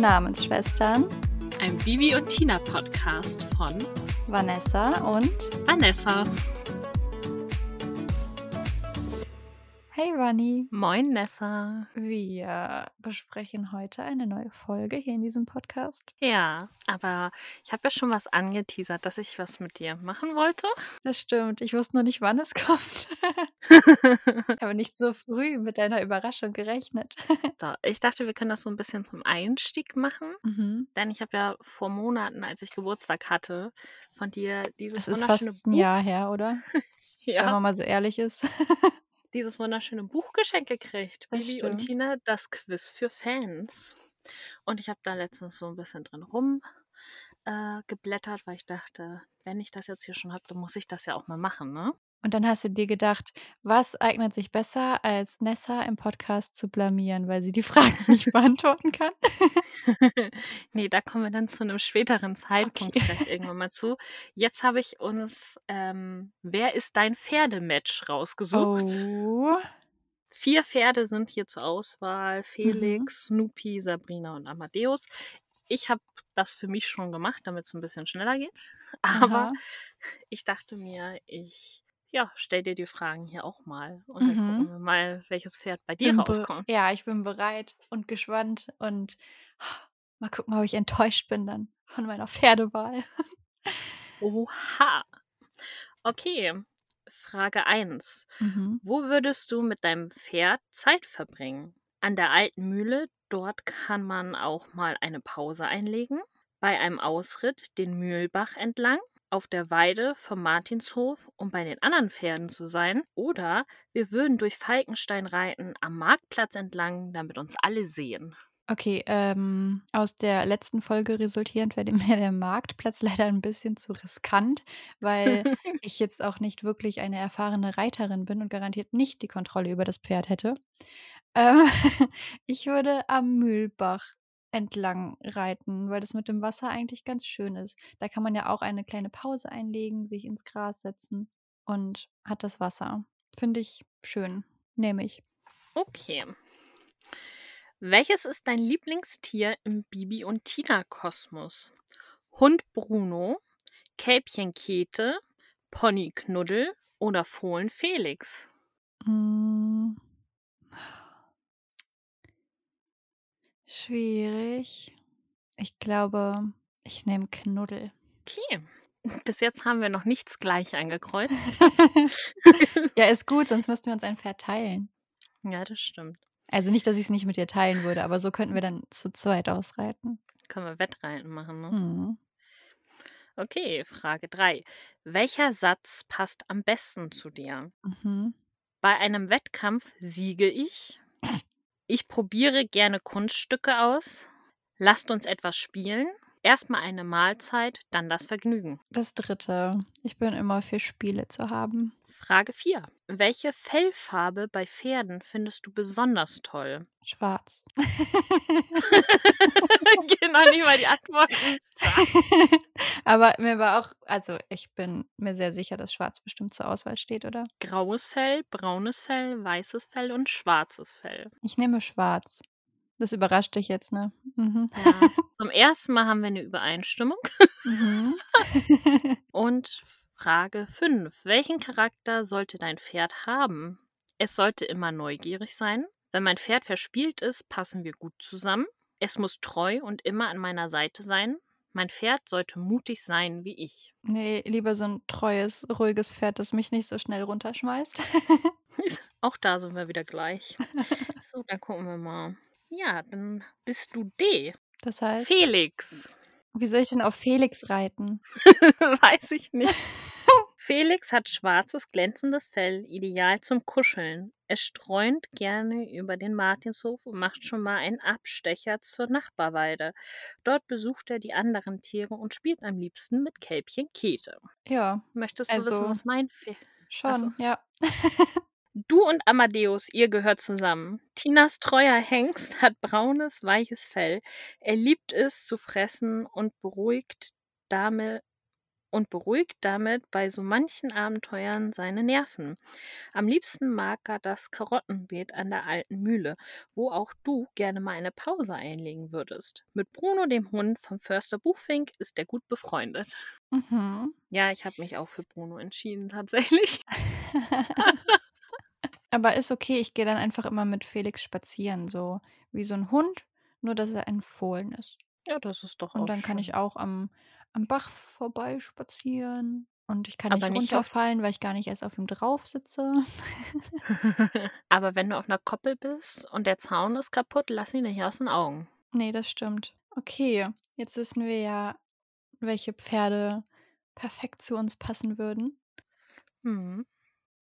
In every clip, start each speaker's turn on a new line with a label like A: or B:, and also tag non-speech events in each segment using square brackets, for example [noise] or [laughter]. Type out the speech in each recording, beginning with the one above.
A: Namensschwestern,
B: ein Bibi und Tina Podcast von
A: Vanessa und
B: Vanessa.
A: Hey Vanni.
B: Moin Nessa.
A: Wir besprechen heute eine neue Folge hier in diesem Podcast.
B: Ja, aber ich habe ja schon was angeteasert, dass ich was mit dir machen wollte.
A: Das stimmt. Ich wusste nur nicht, wann es [laughs] kommt. ich habe nicht so früh mit deiner Überraschung gerechnet. [laughs]
B: so, ich dachte, wir können das so ein bisschen zum Einstieg machen.
A: Mhm.
B: Denn ich habe ja vor Monaten, als ich Geburtstag hatte, von dir dieses
A: Das ist fast
B: wunderschöne
A: ein
B: Buch.
A: Jahr her, oder? [laughs] Wenn
B: Ja,
A: man mal so ehrlich ist.
B: Dieses wunderschöne Buch geschenkt gekriegt.
A: Das
B: Bibi und. Tina, das Quiz für Fans. Und ich habe da letztens so ein bisschen drin rum äh, geblättert, weil ich dachte, wenn ich das jetzt hier schon habe, dann muss ich das ja auch mal machen, ne?
A: Und dann hast du dir gedacht, was eignet sich besser, als Nessa im Podcast zu blamieren, weil sie die [laughs] Fragen nicht beantworten kann? [laughs]
B: nee, da kommen wir dann zu einem späteren Zeitpunkt
A: Okay.
B: vielleicht irgendwann mal zu. Jetzt habe ich uns ähm, Wer ist dein Pferdematch rausgesucht.
A: Oh.
B: Vier Pferde sind hier zur Auswahl.
A: Mhm.
B: Felix, Snoopy, Sabrina und Amadeus. Ich habe das für mich schon gemacht, damit es ein bisschen schneller geht. [laughs] Aber
A: Aha.
B: ich dachte mir, ich ja, stell dir die Fragen hier auch mal. Und dann
A: Mhm.
B: gucken wir mal, welches Pferd bei dir
A: Bin
B: rauskommt.
A: ja, ich bin bereit und gespannt und mal gucken, ob ich enttäuscht bin dann von meiner Pferdewahl.
B: Oha. Okay, Frage 1.
A: Mhm.
B: Wo würdest du mit deinem Pferd Zeit verbringen? An der alten Mühle, dort kann man auch mal eine Pause einlegen. Bei einem Ausritt den Mühlbach entlang. Auf der Weide vom Martinshof, um bei den anderen Pferden zu sein. Oder wir würden durch Falkenstein reiten, am Marktplatz entlang, damit uns alle sehen.
A: Okay, ähm, aus der letzten Folge resultierend wäre mir [laughs] der Marktplatz leider ein bisschen zu riskant, weil [laughs] ich jetzt auch nicht wirklich eine erfahrene Reiterin bin und garantiert nicht die Kontrolle über das Pferd hätte. Ähm, [laughs] ich würde am Mühlbach entlang reiten, weil das mit dem Wasser eigentlich ganz schön ist. Da kann man ja auch eine kleine Pause einlegen, sich ins Gras setzen und hat das Wasser. Finde ich schön. Nehme ich.
B: Okay. Welches ist dein Lieblingstier im Bibi und Tina Kosmos? Hund Bruno, Kälbchen Käthe, Pony Knuddel oder Fohlen Felix?
A: Mm. Schwierig. Ich glaube, ich nehme Knuddel.
B: Okay. [laughs] Bis jetzt haben wir noch nichts gleich angekreuzt. [laughs]
A: ja, ist gut, sonst müssten wir uns ein Pferd teilen.
B: ja, das stimmt.
A: Also nicht, dass ich es nicht mit dir teilen würde, aber so könnten wir dann zu zweit ausreiten.
B: Können wir Wettreiten machen, ne?
A: Hm.
B: Okay, Frage 3. Welcher Satz passt am besten zu dir?
A: Mhm.
B: Bei einem Wettkampf siege ich. Ich probiere gerne Kunststücke aus. Lasst uns etwas spielen. Erstmal eine Mahlzeit, dann das Vergnügen.
A: Das dritte. Ich bin immer für Spiele zu haben.
B: Frage 4. Welche Fellfarbe bei Pferden findest du besonders toll?
A: Schwarz. [laughs]
B: genau nicht mal die Antworten. [laughs]
A: aber mir war auch, also ich bin mir sehr sicher, dass Schwarz bestimmt zur Auswahl steht, oder?
B: Graues Fell, braunes Fell, weißes Fell und schwarzes Fell.
A: Ich nehme Schwarz. Das überrascht dich jetzt, ne? Mhm.
B: Ja. Zum ersten Mal haben wir eine Übereinstimmung.
A: Mhm. [laughs]
B: Und Frage 5. Welchen Charakter sollte dein Pferd haben? Es sollte immer neugierig sein. Wenn mein Pferd verspielt ist, passen wir gut zusammen. Es muss treu und immer an meiner Seite sein. Mein Pferd sollte mutig sein wie ich.
A: nee, lieber so ein treues, ruhiges Pferd, das mich nicht so schnell runterschmeißt. [laughs]
B: Auch da sind wir wieder gleich. [laughs] So, dann gucken wir mal. Ja, dann bist du D.
A: Das heißt,
B: Felix.
A: wie soll ich denn auf Felix reiten? [laughs]
B: Weiß ich nicht. Felix hat schwarzes, glänzendes Fell, ideal zum Kuscheln. Es streunt gerne über den Martinshof und macht schon mal einen Abstecher zur Nachbarweide. Dort besucht er die anderen Tiere und spielt am liebsten mit Kälbchen Käthe.
A: Ja,
B: Möchtest du
A: Also-
B: wissen, was mein Pferd...
A: schon,
B: Ach so.
A: ja. [laughs]
B: Du und Amadeus, ihr gehört zusammen. Tinas treuer Hengst hat braunes, weiches Fell. Er liebt es zu fressen und beruhigt damit und beruhigt damit bei so manchen Abenteuern seine Nerven. Am liebsten mag er das Karottenbeet an der alten Mühle, wo auch du gerne mal eine Pause einlegen würdest. Mit Bruno, dem Hund vom Förster Buchfink, ist er gut befreundet.
A: Mhm.
B: Ja, ich habe mich auch für Bruno entschieden, tatsächlich. [laughs]
A: Aber ist okay, ich gehe dann einfach immer mit Felix spazieren, so wie so ein Hund, nur dass er ein Fohlen ist.
B: Ja, das ist doch
A: Und dann kann ich
B: schön.
A: auch am, am Bach vorbei spazieren. Und ich kann
B: Aber
A: nicht
B: nicht
A: runterfallen, weil ich gar nicht erst auf ihm drauf sitze. [laughs]
B: Aber wenn du auf einer Koppel bist und der Zaun ist kaputt, lass ihn nicht aus den Augen.
A: Nee, das stimmt. Okay, jetzt wissen wir ja, welche Pferde perfekt zu uns passen würden.
B: Mhm.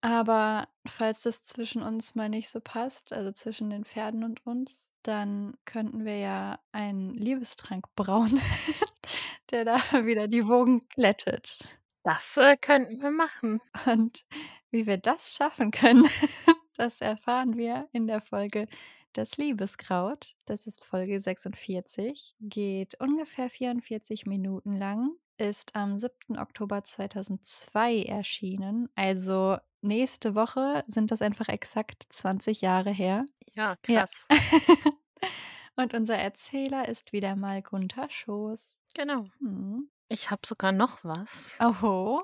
A: Aber falls das zwischen uns mal nicht so passt, also zwischen den Pferden und uns, dann könnten wir ja einen Liebestrank brauen, [laughs] der da wieder die Wogen glättet.
B: Das äh, könnten wir machen.
A: Und wie wir das schaffen können, [laughs] das erfahren wir in der Folge Das Liebeskraut. Das ist Folge 46, geht ungefähr 44 Minuten lang, ist am 7. Oktober 2002 erschienen. Also nächste Woche sind das einfach exakt 20 Jahre her.
B: Ja,
A: Ja.
B: krass. [laughs]
A: Und unser Erzähler ist wieder mal Gunther Schoß.
B: Genau.
A: Hm.
B: Ich habe sogar noch was.
A: Oho.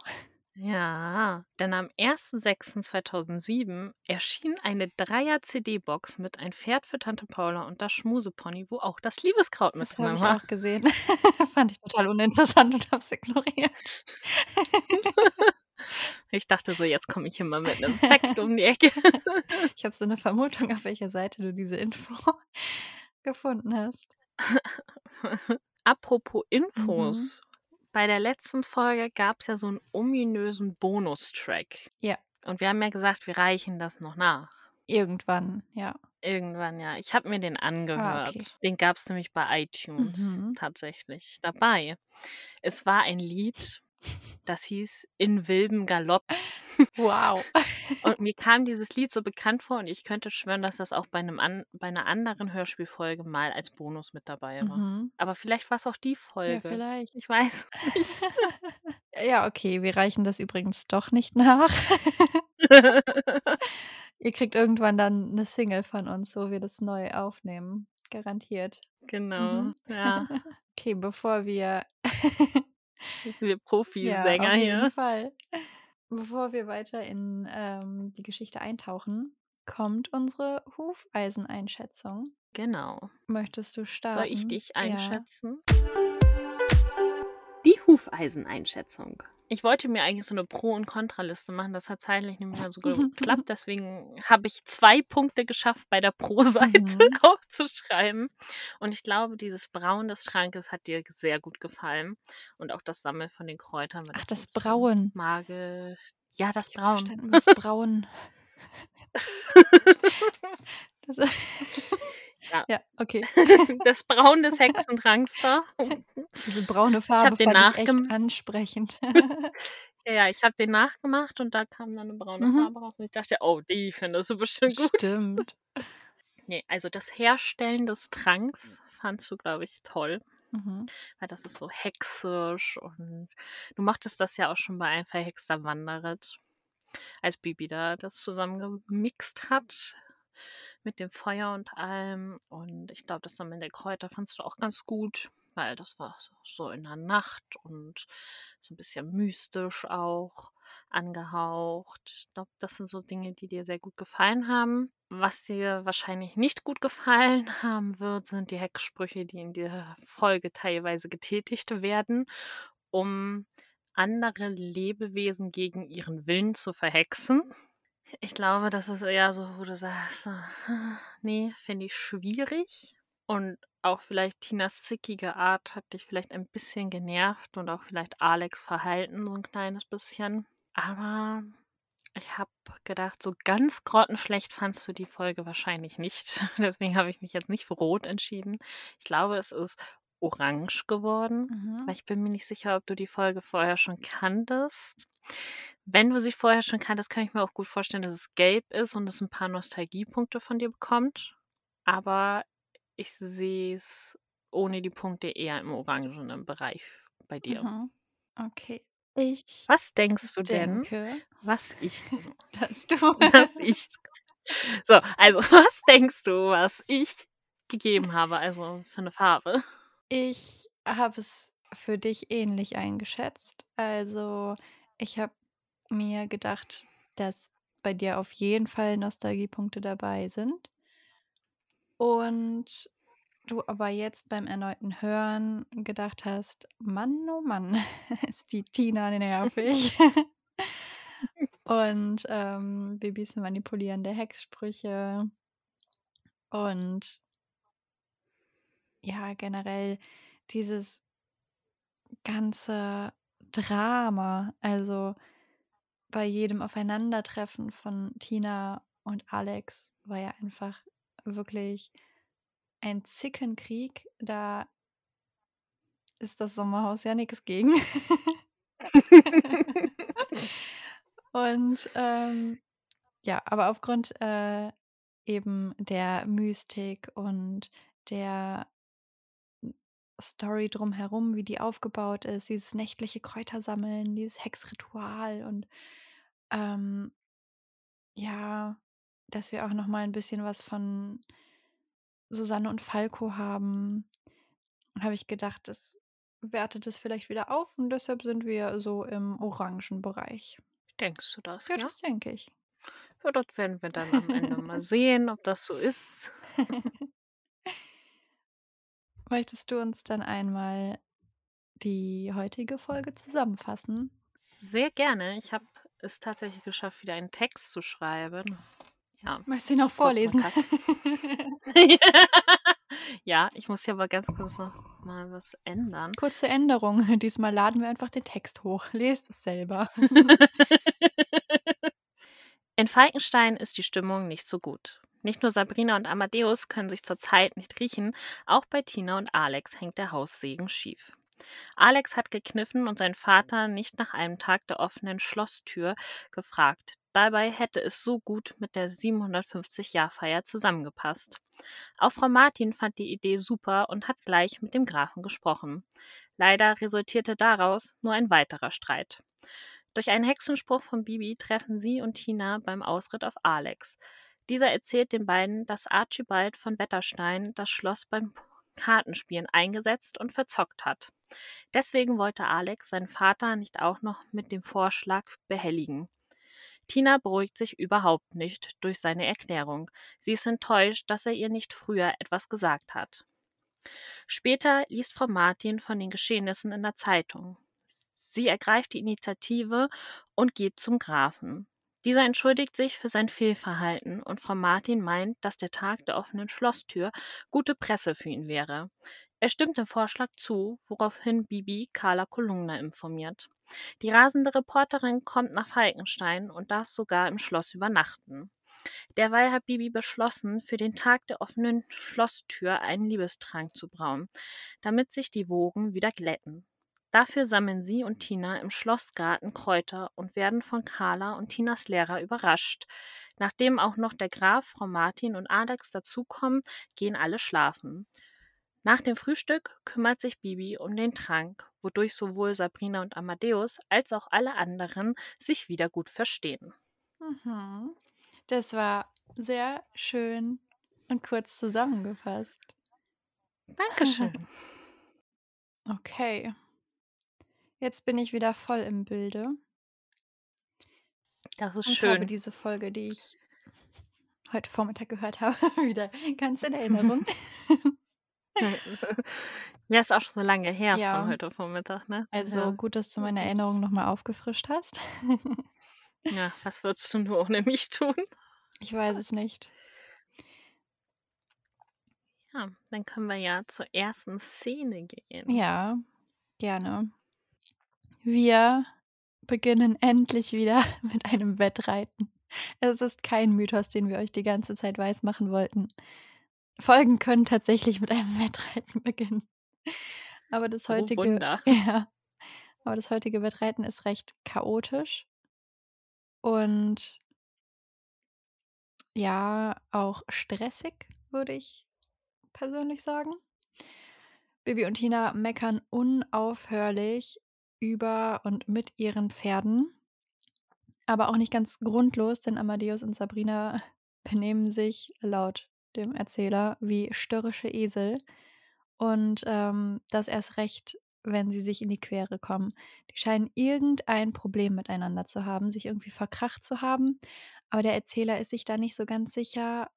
B: Ja, denn am 1.6.2007 erschien eine Dreier-CD-Box mit Ein Pferd für Tante Paula und das Schmusepony, wo auch das Liebeskraut mit
A: Das habe
B: drin
A: ich
B: war.
A: auch gesehen. [laughs] Fand ich total uninteressant und habe es ignoriert. [laughs]
B: Ich dachte so, jetzt komme ich hier mal mit einem Fact um die Ecke. [laughs]
A: Ich habe so eine Vermutung, auf welcher Seite du diese Info gefunden hast.
B: Apropos
A: Mhm.
B: Infos. Bei der letzten Folge gab es ja so einen ominösen Bonustrack.
A: Ja.
B: Und wir haben ja gesagt, wir reichen das noch nach.
A: Irgendwann, ja.
B: Irgendwann, ja. Ich habe mir den angehört.
A: Ah, okay.
B: Den gab es nämlich bei iTunes
A: Mhm.
B: tatsächlich dabei. Es war ein Lied, das hieß In wildem Galopp.
A: Wow.
B: Und mir kam dieses Lied so bekannt vor und ich könnte schwören, dass das auch bei, einem an, bei einer anderen Hörspielfolge mal als Bonus mit dabei war.
A: Mhm.
B: Aber vielleicht war es auch die
A: Ja,
B: Folge.
A: vielleicht.
B: Ich weiß [laughs] nicht.
A: Ja, okay, wir reichen das übrigens doch nicht nach. [laughs] Ihr kriegt irgendwann dann eine Single von uns, wo wir das neu aufnehmen. Garantiert.
B: genau,
A: Mhm.
B: ja. [laughs]
A: Okay, bevor wir [laughs]
B: Wir
A: Ja,
B: Profisänger
A: auf jeden
B: hier.
A: Fall. Bevor wir weiter in ähm, die Geschichte eintauchen, kommt unsere Hufeiseneinschätzung.
B: Genau.
A: Möchtest du starten?
B: Soll ich dich
A: Ja.
B: Die Hufeiseneinschätzung. Ich wollte mir eigentlich so eine Pro- und Kontraliste machen. Das hat zeitlich nicht mehr so [laughs] geklappt. Deswegen habe ich zwei Punkte geschafft, bei der Pro-Seite
A: Mhm. [laughs]
B: aufzuschreiben. Und ich glaube, dieses Braun des Schrankes hat dir sehr gut gefallen. Und auch das Sammeln von den Kräutern.
A: Ach, das
B: ist so
A: Brauen.
B: Magisch. Ja, das
A: verstanden, das Brauen. [laughs] Das
B: Ja. [laughs]
A: ja, okay. [laughs]
B: das Braun des [laughs] Hexentranks da.
A: Diese braune
B: Ich
A: Farbe
B: habe den
A: fand ich echt ansprechend.
B: Ja, ja, ich habe den nachgemacht und da kam dann eine braune
A: Mhm.
B: Farbe raus und ich dachte, oh, die findest du bestimmt gut.
A: Stimmt.
B: Nee, also das Herstellen des Tranks fandst du, glaube ich, toll,
A: Mhm.
B: weil das ist so hexisch und du mochtest das ja auch schon bei ein verhexter Wanderritt, als Bibi da das zusammengemixt hat mit dem Feuer und allem und ich glaube, das Sammeln der Kräuter fandst du auch ganz gut, weil das war so in der Nacht und so ein bisschen mystisch auch angehaucht. Ich glaube, das sind so Dinge, die dir sehr gut gefallen haben. Was dir wahrscheinlich nicht gut gefallen [laughs] haben wird, sind die Hexsprüche, die in der Folge teilweise getätigt werden, um andere Lebewesen gegen ihren Willen zu verhexen. Ich glaube, das ist eher so, wo du sagst, so, [laughs] nee, finde ich schwierig. Und auch vielleicht Tinas zickige Art hat dich vielleicht ein bisschen genervt und auch vielleicht Alex Verhalten so ein kleines bisschen. Aber ich habe gedacht, so ganz grottenschlecht fandst du die Folge wahrscheinlich nicht. [laughs] Deswegen habe ich mich jetzt nicht für Rot entschieden. Ich glaube, es ist orange geworden.
A: Mhm.
B: Weil ich bin mir nicht sicher, ob du die Folge vorher schon kanntest. Wenn du sie vorher schon kanntest, kann ich mir auch gut vorstellen, dass es gelb ist und es ein paar Nostalgiepunkte von dir bekommt. Aber ich sehe es ohne die Punkte eher im orangenen Bereich bei dir.
A: Mhm. Okay. Ich
B: Was denkst du denn,
A: denke,
B: was ich [laughs]
A: dass du [laughs]
B: was [laughs] ich so, also, was denkst du, was ich gegeben habe, also für 'ne Farbe?
A: Ich habe es für dich ähnlich eingeschätzt. Also, ich habe mir gedacht, dass bei dir auf jeden Fall Nostalgiepunkte dabei sind. Und du aber jetzt beim erneuten Hören gedacht hast: „Mann, oh Mann, [laughs] ist die Tina nervig.“ [laughs] Und, ähm, Bibis manipulierende Hexsprüche. Und ja, generell dieses ganze Drama, also bei jedem Aufeinandertreffen von Tina und Alex war ja einfach wirklich ein Zickenkrieg. Da ist das Sommerhaus ja nix gegen. [laughs] Und, ähm, ja, aber aufgrund, äh, eben der Mystik und der Story drumherum, wie die aufgebaut ist, dieses nächtliche Kräutersammeln, dieses Hexritual und, ähm ja, dass wir auch noch mal 'n bisschen was von Susanne und Falco haben, habe ich gedacht, das wertet es vielleicht wieder auf und deshalb sind wir so im orangen Bereich.
B: Denkst du das,
A: Ja,
B: ja?
A: das denke ich.
B: Ja, das werden wir dann am Ende mal sehen, ob das so ist. [laughs]
A: Möchtest du uns dann einmal die heutige Folge zusammenfassen?
B: Sehr gerne. Ich habe es tatsächlich geschafft, wieder einen Text zu schreiben. Ja,
A: Möchtest du ihn auch vorlesen? [laughs]
B: Ja, ich muss hier aber ganz kurz noch mal was ändern.
A: Kurze Änderung. [laughs] Diesmal laden wir einfach den Text hoch. Lest es selber. [laughs]
B: In Falkenstein ist die Stimmung nicht so gut. Nicht nur Sabrina und Amadeus können sich zurzeit nicht riechen, auch bei Tina und Alex hängt der Haussegen schief. Alex hat gekniffen und sein Vater nicht nach einem Tag der offenen Schlosstür gefragt. Dabei hätte es so gut mit der 750-Jahr-Feier zusammengepasst. Auch Frau Martin fand die Idee super und hat gleich mit dem Grafen gesprochen. Leider resultierte daraus nur ein weiterer Streit. Durch einen Hexenspruch von Bibi treffen sie und Tina beim Ausritt auf Alex. Dieser erzählt den beiden, dass Archibald von Wetterstein das Schloss beim Kartenspielen eingesetzt und verzockt hat. Deswegen wollte Alex seinen Vater nicht auch noch mit dem Vorschlag behelligen. Tina beruhigt sich überhaupt nicht durch seine Erklärung. Sie ist enttäuscht, dass er ihr nicht früher etwas gesagt hat. Später liest Frau Martin von den Geschehnissen in der Zeitung. Sie ergreift die Initiative und geht zum Grafen. Dieser entschuldigt sich für sein Fehlverhalten und Frau Martin meint, dass der Tag der offenen Schlosstür gute Presse für ihn wäre. Er stimmt dem Vorschlag zu, woraufhin Bibi Carla Kolumna informiert. Die rasende Reporterin kommt nach Falkenstein und darf sogar im Schloss übernachten. Derweil hat Bibi beschlossen, für den Tag der offenen Schlosstür einen Liebestrank zu brauen, damit sich die Wogen wieder glätten. Dafür sammeln sie und Tina im Schlossgarten Kräuter und werden von Carla und Tinas Lehrer überrascht. Nachdem auch noch der Graf, Frau Martin und Alex dazukommen, gehen alle schlafen. Nach dem Frühstück kümmert sich Bibi um den Trank, wodurch sowohl Sabrina und Amadeus als auch alle anderen sich wieder gut verstehen.
A: Mhm. Das war sehr schön und kurz zusammengefasst.
B: Dankeschön. [laughs]
A: Okay. Jetzt bin ich wieder voll im Bilde
B: Das ist
A: und
B: schön.
A: habe diese Folge, die ich heute Vormittag gehört habe, [laughs] wieder ganz in Erinnerung. [laughs]
B: ja, ist auch schon so lange her
A: Ja.
B: von heute Vormittag, ne?
A: Also
B: ja.
A: gut, dass du meine Erinnerung nochmal aufgefrischt hast. [laughs]
B: ja, was würdest du nur ohne mich tun?
A: Ich weiß es nicht.
B: Ja, dann können wir ja zur ersten Szene gehen.
A: Ja, gerne. Wir beginnen endlich wieder [laughs] mit einem Wettreiten. Es ist kein Mythos, den wir euch die ganze Zeit weismachen wollten. Folgen können tatsächlich mit einem [laughs] Wettreiten beginnen. Aber das
B: Oh,
A: heutige,
B: Wunder. [laughs]
A: ja, aber das heutige Wettreiten ist recht chaotisch und ja, auch stressig, würde ich persönlich sagen. Bibi und Tina meckern unaufhörlich über und mit ihren Pferden. Aber auch nicht ganz grundlos, denn Amadeus und Sabrina [laughs] benehmen sich laut dem Erzähler wie störrische Esel. Und ähm, das erst recht, wenn sie sich in die Quere kommen. Die scheinen irgendein Problem miteinander zu haben, sich irgendwie verkracht zu haben. Aber der Erzähler ist sich da nicht so ganz sicher,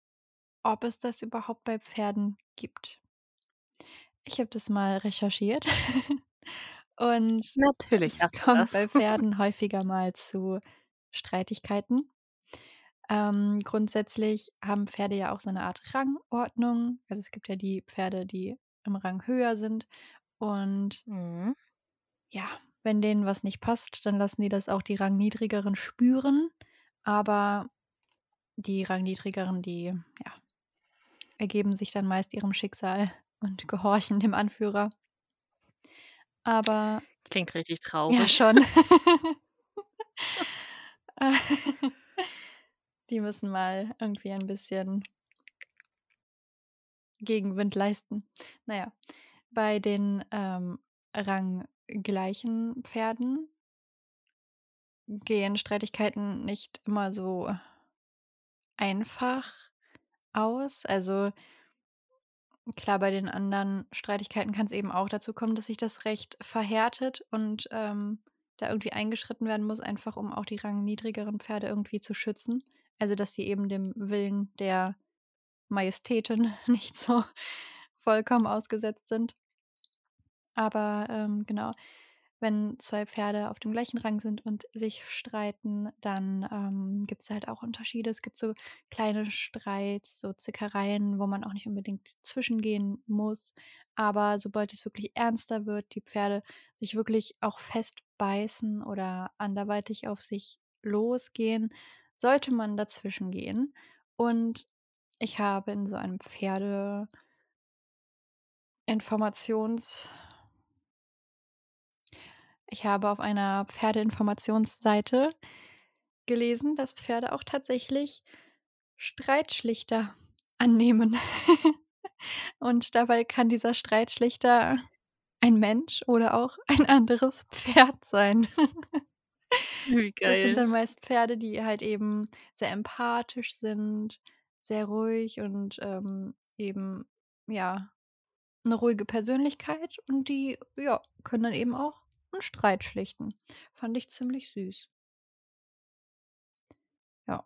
A: ob es das überhaupt bei Pferden gibt. Ich habe das mal recherchiert. [laughs] Und
B: Natürlich du
A: kommt
B: das.
A: bei Pferden häufiger mal zu Streitigkeiten. Ähm, grundsätzlich haben Pferde ja auch so eine Art Rangordnung. Also, es gibt ja die Pferde, die im Rang höher sind und
B: Mhm.
A: ja, wenn denen was nicht passt, dann lassen die das auch die Rangniedrigeren spüren, aber die Rangniedrigeren, die, ja, ergeben sich dann meist ihrem Schicksal und gehorchen dem Anführer. Aber
B: Klingt richtig
A: ja,
B: traurig.
A: schon. Äh, [laughs] [laughs] Die müssen mal irgendwie ein bisschen Gegenwind leisten. Na ja, bei den, ähm, ranggleichen Pferden gehen Streitigkeiten nicht immer so einfach aus. Also, klar, bei den anderen Streitigkeiten kann es eben auch dazu kommen, dass sich das Recht verhärtet und, ähm, da irgendwie eingeschritten werden muss, einfach um auch die rangniedrigeren Pferde irgendwie zu schützen. Also, dass sie eben dem Willen der Majestätin [laughs] nicht so vollkommen ausgesetzt sind. Aber, ähm, genau, wenn 2 Pferde auf dem gleichen Rang sind und sich streiten, dann, ähm, gibt's halt auch Unterschiede. Es gibt so kleine Streits, so Zickereien, wo man auch nicht unbedingt zwischengehen muss. Aber sobald es wirklich ernster wird, die Pferde sich wirklich auch festbeißen oder anderweitig auf sich losgehen, sollte man dazwischen gehen. Und ich habe in so einem Pferde Informations ich habe auf einer Pferdeinformationsseite gelesen, dass Pferde auch tatsächlich Streitschlichter annehmen. [laughs] Und dabei kann dieser Streitschlichter ein Mensch oder auch ein anderes Pferd sein.
B: Wie [laughs]
A: Das sind
B: geil.
A: dann meist Pferde, die halt eben sehr empathisch sind, sehr ruhig und, ähm, eben, ja, 'ne ruhige Persönlichkeit und die, ja, können dann eben auch 'n Streit schlichten. Fand ich ziemlich süß. Ja.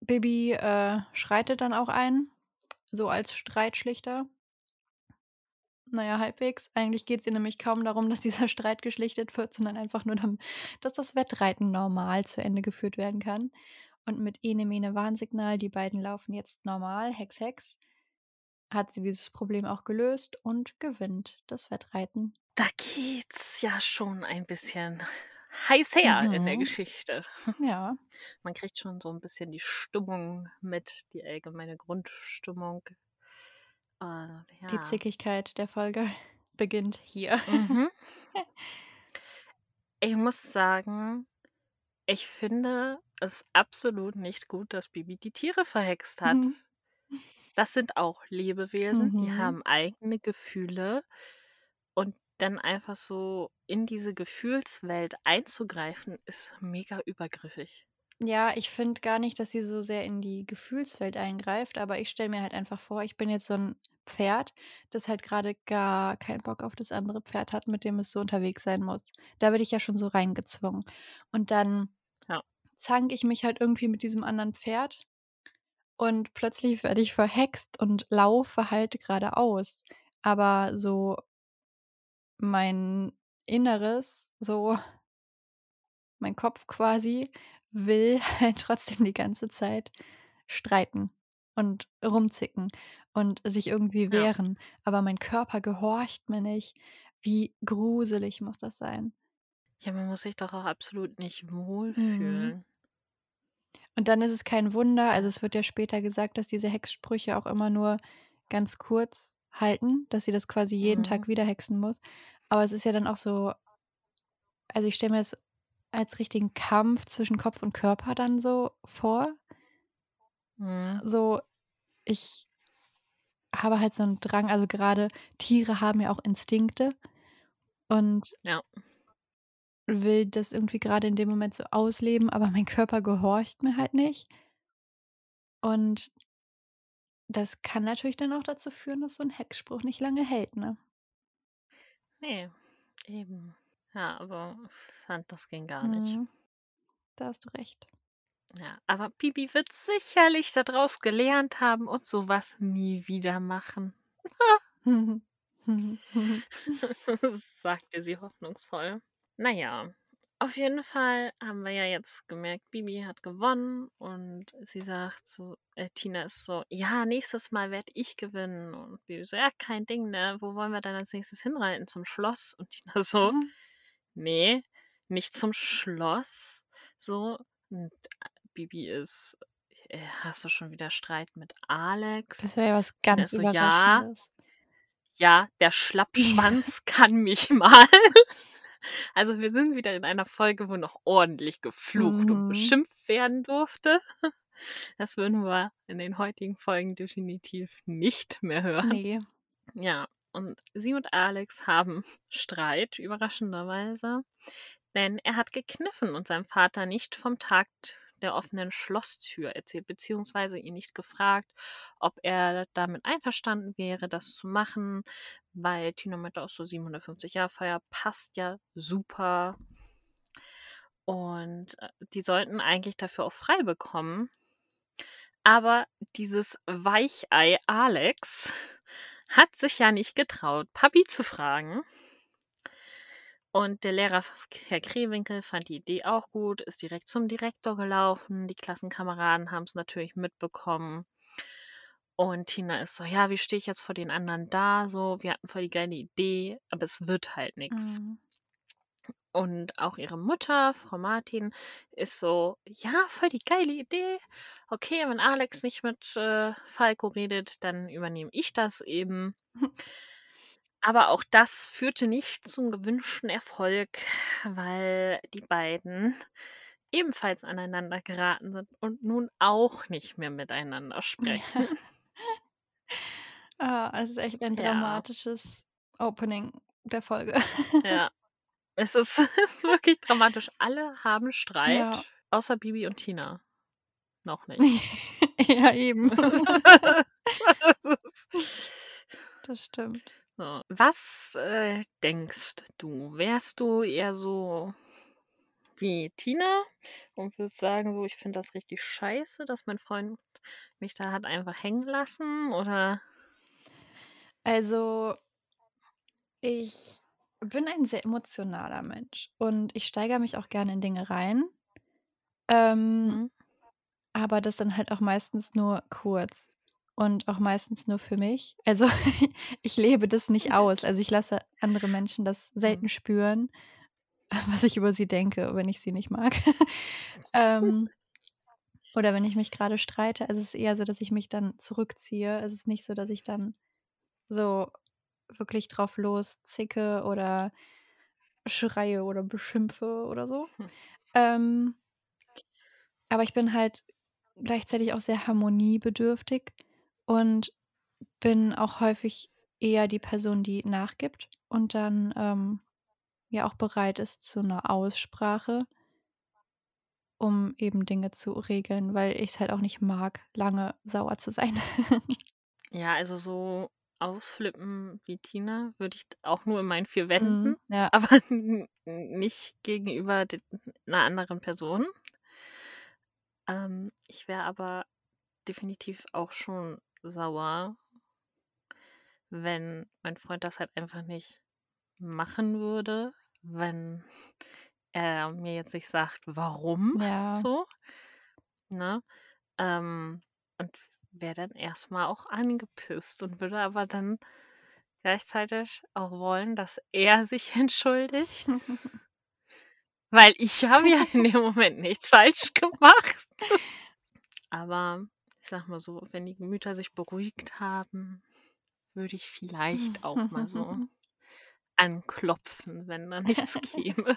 A: Bibi, äh, schreitet dann auch ein, so als Streitschlichter. Na ja, halbwegs. Eigentlich geht's ihr nämlich kaum darum, dass dieser [laughs] Streit geschlichtet wird, sondern einfach nur darum, dass das Wettreiten normal zu Ende geführt werden kann. Und mit Ene Mene Warnsignal, die beiden laufen jetzt normal, Hex Hex, hat sie dieses Problem auch gelöst und gewinnt das Wettreiten.
B: Da geht's ja schon ein bisschen heiß her in der
A: Mhm.
B: Geschichte. [laughs]
A: Ja.
B: Man kriegt schon so 'n bisschen die Stimmung mit, die allgemeine Grundstimmung. Und
A: Die
B: ja.
A: Zickigkeit der Folge [laughs] beginnt hier.
B: Mhm. [laughs] Ich muss sagen, ich finde es absolut nicht gut, dass Bibi die Tiere verhext hat.
A: Mhm.
B: Das sind auch Lebewesen, die
A: Mhm.
B: haben eigene Gefühle und dann einfach so in diese Gefühlswelt einzugreifen, ist mega übergriffig.
A: Ja, ich finde gar nicht, dass sie so sehr in die Gefühlswelt eingreift, aber ich stelle mir halt einfach vor, ich bin jetzt so 'n Pferd, das halt grade gar keinen Bock auf das andere Pferd hat, mit dem es so unterwegs sein muss. Da werde ich ja schon so reingezwungen. Und dann
B: Ja.
A: zanke ich mich halt irgendwie mit diesem anderen Pferd und plötzlich werde ich verhext und laufe halt geradeaus. Aber so mein Inneres, so mein Kopf quasi, will [laughs] halt trotzdem die ganze Zeit streiten und rumzicken und sich irgendwie
B: Ja.
A: wehren, aber mein Körper gehorcht mir nicht. Wie gruselig muss das sein?
B: Ja, man muss sich doch auch absolut nicht
A: Mhm.
B: wohlfühlen.
A: Und dann ist es kein Wunder also, es wird ja später gesagt, dass diese Hexsprüche auch immer nur ganz kurz halten, dass sie das quasi jeden
B: Mhm.
A: Tag wieder hexen muss. Aber es ist ja dann auch so also, ich stelle mir das als richtigen Kampf zwischen Kopf und Körper dann so vor.
B: Mhm.
A: So, ich habe halt so 'n Drang also, grade Tiere haben ja auch Instinkte und
B: Ja.
A: will das irgendwie gerade in dem Moment so ausleben, aber mein Körper gehorcht mir halt nicht. Und das kann natürlich dann auch dazu führen, dass so 'n Hexspruch nicht lange hält, ne?
B: Ne, eben. Ja, aber ich fand, das ging gar nicht.
A: Mhm. Da hast du recht.
B: Ja, aber Bibi wird sicherlich da draus gelernt haben und so was nie wieder machen. [laughs] [laughs] sagte sie hoffnungsvoll. Na ja, auf jeden Fall haben wir ja jetzt gemerkt, Bibi hat gewonnen und sie sagt so äh, Tina ist so: „Ja, nächstes Mal werde ich gewinnen.“ Und Bibi so: „Ja, kein Ding, ne? Wo wollen wir denn als Nächstes hinreiten? Zum Schloss?“ Und Tina [laughs] so: „Ne, nicht zum Schloss.“ So und Bibi ist äh: „Hast du schon wieder Streit mit Alex?“
A: Das wäre ja was ganz
B: so: „Ja.“
A: Überraschendes.
B: „Ja, der Schlappschwanz kann mich [laughs] mal.“ Also, wir sind wieder in einer Folge, wo noch ordentlich geflucht und
A: Mhm.
B: beschimpft werden durfte. [laughs] Das würden wir in den heutigen Folgen definitiv nicht mehr hören.
A: Ne.
B: Ja, und sie und Alex haben Streit, überraschenderweise, denn er hat gekniffen und seinem Vater nicht vom Takt der offenen Schlosstür erzählt, beziehungsweise ihn nicht gefragt, ob er damit einverstanden wäre, das zu machen, weil Tina meinte auch so 750-Jahr-Feier passt ja super. Und, äh, die sollten eigentlich dafür auch frei bekommen. Aber dieses Weichei Alex [laughs] hat sich ja nicht getraut, Papi zu fragen. Und der Lehrer Herr Krewinkel fand die Idee auch gut, ist direkt zum Direktor gelaufen. Die Klassenkameraden haben's natürlich mitbekommen. Und Tina ist so: „Ja, wie stehe ich jetzt vor den anderen da so? Wir hatten voll die geile Idee, aber es wird halt nix.“
A: Mhm.
B: Und auch ihre Mutter, Frau Martin, ist so: „Ja, voll die geile Idee. Okay, wenn Alex nicht mit, äh, Falco redet, dann übernehme ich das eben.“ [laughs] Aber auch das führte nicht zum gewünschten Erfolg, weil die beiden ebenfalls aneinander geraten sind und nun auch nicht mehr miteinander sprechen. [laughs]
A: Ah, es ist echt ein
B: Ja.
A: dramatisches Opening der Folge.
B: Ja. [laughs] Es ist [laughs] es ist wirklich dramatisch. Alle haben
A: Ja.
B: Streit, außer Bibi und Tina. Noch nicht.
A: Ja, eben. Das stimmt.
B: Was, äh, denkst du? Wärst du eher so wie Tina und würdest sagen so: „Ich finde das richtig scheiße, dass mein Freund mich da hat einfach hängen lassen“, oder?
A: Also ich bin ein sehr emotionaler Mensch und ich steigere mich auch gerne in Dinge rein. Ähm,
B: Mhm.
A: aber das dann halt auch meistens nur kurz und auch meistens nur für mich. Also, [laughs] ich lebe das nicht aus. Also, ich lasse andere Menschen das
B: Mhm.
A: selten spüren, [laughs] was ich über sie denke, wenn ich sie nicht mag. [laughs] Ähm oder wenn ich mich grade streite. Also, es ist eher so, dass ich mich dann zurückziehe. Es ist nicht so, dass ich dann so wirklich drauf loszicke oder schreie oder beschimpfe oder so. Ähm aber ich bin halt gleichzeitig auch sehr harmoniebedürftig und bin auch häufig eher die Person, die nachgibt und dann, ähm, ja auch bereit ist zu 'ner Aussprache um eben Dinge zu regeln, weil ich's halt auch nicht mag, lange sauer zu sein. [laughs]
B: Ja, also so ausflippen wie Tina würde ich auch nur in meinen 4
A: Mhm,
B: Wänden,
A: ja. [laughs]
B: aber nicht gegenüber d 'ner anderen Person. Ähm, ich wäre aber definitiv auch schon sauer wenn mein Freund das halt einfach nicht machen würde, wenn er mir jetzt nicht sagt, warum
A: Ja.
B: so, ne? Ähm, und wäre dann erst mal auch angepisst und würde aber dann gleichzeitig auch wollen, dass er sich [laughs] entschuldigt. [laughs] Weil ich habe ja in dem Moment nichts falsch gemacht. [laughs] Aber sage mal so, wenn die Gemüter sich beruhigt haben, würde ich vielleicht auch mal so [laughs] anklopfen, wenn da nichts [laughs] käme.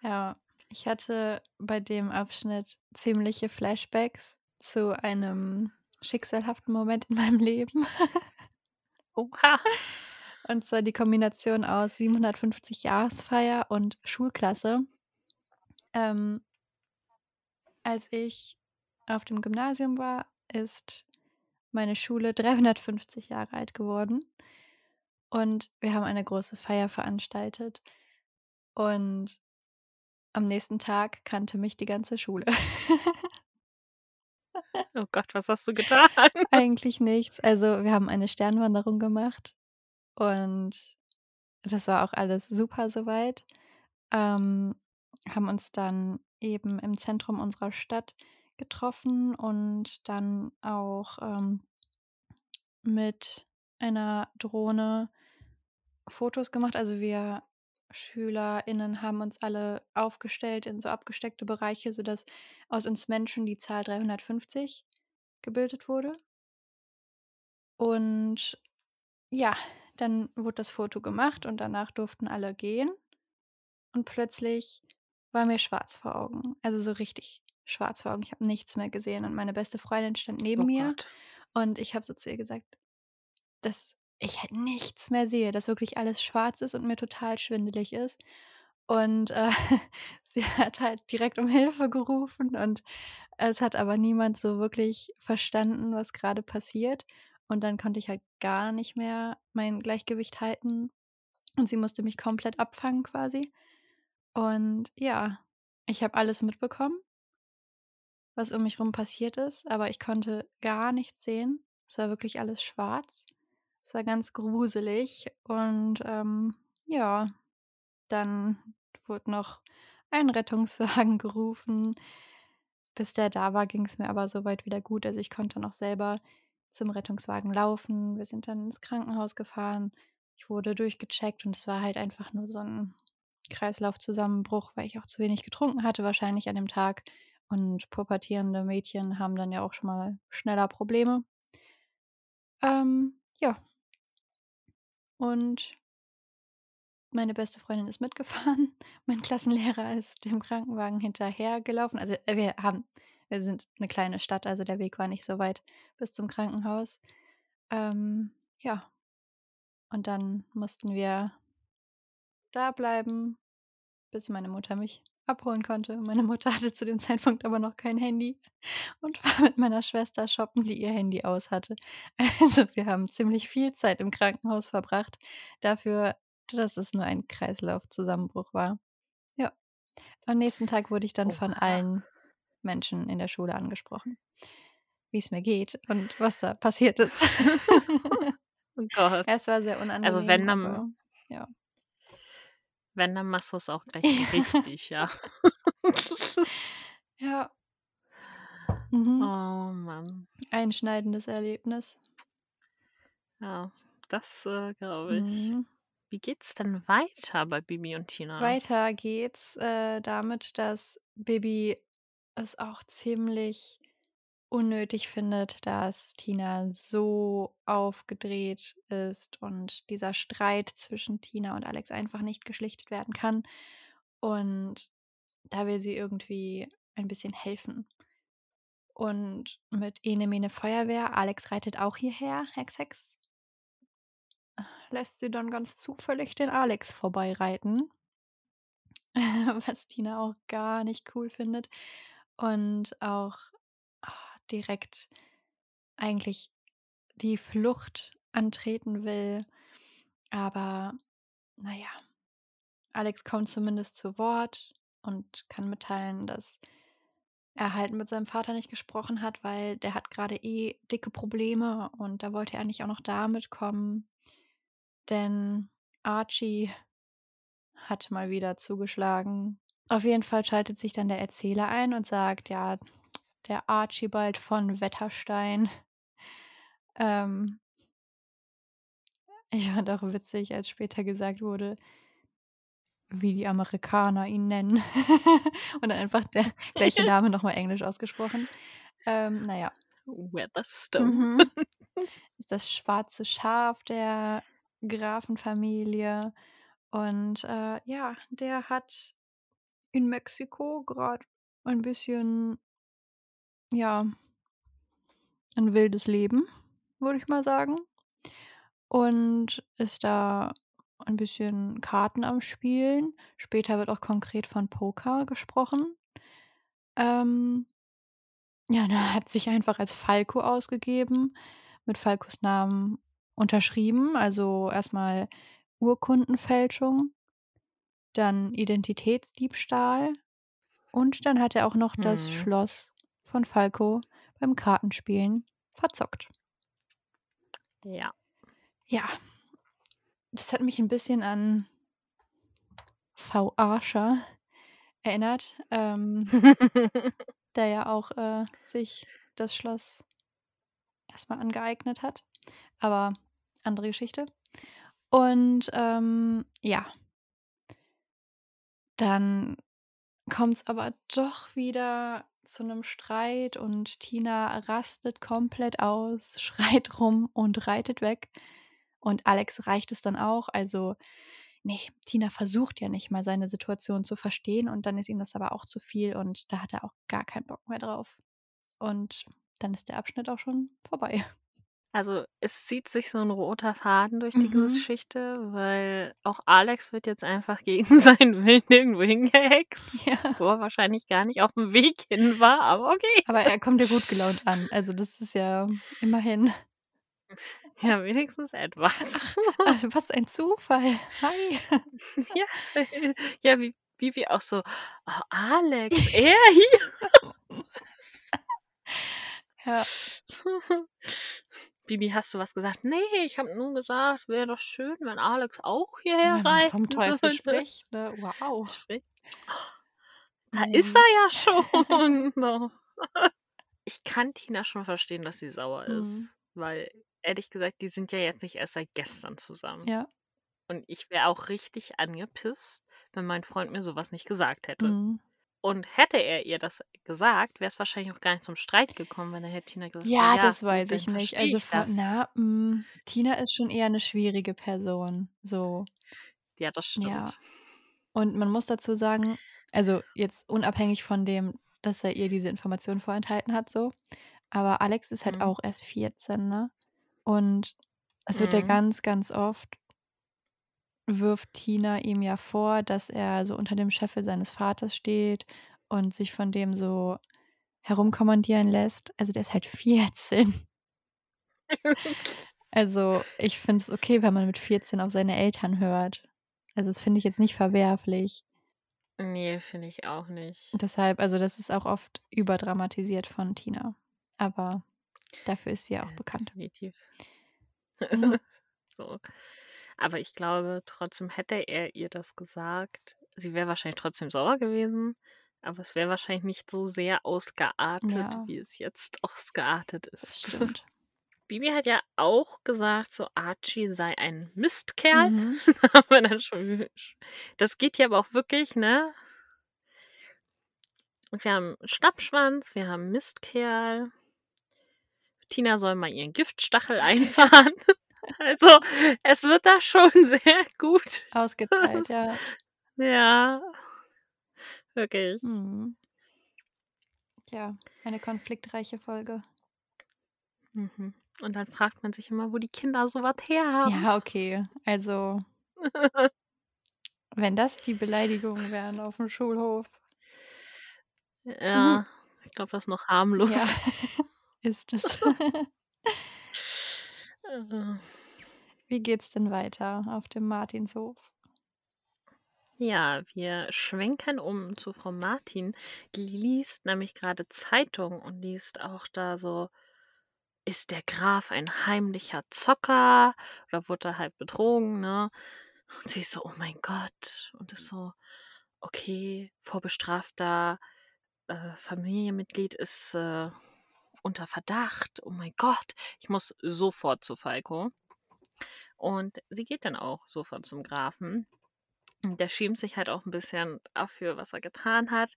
A: Ja, ich hatte bei dem Abschnitt ziemliche Flashbacks zu einem schicksalhaften Moment in meinem Leben.
B: Oha. [laughs]
A: Und zwar die Kombination aus 750 Jahresfeier und Schulklasse. Ähm als ich auf dem Gymnasium war, ist meine Schule [laughs] 350 Jahre alt geworden. Und wir haben eine große Feier veranstaltet. Und am nächsten Tag kannte mich die ganze Schule. [laughs]
B: Oh Gott, was hast du getan? [laughs]
A: Eigentlich nichts. Also, wir haben eine Sternwanderung gemacht und das war auch alles super so weit. Ähm, haben uns dann eben im Zentrum unserer Stadt getroffen und dann auch, ähm mit einer Drohne Fotos gemacht. Also, wir SchülerInnen haben uns alle aufgestellt in so abgesteckte Bereiche, sodass aus uns Menschen die Zahl 350 gebildet wurde. Und ja, dann wurde das Foto gemacht und danach durften alle gehen. Und plötzlich war mir schwarz vor Augen. Also, so richtig schwarz vor Augen. Ich habe nichts mehr gesehen und meine beste Freundin stand neben
B: Oh
A: mir
B: Gott.
A: und ich habe so zu ihr gesagt, dass ich halt nichts mehr sehe, dass wirklich alles schwarz ist und mir total schwindelig ist. Und, äh, [laughs] sie hat halt direkt um Hilfe gerufen und es hat aber niemand so wirklich verstanden, was gerade passiert. Und dann konnte ich halt gar nicht mehr mein Gleichgewicht halten und sie musste mich komplett abfangen quasi. Und ja, ich habe alles mitbekommen, was um mich rum passiert ist, aber ich konnte gar nichts sehen. Es war wirklich alles schwarz. Es war ganz gruselig und, ähm, ja, dann wurde noch ein Rettungswagen [laughs] gerufen. Bis der da war, ging es mir aber so weit wieder gut. Also, ich konnte noch selber zum Rettungswagen laufen. Wir sind dann ins Krankenhaus gefahren. Ich wurde durchgecheckt und es war halt einfach nur so ein Kreislaufzusammenbruch, weil ich auch zu wenig getrunken hatte wahrscheinlich an dem Tag. Und pubertierende Mädchen haben dann ja auch schon mal schneller Probleme. Ähm, ja. Und meine beste Freundin ist mitgefahren. [laughs] Mein Klassenlehrer ist dem Krankenwagen hinterhergelaufen. Also, äh, wir haben wir sind eine kleine Stadt, also der Weg war nicht so weit bis zum Krankenhaus. Ähm, ja. Und dann mussten wir da bleiben, bis meine Mutter mich abholen konnte. Meine Mutter hatte zu dem Zeitpunkt aber noch kein Handy und war mit meiner Schwester shoppen, die ihr Handy aus hatte. Also, wir haben ziemlich viel Zeit im Krankenhaus verbracht dafür, dass es nur ein Kreislaufzusammenbruch war. Ja. Am nächsten Tag wurde ich dann von
B: Oha.
A: allen Menschen in der Schule angesprochen, wie es mir geht und was da passiert ist. [laughs]
B: Oh Gott.
A: Es war sehr unangenehm,
B: Also, wenn, dann
A: aber ja.
B: Wenn, dann machst du's auch gleich richtig, ja. [laughs]
A: Ja. Mhm.
B: Oh Mann.
A: Einschneidendes Erlebnis.
B: Ja, das, äh, glaube ich.
A: Mhm.
B: Wie geht's denn weiter bei Bibi und Tina?
A: Weiter geht's, äh, damit, dass Bibi es auch ziemlich unnötig findet, dass Tina so aufgedreht ist und dieser Streit zwischen Tina und Alex einfach nicht geschlichtet werden kann. Und da will sie irgendwie ein bisschen helfen. Und mit Ene Mene Feuerwehr, Alex reitet auch hierher, Hex Hex, lässt sie dann ganz zufällig den Alex vorbeireiten, [laughs] was Tina auch gar nicht cool findet und auch direkt eigentlich die Flucht antreten will. Aber na ja, Alex kommt zumindest zu Wort und kann mitteilen, dass er halt mit seinem Vater nicht gesprochen hat, weil der hat gerade eh dicke Probleme und da wollte er nicht auch noch damit kommen. Denn Archie hat mal wieder zugeschlagen. Auf jeden Fall schaltet sich dann der Erzähler ein und sagt, ja, der Archibald von Wetterstein. [laughs] Ähm, ich fand auch witzig, als später gesagt wurde, wie die Amerikaner ihn nennen. [laughs] und dann einfach der [laughs] gleiche Name nochmal englisch ausgesprochen. Ähm, naja.
B: Weatherstone.
A: Mhm. Ist das schwarze Schaf der Grafenfamilie. Und äh, ja, der hat in Mexiko gerade ein bisschen, ja, ein wildes Leben, würde ich mal sagen. und ist da ein bisschen Karten am Spielen. Später wird auch konkret von Poker gesprochen. Ähm, ja, [laughs] er hat sich einfach als Falco ausgegeben, mit Falcos Namen unterschrieben. Also erstmal Urkundenfälschung, dann Identitätsdiebstahl und dann hat er auch noch das
B: Mhm.
A: Schloss von Falco beim Kartenspielen verzockt.
B: Ja.
A: Ja. Das hat mich ein bisschen an V. Archer erinnert, ähm, [laughs] der ja auch, äh, sich das Schloss erstmal angeeignet hat, aber andere Geschichte. Und, ähm, ja. Dann kommt's aber doch wieder zu 'nem Streit und Tina rastet komplett aus, [laughs] schreit rum und reitet weg. Und Alex reicht es dann auch. Also, ne, Tina versucht ja nicht mal, seine Situation zu verstehen und dann ist ihm das aber auch zu viel und da hat er auch gar keinen Bock mehr drauf. Und dann ist der Abschnitt auch schon vorbei.
B: Also, es zieht sich so 'n roter Faden durch die
A: Mhm.
B: Geschichte, weil auch Alex wird jetzt einfach gegen [laughs] seinen Willen irgendwo hingehext,
A: Ja.
B: wo er wahrscheinlich gar nicht auf'm Weg hin war, aber okay.
A: Aber er kommt ja gut gelaunt an. Also, das ist ja immerhin
B: Ja, wenigstens etwas.
A: Ach, [laughs] ach, was ein Zufall. Hi. [laughs]
B: Ja, ja, wie Bibi auch so: „Oh, Alex, er hier?“
A: Ja.
B: Bibi, hast du was gesagt? „Ne, ich habe nur gesagt, wäre doch schön, wenn Alex auch hierher
A: Wenn man vom Teufel
B: würde.“
A: spricht, ne? Wow.
B: Sprich Da ist er
A: Mensch. [laughs]
B: ja schon. Ich kann Tina schon verstehen, dass sie sauer ist,
A: Mhm.
B: weil ehrlich gesagt, die sind ja jetzt nicht erst seit gestern zusammen.
A: Ja.
B: Und ich wäre auch richtig angepisst, wenn mein Freund mir so was nicht gesagt hätte.
A: Mhm.
B: Und hätte er ihr das gesagt, wäre es wahrscheinlich auch gar nicht zum Streit gekommen, weil dann hätte Tina gesagt
A: Ja,
B: „Ja,
A: das weiß ich nicht. Also,
B: ich
A: von
B: das.“
A: na, hm, Tina ist schon eher 'ne schwierige Person, so.
B: Ja, das
A: Ja.
B: stimmt.
A: Und man muss dazu sagen also, jetzt unabhängig von dem, dass er ihr diese Informationen vorenthalten hat so, aber Alex ist halt
B: Mhm.
A: auch erst 14, ne? Und es wird ja
B: Mhm.
A: ganz, ganz oft wirft Tina ihm ja vor, dass er so unter dem Scheffel seines Vaters steht und sich von dem so herumkommandieren lässt. Also, der ist halt [laughs] 14. [laughs] Also, ich finde es okay, wenn man mit 14 auf seine Eltern hört. Also, das finde ich jetzt nicht verwerflich.
B: Ne, finde ich auch nicht.
A: Deshalb also, das ist auch oft überdramatisiert von Tina, aber dafür ist sie ja auch bekannt.
B: definitiv. [laughs] So. Aber ich glaube, trotzdem hätte er ihr das gesagt, sie wäre wahrscheinlich trotzdem sauer gewesen, aber es wäre wahrscheinlich nicht so sehr ausgeartet,
A: Ja.
B: wie es jetzt [laughs] ausgeartet
A: Das
B: ist.
A: stimmt. [laughs]
B: Bibi hat ja auch gesagt, so Archie sei ein Mistkerl.
A: Mhm. [laughs]
B: Das geht hier aber auch wirklich, ne? Und wir haben Schnappschwanz, wir haben Mistkerl. Tina soll mal ihren Giftstachel einfahren. Also, es wird da schon [laughs] sehr gut
A: Ausgeteilt, ja.
B: Ja. Wirklich.
A: Mhm. Ja, eine konfliktreiche Folge.
B: Mhm. Und dann fragt man sich immer, wo die Kinder so was herhaben.
A: Ja, okay. Also [laughs] wenn das die Beleidigungen wären auf'm Schulhof. Mhm.
B: Ja, ich glaube, das ist noch harmlos.
A: Ja, [laughs] ist es. Wie geht's denn weiter auf dem Martinshof?
B: Ja, wir schwenken um zu Frau Martin. Die liest nämlich grade Zeitung und liest auch da so: „Ist der Graf ein heimlicher Zocker oder wurde er halt betrogen“, ne? Und sie ist so: „Oh mein Gott.“ Und ist so: „Okay, vorbestrafter, äh, Familienmitglied ist, äh, unter Verdacht. Oh mein Gott, ich muss sofort zu Falco.“ Und sie geht dann auch sofort zum Grafen. Und der schämt sich halt auch 'n bisschen dafür, was er getan hat.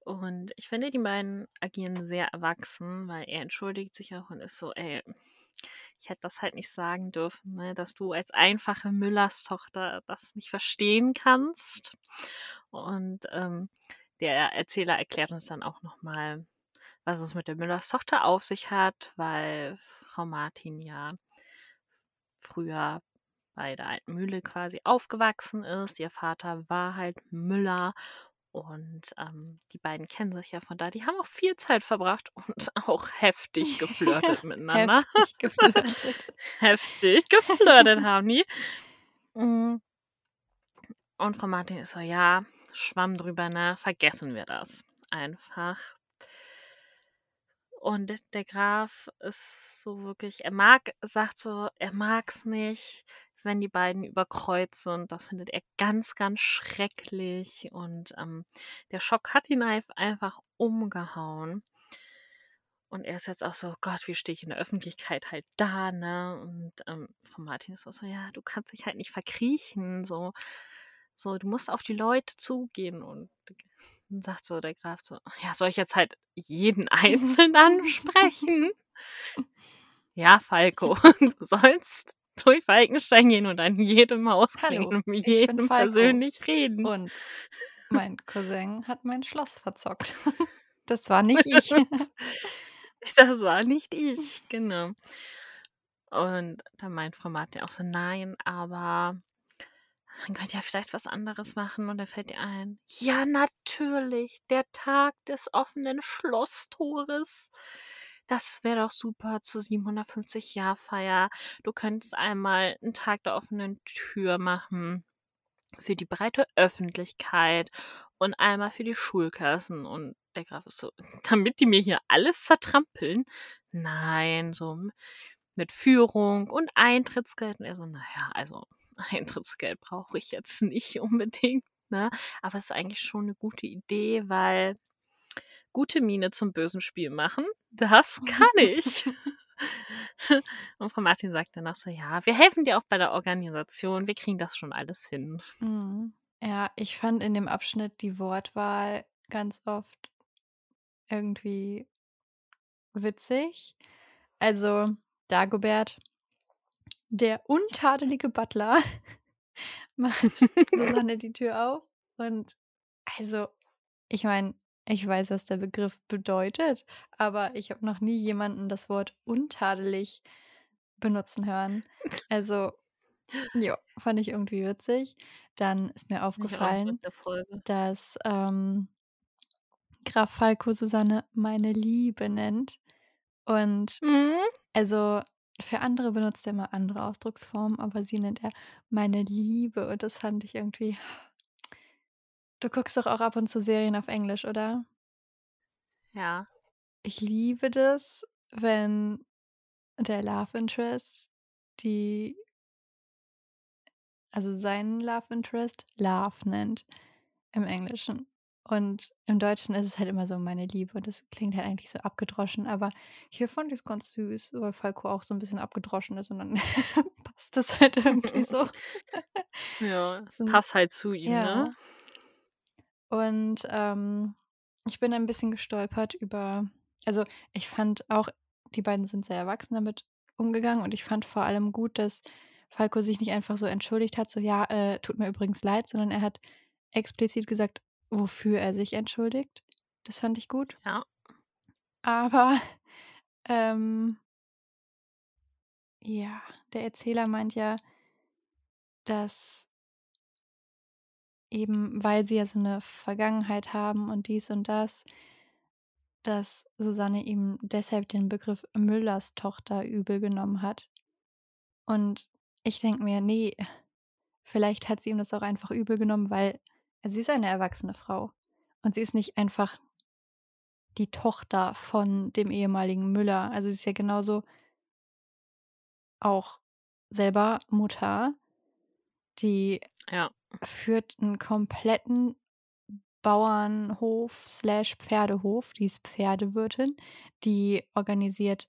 B: Und ich finde, die beiden agieren sehr erwachsen, weil er entschuldigt sich auch und ist so: „Ey, ich hätte das halt nicht sagen dürfen, ne, dass du als einfache Müllerstochter das nicht verstehen kannst.“ Und, ähm, der Erzähler erklärt uns dann auch noch mal, was es mit der Müllerstochter auf sich hat, weil Frau Martin ja früher bei der alten Mühle quasi aufgewachsen ist. Ihr Vater war halt Müller und ähm, die beiden kennen sich ja von da. Die haben auch viel Zeit verbracht [laughs] und auch heftig geflirtet [laughs] miteinander.
A: Heftig geflirtet. [laughs]
B: heftig geflirtet haben die. Mm. Und Frau Martin ist so, ja, schwamm drüber, ne? Vergessen wir das einfach. Und der Graf ist so wirklich, er mag, sagt so, er mag es nicht, wenn die beiden über Kreuz sind. Das findet er ganz, ganz schrecklich. Und ähm, der Schock hat ihn einfach umgehauen. Und er ist jetzt auch so, Gott, wie stehe ich in der Öffentlichkeit halt da, ne? Und ähm, Frau Martin ist auch so, ja, du kannst dich halt nicht verkriechen, so, so, du musst auf die Leute zugehen. Und dann sagt so der Graf so, ja, soll ich jetzt halt jeden [laughs] Einzelnen ansprechen? ja, Falco, [laughs] [laughs] du sollst durch Falkenstein gehen und an jedem Haus
A: Hallo,
B: und mit jedem persönlich reden.
A: Und mein Cousin hat mein Schloss verzockt. Das war nicht ich.
B: Das war nicht ich, genau. Und da meint Frau Martin auch so, nein, aber man könnte ja vielleicht was anderes machen. Und da fällt ihr ein, ja, natürlich, der Tag des offenen Schlosstores. Das wäre doch super zur 750-Jahr-Feier. Du könntest einmal einen Tag der offenen Tür machen für die breite Öffentlichkeit und einmal für die Schulklassen. Und der Graf ist so, [laughs] damit die mir hier alles zertrampeln. Nein, so mit Führung und Eintrittsgeld. Und er so, naja, also Eintrittsgeld brauche ich jetzt nicht [laughs] unbedingt. Ne? Aber es ist eigentlich schon eine gute Idee, weil gute Miene zum bösen Spiel machen, das [laughs] kann ich. [laughs] Und Frau Martin sagt dann auch so, ja, wir helfen dir auch bei der Organisation, wir kriegen das schon alles hin.
A: Mhm. Ja, ich fand in dem Abschnitt die Wortwahl ganz oft irgendwie witzig. Also Dagobert, der untadelige Butler, [laughs] macht Susanne die Tür auf und also, ich meine, ich weiß, was der Begriff bedeutet, aber ich habe noch nie jemanden das Wort untadelig benutzen hören. Also, ja, fand ich irgendwie witzig. Dann ist mir aufgefallen, dass ähm, Graf Falco Susanne meine Liebe nennt. Und
B: Mhm.
A: also für andere benutzt er mal andere Ausdrucksformen, aber sie nennt er meine Liebe. Und das fand ich irgendwie. Du guckst doch auch ab und zu Serien auf Englisch, oder?
B: Ja.
A: Ich liebe das, wenn der Love Interest die also seinen Love Interest Love nennt im Englischen. Und im Deutschen ist es halt immer so meine Liebe. Das klingt halt eigentlich so abgedroschen, aber hier fand ich es ganz süß, weil Falco auch so ein bisschen abgedroschen ist und dann [laughs] passt das halt irgendwie so. [laughs]
B: Ja, [laughs]
A: So
B: passt halt zu ihm,
A: ja.
B: ne?
A: Und, ähm, ich bin ein bisschen gestolpert über also, ich fand auch, die beiden sind sehr erwachsen damit umgegangen und ich fand vor allem gut, dass Falco sich nicht einfach so entschuldigt hat, so: „Ja, äh, tut mir übrigens leid“, sondern er hat explizit gesagt, wofür er sich entschuldigt. Das fand ich gut.
B: Ja.
A: Aber, [laughs] ähm ja, der Erzähler meint ja dass eben, weil sie ja so 'ne Vergangenheit haben und dies und das dass Susanne ihm deshalb den Begriff Müllers Tochter übel genommen hat. Und ich denke mir: „Ne, vielleicht hat sie ihm das auch einfach übel genommen, weil sie ist eine erwachsene Frau und sie ist nicht einfach die Tochter von dem ehemaligen Müller.“ Also, sie ist ja genauso auch selber Mutter. Die
B: Ja.
A: führt 'n kompletten Bauernhof slash Pferdehof. Die ist Pferdewirtin. Die organisiert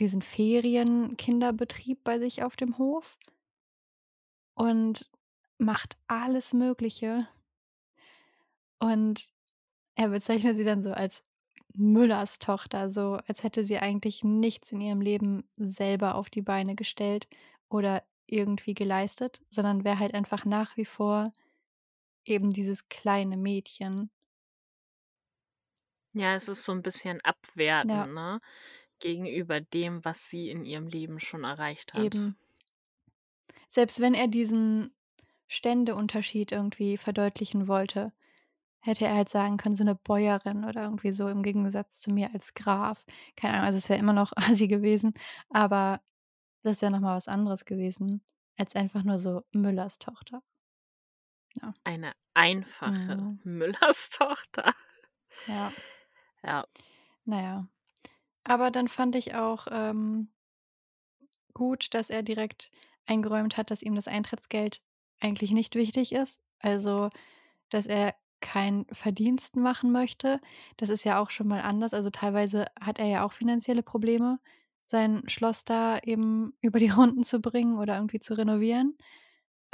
A: diesen Ferienkinderbetrieb bei sich auf dem Hof und macht alles Mögliche. Und er bezeichnet sie dann so als Müllers Tochter, so als hätte sie eigentlich nichts in ihrem Leben selber auf die Beine gestellt oder irgendwie geleistet, sondern wäre halt einfach nach wie vor eben dieses kleine Mädchen.
B: Ja, es ist so 'n bisschen
A: Ja.
B: abwertend, ne, gegenüber dem, was sie in ihrem Leben schon erreicht hat.
A: Eben. selbst wenn er diesen Ständeunterschied irgendwie verdeutlichen wollte, hätte er halt sagen können, so 'ne Bäuerin oder irgendwie so im Gegensatz zu mir als Graf. Keine Ahnung, also es wäre immer noch [laughs] Assi gewesen, aber das wäre noch mal was anderes gewesen als einfach nur so Müllers Tochter. Ja.
B: Eine einfache
A: Mhm.
B: Müllers Tochter.
A: Ja.
B: Ja.
A: Na ja. Aber dann fand ich auch, ähm gut, dass er direkt eingeräumt hat, dass ihm das Eintrittsgeld eigentlich nicht wichtig ist. Also, dass er keinen Verdienst machen möchte. Das ist ja auch schon mal anders. Also, teilweise hat er ja auch finanzielle Probleme, sein Schloss da eben [laughs] über die Runden zu bringen oder irgendwie zu renovieren.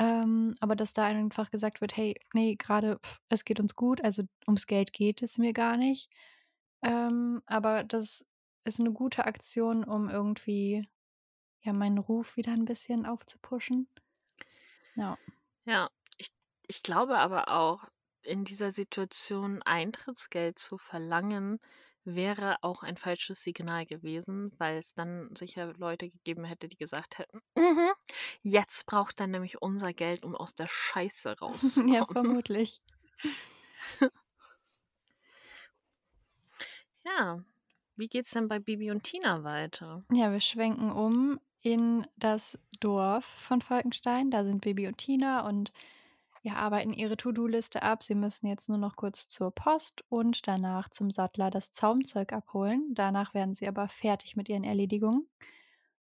A: Ähm, aber dass da einfach gesagt wird: „Hey, ne, grade, es geht uns gut, also ums Geld geht es mir gar nicht.“ Ähm, aber das ist 'ne gute Aktion, um irgendwie, ja, meinen Ruf wieder 'n bisschen aufzupushen. Ja.
B: Ja, ich ich glaube aber auch, in dieser Situation Eintrittsgeld zu verlangen, wäre auch ein falsches Signal gewesen, weil's dann sicher Leute gegeben hätte, die gesagt hätten: „Mhm, jetzt braucht er nämlich unser Geld, um aus der Scheiße [laughs]
A: Ja,
B: rauszukommen.“
A: vermutlich. [laughs]
B: Ja, wie geht's denn bei Bibi und Tina weiter?
A: Ja, wir schwenken um in das Dorf von Falkenstein. Da sind Bibi und Tina und, ja, arbeiten ihre To-do-Liste ab. Sie müssen jetzt nur noch kurz zur Post und danach zum Sattler das Zaumzeug abholen. Danach werden sie aber fertig mit ihren Erledigungen.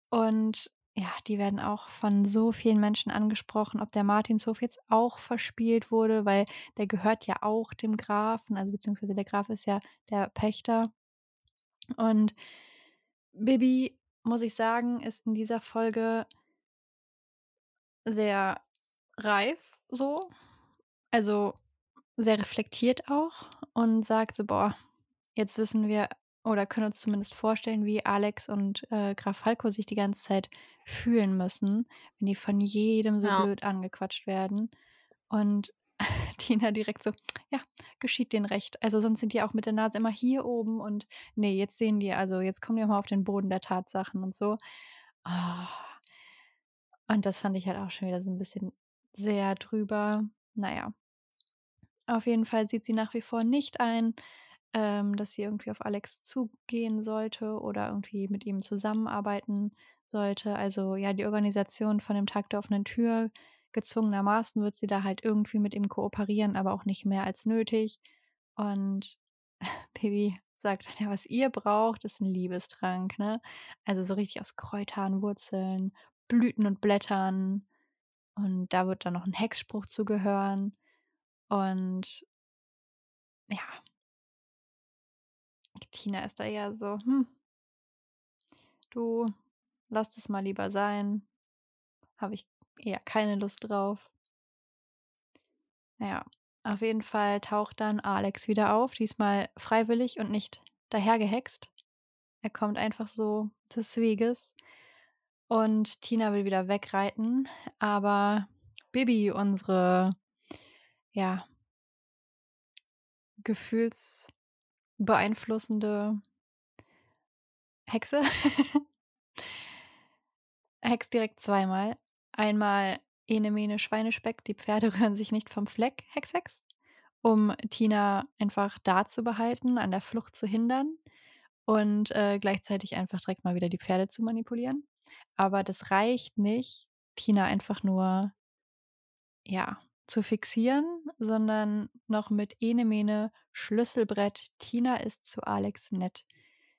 A: Und ja, die werden auch von so vielen Menschen angesprochen, ob der Martinshof jetzt auch verspielt wurde, weil der gehört ja auch dem Grafen, also beziehungsweise der Graf ist ja der Pächter. Und Bibi, muss ich sagen, ist in dieser Folge sehr reif so, also sehr reflektiert auch und sagt so: „Boah, jetzt wissen wir oder können uns zumindest vorstellen, wie Alex und, äh, Graf Falco sich die ganze Zeit fühlen müssen, wenn die von jedem so
B: Ja.
A: blöd angequatscht werden.“ Und [laughs] Tina direkt so: „Ja, geschieht denen recht.“ Also, sonst sind die auch mit der Nase immer hier oben und ne, jetzt sehen die also, jetzt kommen die auch mal auf den Boden der Tatsachen und so. Ah. Und das fand ich halt auch schon wieder so 'n bisschen sehr drüber. Na ja. Auf jeden Fall sieht sie nach wie vor nicht ein, ähm, dass sie irgendwie auf Alex zugehen sollte oder irgendwie mit ihm zusammenarbeiten sollte. Also, ja, die Organisation von dem Tag der offenen Tür gezwungenermaßen wird sie da halt irgendwie mit ihm kooperieren, aber auch nicht mehr als nötig. Und [laughs] Bibi sagt: „Ja, was ihr braucht, ist 'n Liebestrank“, ne? Also, so richtig aus Kräutern, Wurzeln, Blüten und Blättern. Und da wird dann noch 'n Hexspruch zu gehören. Und ja. Tina ist da eher so: „Hm“ „du, lass das mal lieber sein. Habe ich eher keine Lust drauf.“ Na ja, auf jeden Fall taucht dann Alex wieder auf, diesmal freiwillig und nicht dahergehext. Er kommt einfach so des Weges und Tina will wieder wegreiten, aber Bibi, unsere ja gefühlsbeeinflussende Hexe [laughs] hext direkt zweimal. Einmal Ene Mene Schweinespeck, die Pferde [laughs] rühren sich nicht vom Fleck, Hex, Hex, um Tina einfach da zu behalten, an der Flucht zu hindern und, äh, gleichzeitig einfach direkt mal wieder die Pferde zu manipulieren. Aber das reicht nicht, Tina einfach nur ja, zu fixieren, sondern noch mit Ene Mene Schlüsselbrett, Tina ist zu Alex nett,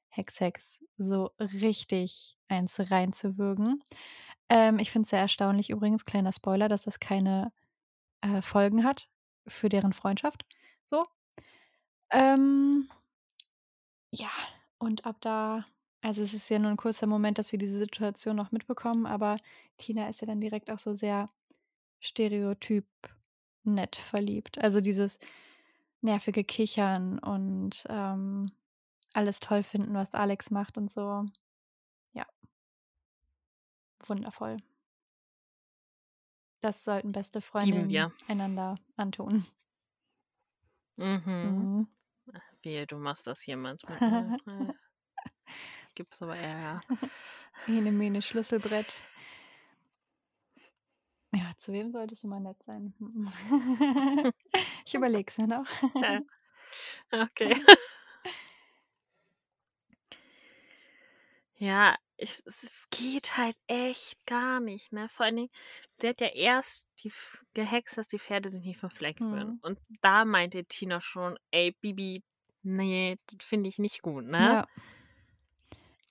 A: Hex, Hex, so richtig eins reinzuwürgen. Ähm, ich finde es sehr erstaunlich übrigens, kleiner Spoiler, dass das keine, äh, Folgen hat für deren Freundschaft, so. Ähm ja, und ab da also, es ist ja nur 'n kurzer Moment, dass wir diese Situation noch mitbekommen, aber Tina ist ja dann direkt auch so sehr stereotyp nett verliebt. Also, dieses nervige Kichern und, ähm, alles toll finden, was Alex macht und so. Ja. Wundervoll. Das sollten beste Freundinnen
B: wir.
A: einander antun.
B: Mhm.
A: Mhm.
B: Wehe, du machst das jemals mit mir. Gibt's aber Ärger.
A: Ene Mene Schlüsselbrett. Ja, zu wem solltest du mal nett sein? [laughs] Ich überlege es mir noch. [laughs]
B: Okay. [laughs] Ja, ich es es geht halt echt gar nicht, ne? Vor allen Dingen, sie hat ja erst die gehext, dass die Pferde sich nicht vom Fleck rühren.
A: Mhm.
B: Und da meinte Tina schon: „Ey, Bibi, ne, das finde ich nicht gut, ne?“
A: Ja.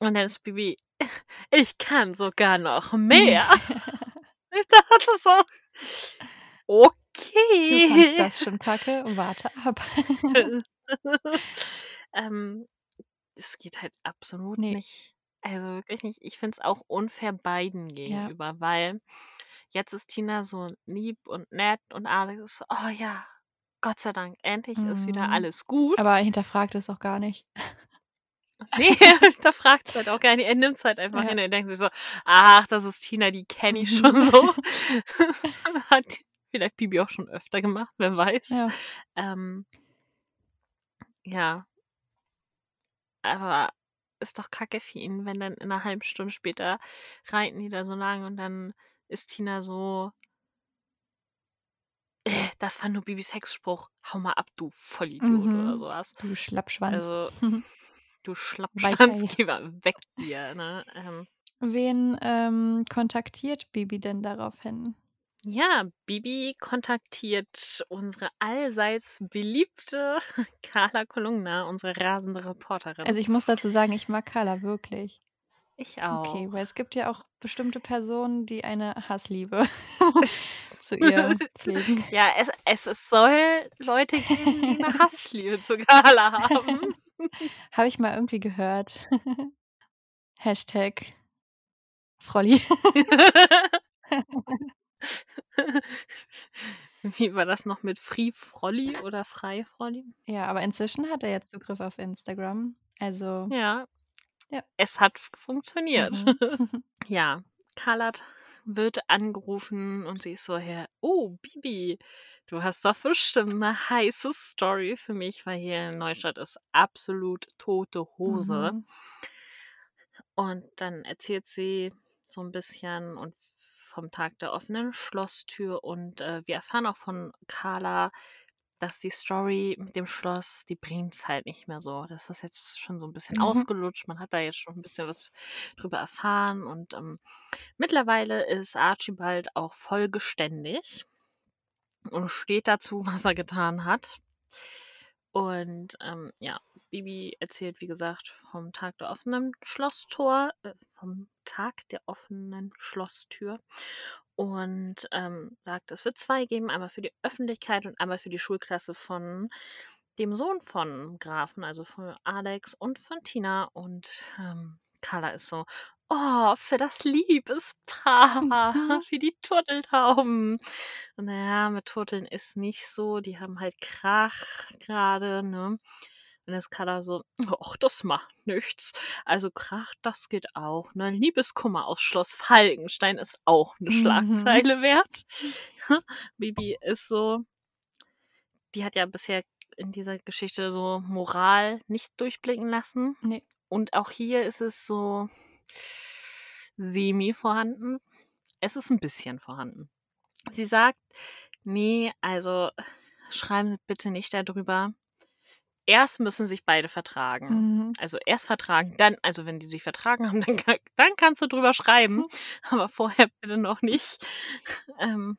B: Und dann ist Bibi: [laughs] „Ich kann sogar noch [laughs] mehr.“ Ich dachte so:
A: Du fandst
B: „Okay.“
A: das schon kacke? Warte ab. [laughs]
B: Ähm, es geht halt absolut
A: Ne.
B: nicht. Also, wirklich nicht. Ich finde es auch unfair beiden
A: Ja.
B: gegenüber, weil jetzt ist Tina so lieb und nett und Alex ist so: „Oh ja, Gott sei Dank, endlich ist wieder
A: Mhm.
B: alles gut.“
A: Aber hinterfragt es auch gar nicht. [laughs]
B: Ne, hinterfragt's halt auch gar nicht. Er nimmt's halt einfach
A: Ja.
B: hin. Er denkt sich so: „Ach, das ist Tina, die kenne ich schon [laughs] so.“ [laughs] Hat vielleicht Bibi auch schon öfter gemacht, wer weiß.
A: Ja.
B: Ähm ja. Aber ist doch kacke für ihn, wenn dann in 'ner halben Stunde später reiten die da so lang und dann ist Tina so „Äh, das war nur Bibis Hexspruch. Hau mal ab, du Vollidiot“ oder
A: Mhm.
B: so was.
A: Du Schlappschwanz.
B: Also, [laughs] du Schlappschwanz, geh mal weg hier, ne? Ähm
A: Wen, ähm, kontaktiert Bibi denn daraufhin?
B: Ja, Bibi kontaktiert unsere allseits beliebte [laughs] Carla Kolumna, unsere rasende Reporterin.
A: Also, ich muss dazu sagen, ich mag Carla wirklich.
B: Ich
A: Okay,
B: auch.
A: weil es gibt ja auch bestimmte Personen, die eine Hassliebe [laughs] zu ihr [laughs] pflegen.
B: Ja, es es es soll Leute geben, die 'ne [laughs] Hassliebe zu Carla haben.
A: Habe ich mal irgendwie gehört. Hashtag Frolli.
B: Wie war das noch mit Free Frolli oder Frei Frolli?
A: Ja, aber inzwischen hat er jetzt Zugriff auf Instagram. Also
B: Ja.
A: Ja.
B: Es hat funktioniert.
A: Mhm. [laughs] [laughs]
B: Ja, Carla hat wird angerufen und sie ist so: „Hä, oh, Bibi, du hast doch bestimmt 'ne heiße Story für mich“, weil hier in Neustadt ist absolut tote Hose.
A: Mhm.
B: Und dann erzählt sie so 'n bisschen und vom Tag der offenen Schlosstür und, äh, wir erfahren auch von Carla, dass die Story mit dem Schloss, die bringt's halt nicht mehr so. Das ist jetzt schon so 'n bisschen
A: Mhm.
B: ausgelutscht. Man hat da jetzt schon 'n bisschen was drüber erfahren und, ähm, mittlerweile ist Archibald auch vollgeständig und steht dazu, [laughs] was er getan hat. Und, ähm, ja, Bibi erzählt, wie gesagt, vom Tag der offenen Schlosstor äh, vom Tag der offenen Schlosstür und, ähm, sagt, es wird 2 geben, einmal für die Öffentlichkeit und einmal für die Schulklasse von dem Sohn von Grafen, also von Alex und von Tina. Und, ähm, Carla ist so: „Oh, für das Liebespaar,
A: Mhm. [laughs]
B: wie die Turteltauben.“ Und na ja, mit Turteln ist nicht so, die haben halt Krach grade, ne? Und ist Carla so: „Ach, das macht nichts. Also Krach, das geht auch, ne? Liebeskummer auf Schloss Falkenstein ist auch 'ne
A: Mhm.
B: Schlagzeile wert.“ [laughs] Bibi ist so die hat ja bisher in dieser Geschichte so Moral nicht durchblicken lassen.
A: Ne.
B: Und auch hier ist es so semi vorhanden. Es ist 'n bisschen vorhanden. Sie sagt: „Ne, also schreiben Sie bitte nicht da drüber. Erst müssen sich beide vertragen.
A: Mhm.
B: Also erst vertragen, dann also wenn die sich vertragen haben, [laughs] dann dann kannst du drüber schreiben,
A: Hm. [laughs]
B: aber vorher bitte noch nicht.“ Ähm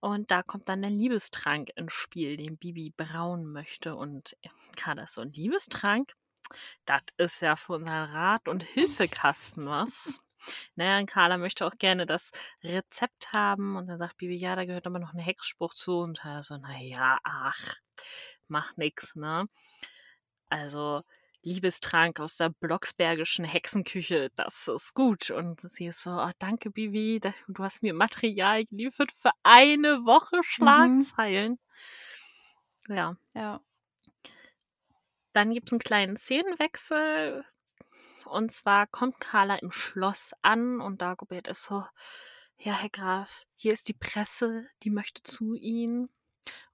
B: und da kommt dann der Liebestrank ins Spiel, den Bibi brauen möchte. Und Carla ist so: „'N Liebestrank? Das ist ja für unseren Rat und Hilfekasten was.“ [laughs] Na ja, und Carla möchte auch gerne das Rezept haben und dann sagt Bibi: „Ja, da gehört aber noch 'n Hexspruch zu.“ Und Carla so: „Na ja, ach, macht nix, ne?“ Also, Liebestrank aus der blocksbergischen Hexenküche, das ist gut. Und sie ist so: „Oh, danke, Bibi, du hast mir Material geliefert für eine Woche
A: Mhm.
B: Schlagzeilen.“ Ja.
A: Ja.
B: Dann gibt's 'n kleinen Szenenwechsel. Und zwar kommt Carla im Schloss an und Dagobert ist so: „Ja, Herr Graf, hier ist die Presse, die möchte zu Ihnen.“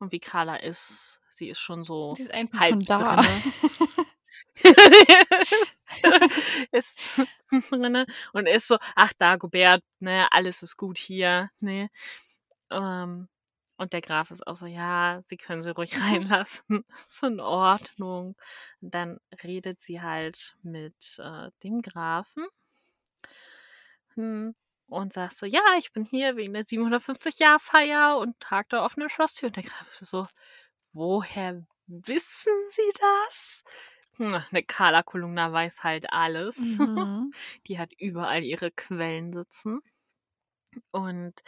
B: Und wie Carla ist, sie ist schon so
A: Die ist einfach
B: halb
A: schon da.
B: Es [laughs] [laughs] drinne und ist so, ach Dagobert, ne, alles ist gut hier, ne. Ähm, und der Graf ist auch so, ja, sie können sie ruhig [laughs] reinlassen, ist in Ordnung. Und dann redet sie halt mit äh, dem Grafen hm, und sagt so, ja, ich bin hier wegen der 750-Jahr-Feier und Tag der offenen Schlosstür. Und der Graf ist so, woher wissen Sie das? Hm, eine Carla Kolumna weiß halt alles.
A: Mhm. [laughs]
B: Die hat überall ihre Quellen sitzen. Und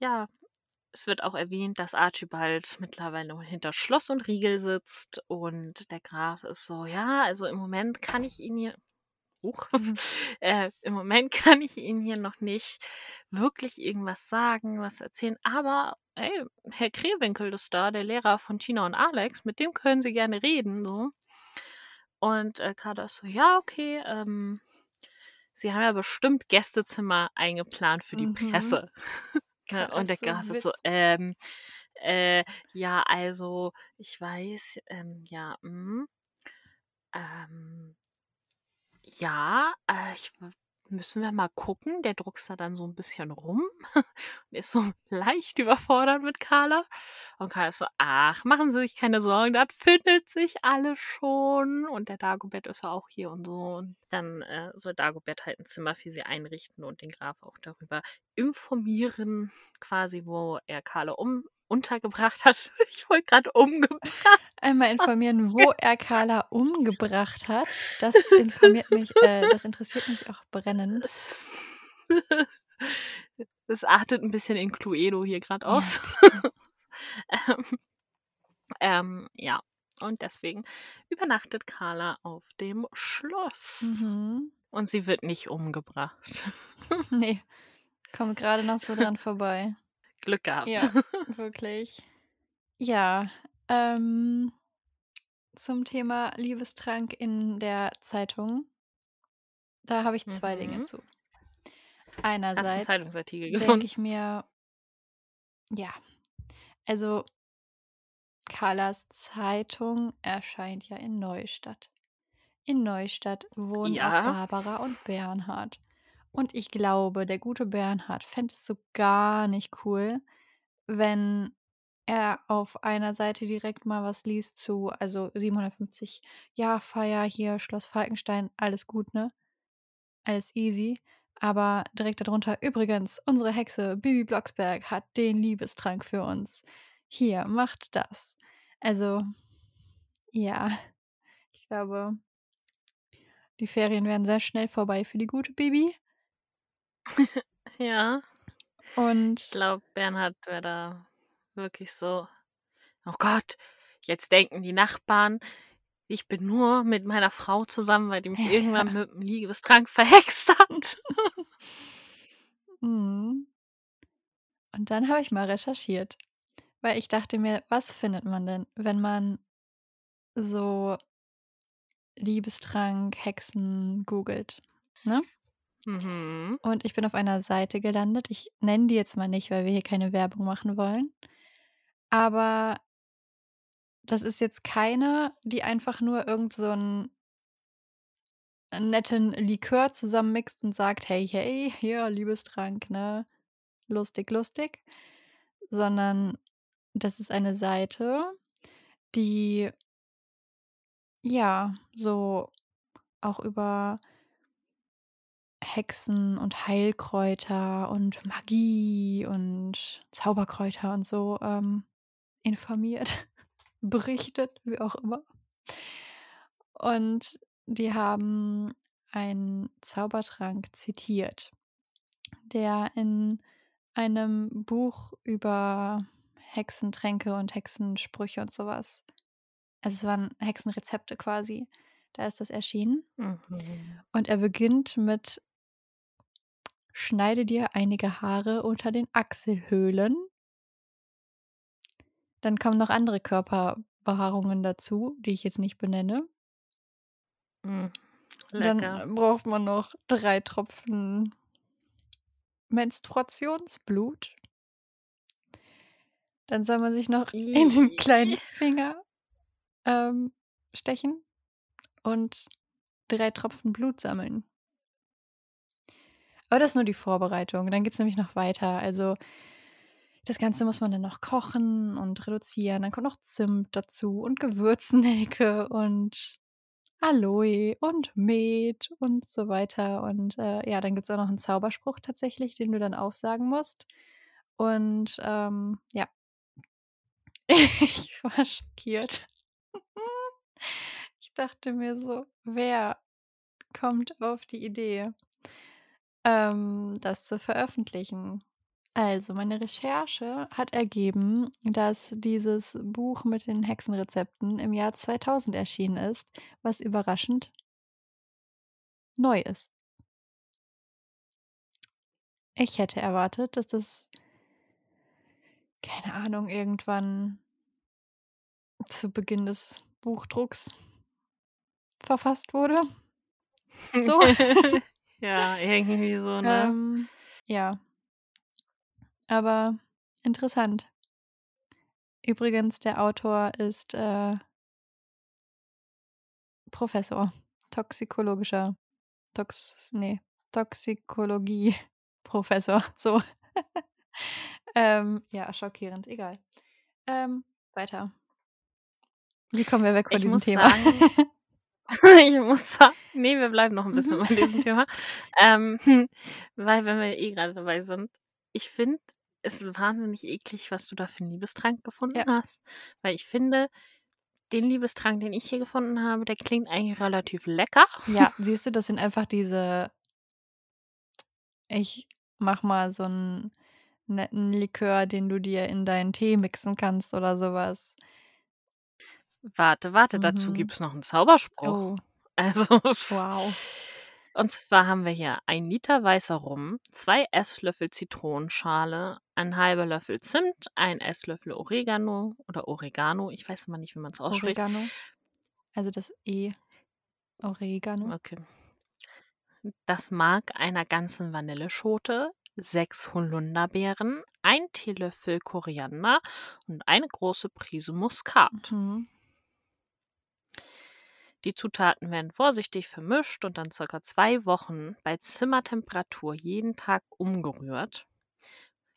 B: ja, es wird auch erwähnt, dass Archibald mittlerweile hinter Schloss und Riegel sitzt und der Graf ist so, ja, also im Moment kann ich ihn hier,
A: Mhm. [laughs]
B: äh, im Moment kann ich Ihnen hier noch nicht wirklich irgendwas sagen, was erzählen, aber ey, Herr Krewinkel ist da, der Lehrer von Tina und Alex, mit dem können Sie gerne reden, so. Und äh, Kader ist so, ja, okay, ähm, Sie haben ja bestimmt Gästezimmer eingeplant für die
A: Mhm.
B: Presse. Ja,
A: Kader
B: und der
A: so
B: Graf ist so, ähm, äh, ja, also, ich weiß, ähm, ja, hm, ähm, ja, äh, ich, müssen wir mal gucken. Der druckst da dann so ein bisschen rum [laughs] und ist so [laughs] leicht überfordert mit Carla. Und Carla ist so, ach, machen Sie sich keine Sorgen, das findet sich alles schon. Und der Dagobert ist ja auch hier und so. Und dann äh, soll Dagobert halt ein Zimmer für sie einrichten und den Graf auch darüber informieren, quasi, wo er Carla um untergebracht hat. [laughs] Ich wollte gerade umgebracht.
A: Einmal informieren, wo er Carla umgebracht hat. Das informiert mich, äh, das interessiert mich auch brennend. [laughs]
B: Das artet ein bisschen in Cluedo hier gerade
A: Ja,
B: aus.
A: bisschen. [laughs]
B: ähm, ähm, ja, und deswegen übernachtet Carla auf dem Schloss.
A: Mhm.
B: Und sie wird nicht umgebracht.
A: Nee, kommt gerade noch so dran vorbei.
B: Glück gehabt.
A: Ja, wirklich. Ja, ähm, zum Thema Liebestrank in der Zeitung. Da habe ich zwei Dinge
B: Mhm.
A: zu.
B: Hast einen
A: Einerseits denke ich mir, ja, also Carlas Zeitung erscheint ja in Neustadt. In Neustadt wohnen
B: Ja.
A: auch Barbara und Bernhard. Und ich glaube, der gute Bernhard fände es so gar nicht cool, wenn er auf einer Seite direkt mal was liest zu, also 750 Jahr Feier hier, Schloss Falkenstein, alles gut, ne? Alles easy. Aber direkt darunter, übrigens, unsere Hexe Bibi Blocksberg hat den Liebestrank für uns. Hier, macht das. Also, ja, ich glaube, die Ferien werden sehr schnell vorbei für die gute Bibi. [laughs]
B: Ja. Ich
A: Und
B: glaube, Bernhard wäre da wirklich so. Oh Gott, jetzt denken die Nachbarn, ich bin nur mit meiner Frau zusammen, weil die mich irgendwann [laughs] mit dem Liebestrank [laughs] verhext hat.
A: Mhm. Und dann habe ich mal recherchiert, weil ich dachte mir, was findet man denn, wenn man so Liebestrank, Hexen googelt, ne?
B: Mhm.
A: Und ich bin auf einer Seite gelandet. Ich nenne die jetzt mal nicht, weil wir hier keine Werbung machen wollen. Aber das ist jetzt keine, die einfach nur irgend so 'n netten Likör zusammenmixt und sagt: „Hey, hey, [laughs] hier Liebestrank, ne? Lustig, lustig.“ Sondern das ist eine Seite, die ja, so auch über Hexen und Heilkräuter und Magie und Zauberkräuter und so, ähm, informiert, [laughs] berichtet, wie auch immer. Und die haben einen Zaubertrank zitiert, der in einem Buch über Hexentränke und Hexensprüche und so was also, es waren Hexenrezepte quasi. Da ist das erschienen.
B: Mhm.
A: Und er beginnt mit: „Schneide dir einige Haare unter den Achselhöhlen.“ Dann kommen noch andere Körperbehaarungen dazu, die ich jetzt nicht benenne.
B: Mhm.
A: Dann braucht man noch 3 Tropfen Menstruationsblut. Dann soll man sich noch in den kleinen. Finger, ähm, stechen und 3 Tropfen Blut sammeln. Aber das ist nur die Vorbereitung. Dann geht's nämlich noch weiter. Also, das Ganze muss man dann noch kochen und reduzieren. Dann kommt noch Zimt dazu und Gewürznelke und Aloe und Met und so weiter. Und, äh, ja, dann gibt's auch noch 'n Zauberspruch tatsächlich, den du dann aufsagen musst. Und, ähm, ja. [laughs] Ich war schockiert. [laughs] Ich dachte mir so: „Wer kommt auf die Idee, ähm, das zu veröffentlichen?“ Also, meine Recherche hat ergeben, dass dieses Buch mit den Hexenrezepten im Jahr 2000 erschienen ist, was überraschend neu ist. Ich hätte erwartet, dass das keine Ahnung, irgendwann zu Beginn des Buchdrucks verfasst wurde. So. [laughs] [laughs]
B: Ja, irgendwie so, ne?
A: Ähm, ja. Aber interessant. Übrigens, der Autor ist, äh Professor, toxikologischer Tox ne, Toxikologie-Professor, [laughs] [laughs] so. Ähm, ja, schockierend, egal. Ähm, weiter. Wie kommen wir weg von
B: Ich
A: diesem Thema?
B: sagen [laughs] [laughs] ich muss sa ne, wir bleiben noch 'n bisschen
A: Mhm.
B: bei diesem Thema. Ähm, [laughs] weil wenn wir eh grade dabei sind, ich finde es wahnsinnig eklig, was du da für 'n Liebestrank gefunden
A: Ja.
B: hast, weil ich finde, den Liebestrank, den ich hier gefunden habe, der klingt eigentlich relativ lecker.
A: Ja, [laughs] siehst du, das sind einfach diese ich mache mal so 'n netten Likör, den du dir in deinen Tee mixen kannst oder so was.
B: Warte, warte, dazu
A: Mhm.
B: gibt's noch 'n Zauberspruch.
A: Oh. [laughs]
B: Also
A: Wow.
B: Und zwar haben wir hier 1 Liter weißer Rum, 2 Esslöffel Zitronenschale, 1/2 Löffel Zimt, 1 Esslöffel Oregano oder Oregano, ich weiß immer nicht, wie man's ausspricht.
A: Oregano. Also das E. Oregano.
B: Okay. Das Mark einer ganzen Vanilleschote, 6 Holunderbeeren, 1 Teelöffel Koriander und eine große Prise Muskat.
A: Mhm.
B: Die Zutaten werden vorsichtig vermischt und dann circa 2 Wochen bei Zimmertemperatur jeden Tag umgerührt.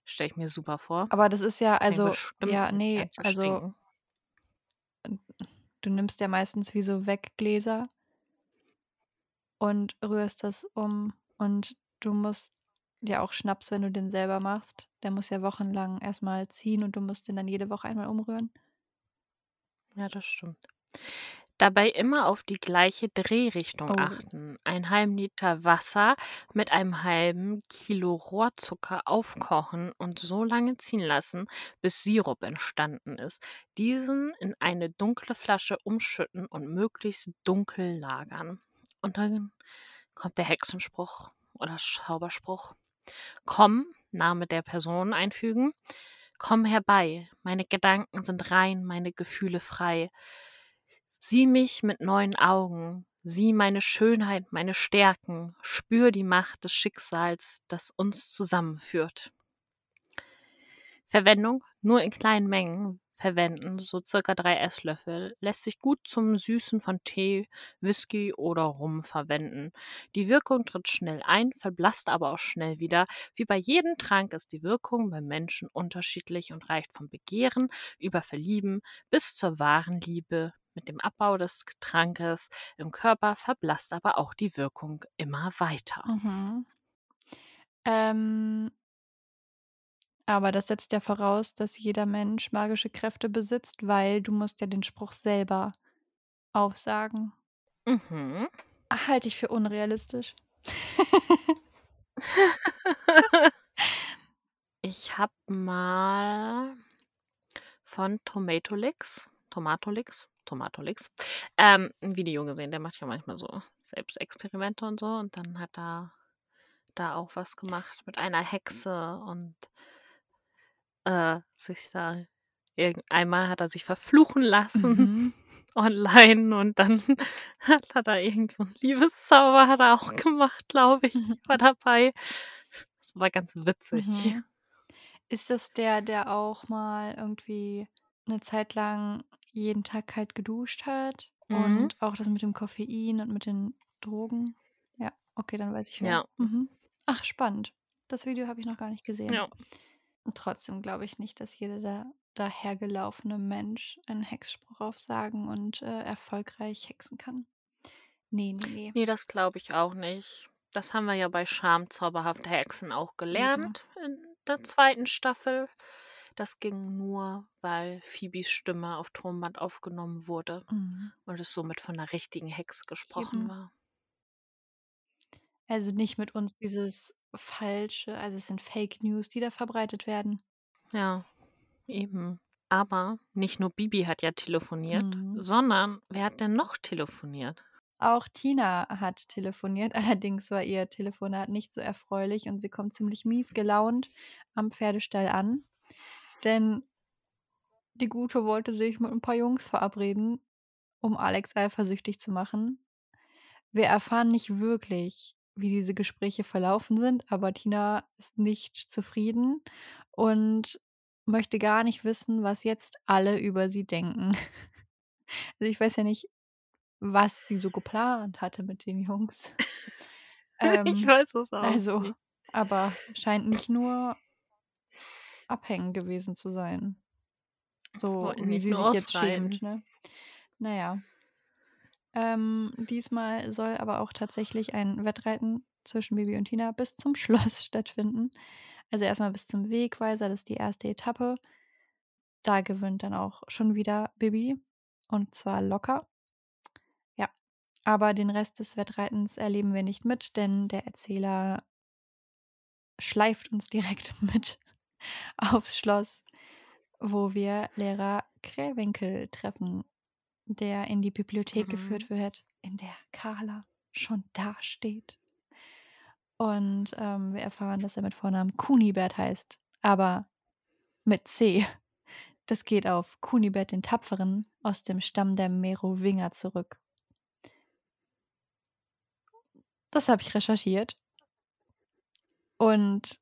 B: Stelle ich mir super vor.
A: Aber das ist ja also ja, ne,
B: so
A: also du nimmst ja meistens wie so Weggläser und rührst das um. Und du musst ja auch Schnaps, wenn du den selber machst, der muss ja wochenlang erst mal ziehen und du musst den dann jede Woche einmal umrühren.
B: Ja, das stimmt. Dabei immer auf die gleiche Drehrichtung
A: Oh.
B: achten. 1/2 Liter Wasser mit einem halben Kilo Rohrzucker aufkochen und so lange ziehen lassen, bis Sirup entstanden ist. Diesen in eine dunkle Flasche umschütten und möglichst dunkel lagern. Und dann kommt der Hexenspruch oder Zauberspruch. „Komm“, Name der Person einfügen. „Komm herbei, meine Gedanken sind rein, meine Gefühle frei. Sieh mich mit neuen Augen, sieh meine Schönheit, meine Stärken, spür die Macht des Schicksals, das uns zusammenführt.“ Verwendung: Nur in kleinen Mengen verwenden, so circa 3 Esslöffel. Lässt sich gut zum Süßen von Tee, Whisky oder Rum verwenden. Die Wirkung tritt schnell ein, verblasst aber auch schnell wieder. Wie bei jedem Trank ist die Wirkung beim Menschen unterschiedlich und reicht vom Begehren über Verlieben bis zur wahren Liebe. Mit dem Abbau des Trankes im Körper verblasst aber auch die Wirkung immer weiter.
A: Mhm. Ähm aber das setzt ja voraus, dass jeder Mensch magische Kräfte besitzt, weil du musst ja den Spruch selber aufsagen.
B: Mhm.
A: Halte ich für unrealistisch. [laughs]
B: Ich habe mal von Tomatolix Tomatolix Tomatolix, ähm, 'n Video gesehen. Der macht ja manchmal so Selbstexperimente und so und dann hat er da auch was gemacht mit einer Hexe und äh, sich da irgend einmal hat er sich verfluchen lassen
A: Mhm. [laughs]
B: online und dann [laughs] hat er irgend so 'n Liebeszauber hat er auch gemacht, glaube ich, [laughs] war dabei. Das war ganz witzig.
A: Mhm. Ist das der, der auch mal irgendwie 'ne Zeit lang jeden Tag kalt geduscht hat
B: Mhm.
A: und auch das mit dem Koffein und mit den Drogen? Ja, okay, dann weiß ich wer.
B: Ja.
A: Mhm. Ach, spannend. Das Video habe ich noch gar nicht gesehen.
B: Ja.
A: Und trotzdem glaube ich nicht, dass jeder da dahergelaufene Mensch einen Hexspruch aufsagen und äh, erfolgreich hexen kann. Nee, nee, nee.
B: Nee, das glaube ich auch nicht. Das haben wir ja bei Charme zauberhafte Hexen auch gelernt in der zweiten Staffel. Das ging nur, weil Phoebes Stimme auf Tonband aufgenommen wurde
A: Mhm.
B: und es somit von der richtigen Hex gesprochen
A: Eben.
B: war.
A: Also nicht mit uns dieses falsche, also es sind Fake News, die da verbreitet werden.
B: Ja, eben. Aber nicht nur Bibi hat ja telefoniert,
A: Mhm.
B: sondern wer hat denn noch telefoniert?
A: Auch Tina hat telefoniert, [laughs] allerdings war ihr Telefonat nicht so erfreulich und sie kommt ziemlich mies gelaunt am Pferdestall an. Denn die Gute wollte sich mit ein paar Jungs verabreden, um Alex eifersüchtig zu machen. Wir erfahren nicht wirklich, wie diese Gespräche verlaufen sind, aber Tina ist nicht zufrieden und möchte gar nicht wissen, was jetzt alle über sie denken. [laughs] Also ich weiß ja nicht, was sie so geplant hatte mit den Jungs. [laughs]
B: ich
A: Ähm,
B: weiß es auch
A: also,
B: nicht.
A: aber scheint nicht nur abhängen gewesen zu sein. So
B: Wollten
A: wie sie sich jetzt schämt, ne? Naja. Ähm, diesmal soll aber auch tatsächlich ein Wettreiten zwischen Bibi und Tina bis zum [laughs] Schloss stattfinden. Also erstmal bis zum Wegweiser, das ist die erste Etappe. Da gewinnt dann auch schon wieder Bibi. Und zwar locker. Ja. Aber den Rest des Wettreitens erleben wir nicht mit, denn der Erzähler schleift uns [laughs] direkt mit [laughs] aufs Schloss, wo wir Lehrer Krähwinkel treffen, der in die Bibliothek
B: Mhm.
A: geführt wird, in der Carla schon dasteht. Und ähm, wir erfahren, dass er mit Vornamen Kunibert heißt, aber mit C. [laughs] Das geht auf Kunibert den Tapferen aus dem Stamm der Merowinger zurück. Das habe ich recherchiert. Und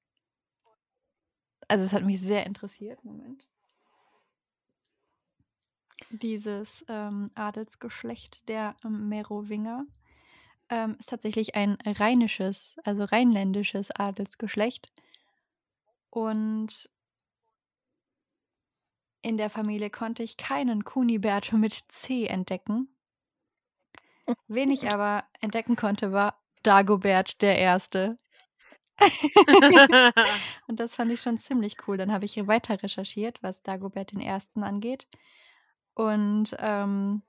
A: also es hat mich sehr interessiert. Moment. Dieses ähm, Adelsgeschlecht der ähm, Merowinger ähm, ist tatsächlich ein rheinisches, also rheinländisches Adelsgeschlecht. Und in der Familie konnte ich keinen Kunibert mit C entdecken. Wen ich aber entdecken konnte, war Dagobert der Erste. [laughs] [laughs] Und das fand ich schon ziemlich cool. Dann habe ich weiter recherchiert, was Dagobert den Ersten angeht. Und ähm,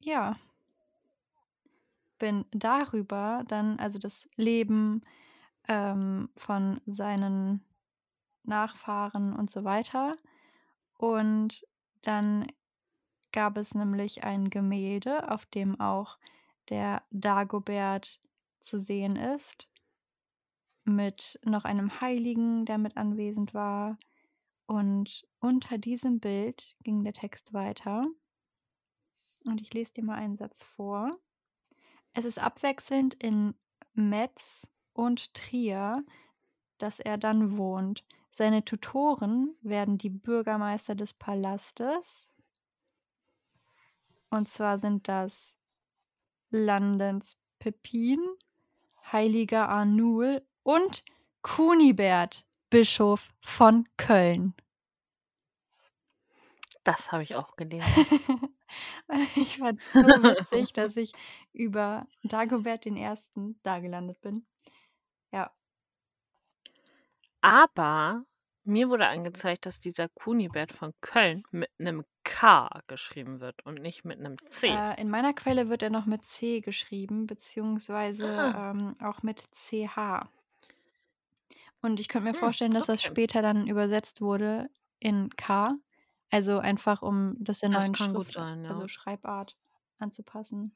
A: ja, bin darüber dann, also das Leben ähm, von seinen Nachfahren und so weiter. Und dann gab es nämlich ein Gemälde, auf dem auch der Dagobert zu sehen ist, mit noch einem Heiligen, der mit anwesend war. Und unter diesem Bild ging der Text weiter. Und ich lese dir mal einen Satz vor. Es ist abwechselnd in Metz und Trier, dass er dann wohnt. Seine Tutoren werden die Bürgermeister des Palastes. Und zwar sind das Landens Pepin, Heiliger Arnul und Kunibert, Bischof von Köln.
B: Das habe ich auch gelesen. [laughs]
A: ich fand es so witzig, [laughs] dass ich über Dagobert den Ersten da gelandet bin. Ja.
B: Aber mir wurde angezeigt, dass dieser Kunibert von Köln mit einem K geschrieben wird und nicht mit einem C.
A: Äh, in meiner Quelle wird er noch mit C geschrieben, beziehungsweise
B: Ah.
A: ähm, auch mit CH. Und ich könnte mir
B: Hm,
A: vorstellen, dass das
B: okay.
A: später dann übersetzt wurde in K. Also einfach, um das der
B: Das
A: neuen Schrift,
B: sein, ja.
A: also Schreibart anzupassen.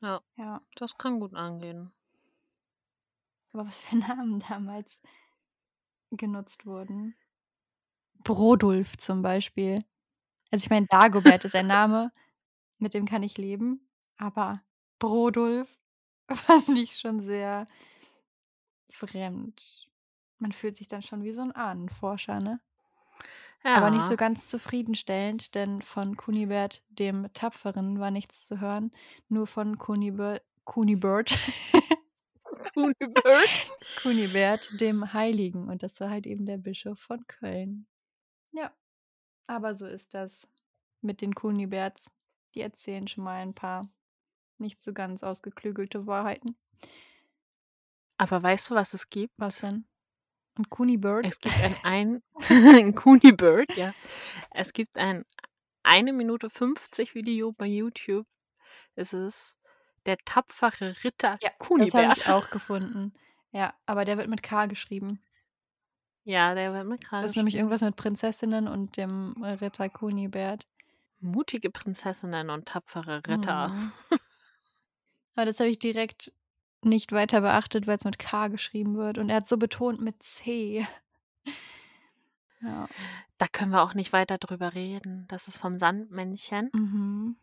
B: Ja,
A: Ja.
B: das kann gut angehen.
A: Aber was für [laughs] Namen damals genutzt wurden. Brodulf zum Beispiel. Also ich meine, Dagobert ist ein Name, mit dem kann ich leben, aber Brodulf [laughs] fand ich schon sehr fremd. Man fühlt sich dann schon wie so ein Ahnenforscher, ne? Aber nicht so
B: Ja,
A: ganz zufriedenstellend, denn von Kunibert dem Tapferen war nichts zu hören. Nur von Kunibert, Kunibert
B: Kunibert. [laughs]
A: Kunibert, dem Heiligen. Und das war halt eben der Bischof von Köln. Ja, aber so ist das mit den Kuniberts. Die erzählen schon mal ein paar nicht so ganz ausgeklügelte Wahrheiten.
B: Aber weißt du, was es gibt?
A: Was denn? Ein Kunibert?
B: Es gibt ein, ein, [laughs] ein Kunibert, ja. Es gibt ein 1 Minute 50 Video bei YouTube. Es ist der tapfere Ritter
A: Ja, das habe ich auch gefunden. Ja, aber der wird mit K geschrieben.
B: Ja, der wird mit
A: Das
B: gerade
A: ist nämlich irgendwas mit Prinzessinnen und dem Ritter Kunibert.
B: mutige Prinzessinnen und tapfere Ritter.
A: Mhm. [laughs] Aber das habe ich direkt nicht weiter beachtet, weil es mit K geschrieben wird. Und er hat so betont mit C. [laughs] Ja.
B: Da können wir auch nicht weiter drüber reden. Das ist vom Sandmännchen
A: Mhm.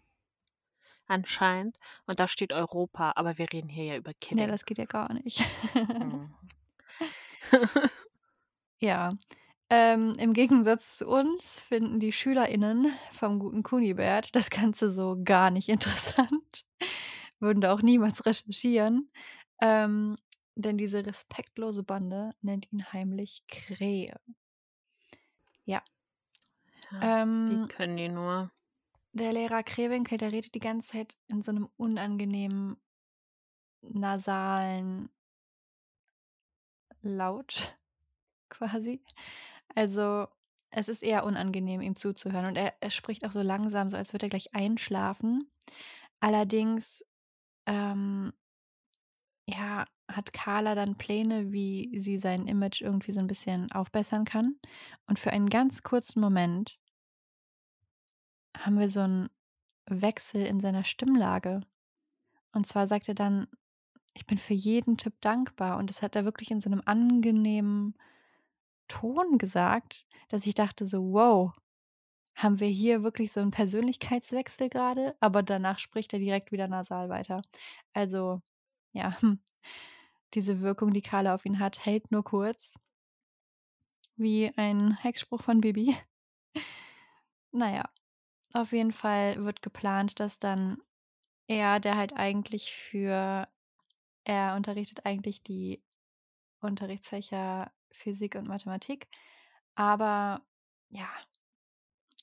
B: anscheinend. Und da steht Europa, aber wir reden hier ja über Kidding.
A: Ja, das geht ja gar nicht.
B: Mhm. [laughs]
A: Ja. Ähm, Im Gegensatz zu uns finden die SchülerInnen vom guten Kunibert das Ganze so gar nicht interessant. Würden da auch niemals [laughs] recherchieren. Ähm, denn diese respektlose Bande nennt ihn heimlich Krähe.
B: ja,
A: Ähm,
B: wie können die nur?
A: der Lehrer Krewinkel, der redet die ganze Zeit in so einem unangenehmen, nasalen Laut [laughs] quasi. Also es ist eher unangenehm, ihm zuzuhören. Und er, er spricht auch so langsam, so als würde er gleich einschlafen. Allerdings, ähm, ja, hat Carla dann Pläne, wie sie sein Image irgendwie so ein bisschen aufbessern kann. Und für einen ganz kurzen Moment haben wir so einen Wechsel in seiner Stimmlage. Und zwar sagt er dann, ich bin für jeden Tipp dankbar. Und das hat er wirklich in so einem angenehmen Ton gesagt, dass ich dachte so, wow, haben wir hier wirklich so einen Persönlichkeitswechsel gerade? Aber danach spricht er direkt wieder nasal weiter. Also, ja, [laughs] diese Wirkung, die Carla auf ihn hat, hält nur kurz. Wie ein Hexspruch von Bibi. [laughs] Naja, auf jeden Fall wird geplant, dass dann er, der halt eigentlich für, er unterrichtet eigentlich die Unterrichtsfächer Physik und Mathematik, aber ja,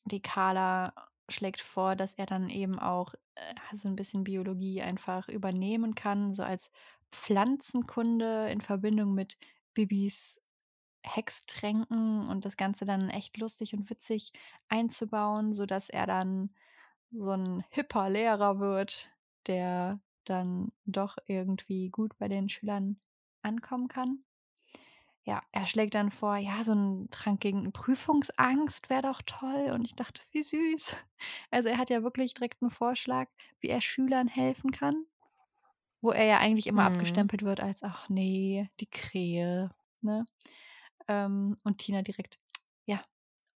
A: die Carla schlägt vor, dass er dann eben auch äh, so ein bisschen Biologie einfach übernehmen kann, so als Pflanzenkunde in Verbindung mit Bibis Hextränken und das Ganze dann echt lustig und witzig einzubauen, sodass er dann so ein hipper Lehrer wird, der dann doch irgendwie gut bei den Schülern ankommen kann. Ja, er schlägt dann vor, ja, so ein Trank gegen Prüfungsangst wäre doch toll. Und ich dachte, wie süß. [laughs] Also er hat ja wirklich direkt einen Vorschlag, wie er Schülern helfen kann, wo er ja eigentlich immer
B: Mhm.
A: abgestempelt wird als, ach nee, die Krähe, ne? Ähm, und Tina direkt, ja,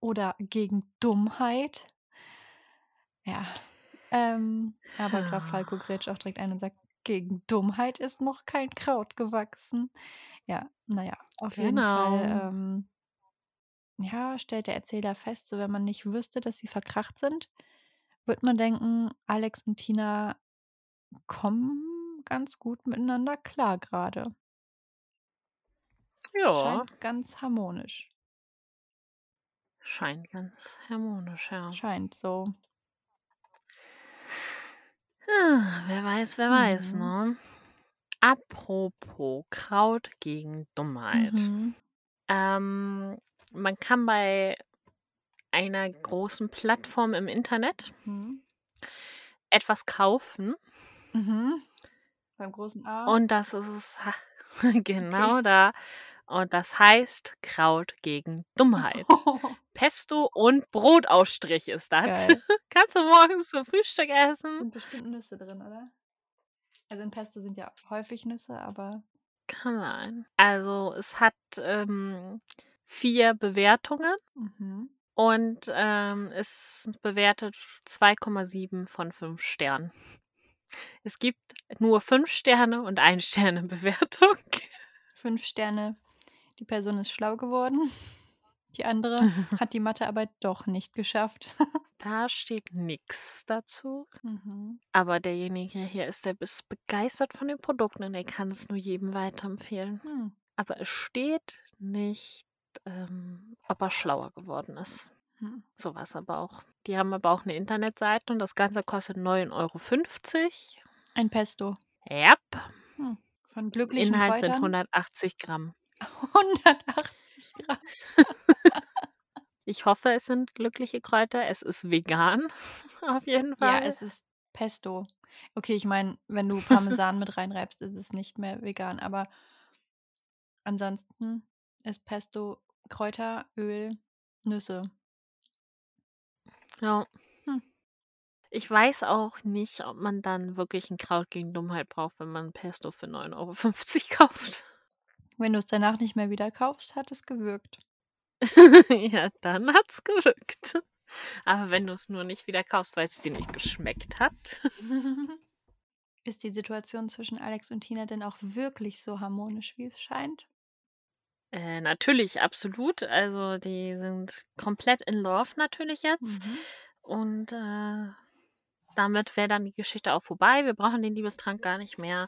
A: oder gegen Dummheit. Ja. Ähm, aber Graf Falco grätscht auch direkt ein und sagt, gegen Dummheit ist noch kein Kraut gewachsen. Ja, naja, auf jeden Fall,
B: Genau.
A: ähm, ja, stellt der Erzähler fest, so wenn man nicht wüsste, dass sie verkracht sind, würde man denken, Alex und Tina kommen ganz gut miteinander klar gerade.
B: Ja,
A: Scheint ganz harmonisch.
B: scheint ganz harmonisch, ja.
A: Scheint so.
B: Ah, Wer weiß, wer weiß,
A: Mhm.
B: ne? Apropos Kraut gegen Dummheit.
A: Mhm.
B: Ähm, man kann bei einer großen Plattform im Internet
A: Mhm.
B: etwas kaufen
A: Mhm. Beim großen A.
B: und das ist es [laughs] genau da. Und das heißt Kraut gegen Dummheit. [laughs] Pesto und Brotausstrich ist das.
A: Geil. [laughs]
B: Kannst du morgens zum Frühstück essen.
A: Sind bestimmt Nüsse drin, oder? Also in Pesto sind ja häufig Nüsse, aber
B: Kann sein. Also es hat ähm, vier Bewertungen
A: mhm.
B: und ähm, ist bewertet 2,7 von 5 Sternen. Es gibt nur 5 Sterne und 1 Sterne Bewertung.
A: fünf Sterne. Die Person ist schlau geworden. Die andere [laughs] hat die Mathearbeit doch nicht geschafft. [laughs]
B: Da steht nix dazu.
A: Mhm.
B: Aber derjenige hier ist, der ist begeistert von den Produkten und er kann es nur jedem weiterempfehlen.
A: Hm.
B: Aber es steht nicht, ähm, ob er schlauer geworden ist.
A: Hm.
B: So war es aber auch. Die haben aber auch eine Internetseite und das Ganze kostet 9,50 Euro.
A: Ein Pesto.
B: Yep.
A: Hm. Von glücklichen
B: Inhalt sind
A: Kräutern.
B: 180 Gramm.
A: 180 Gramm.
B: Ich hoffe, es sind glückliche Kräuter. Es ist vegan. [laughs] Auf jeden Fall.
A: Ja, es ist Pesto. Okay, ich meine, wenn du Parmesan mit reinreibst, ist es nicht mehr vegan. Aber ansonsten ist Pesto Kräuter, Öl, Nüsse.
B: Ja.
A: Hm.
B: Ich weiß auch nicht, ob man dann wirklich ein Kraut gegen Dummheit braucht, wenn man Pesto für 9,50 Euro kauft.
A: Wenn du es danach nicht mehr wieder kaufst, hat es gewirkt. [laughs]
B: ja, dann hat's gewirkt. Aber wenn du es nur nicht wieder kaufst, weil es dir nicht geschmeckt hat. [laughs]
A: Ist die Situation zwischen Alex und Tina denn auch wirklich so harmonisch, wie es scheint?
B: Äh, natürlich, absolut. Also die sind komplett in Love natürlich jetzt.
A: Mhm.
B: Und äh, damit wäre dann die Geschichte auch vorbei. Wir brauchen den Liebestrank gar nicht mehr.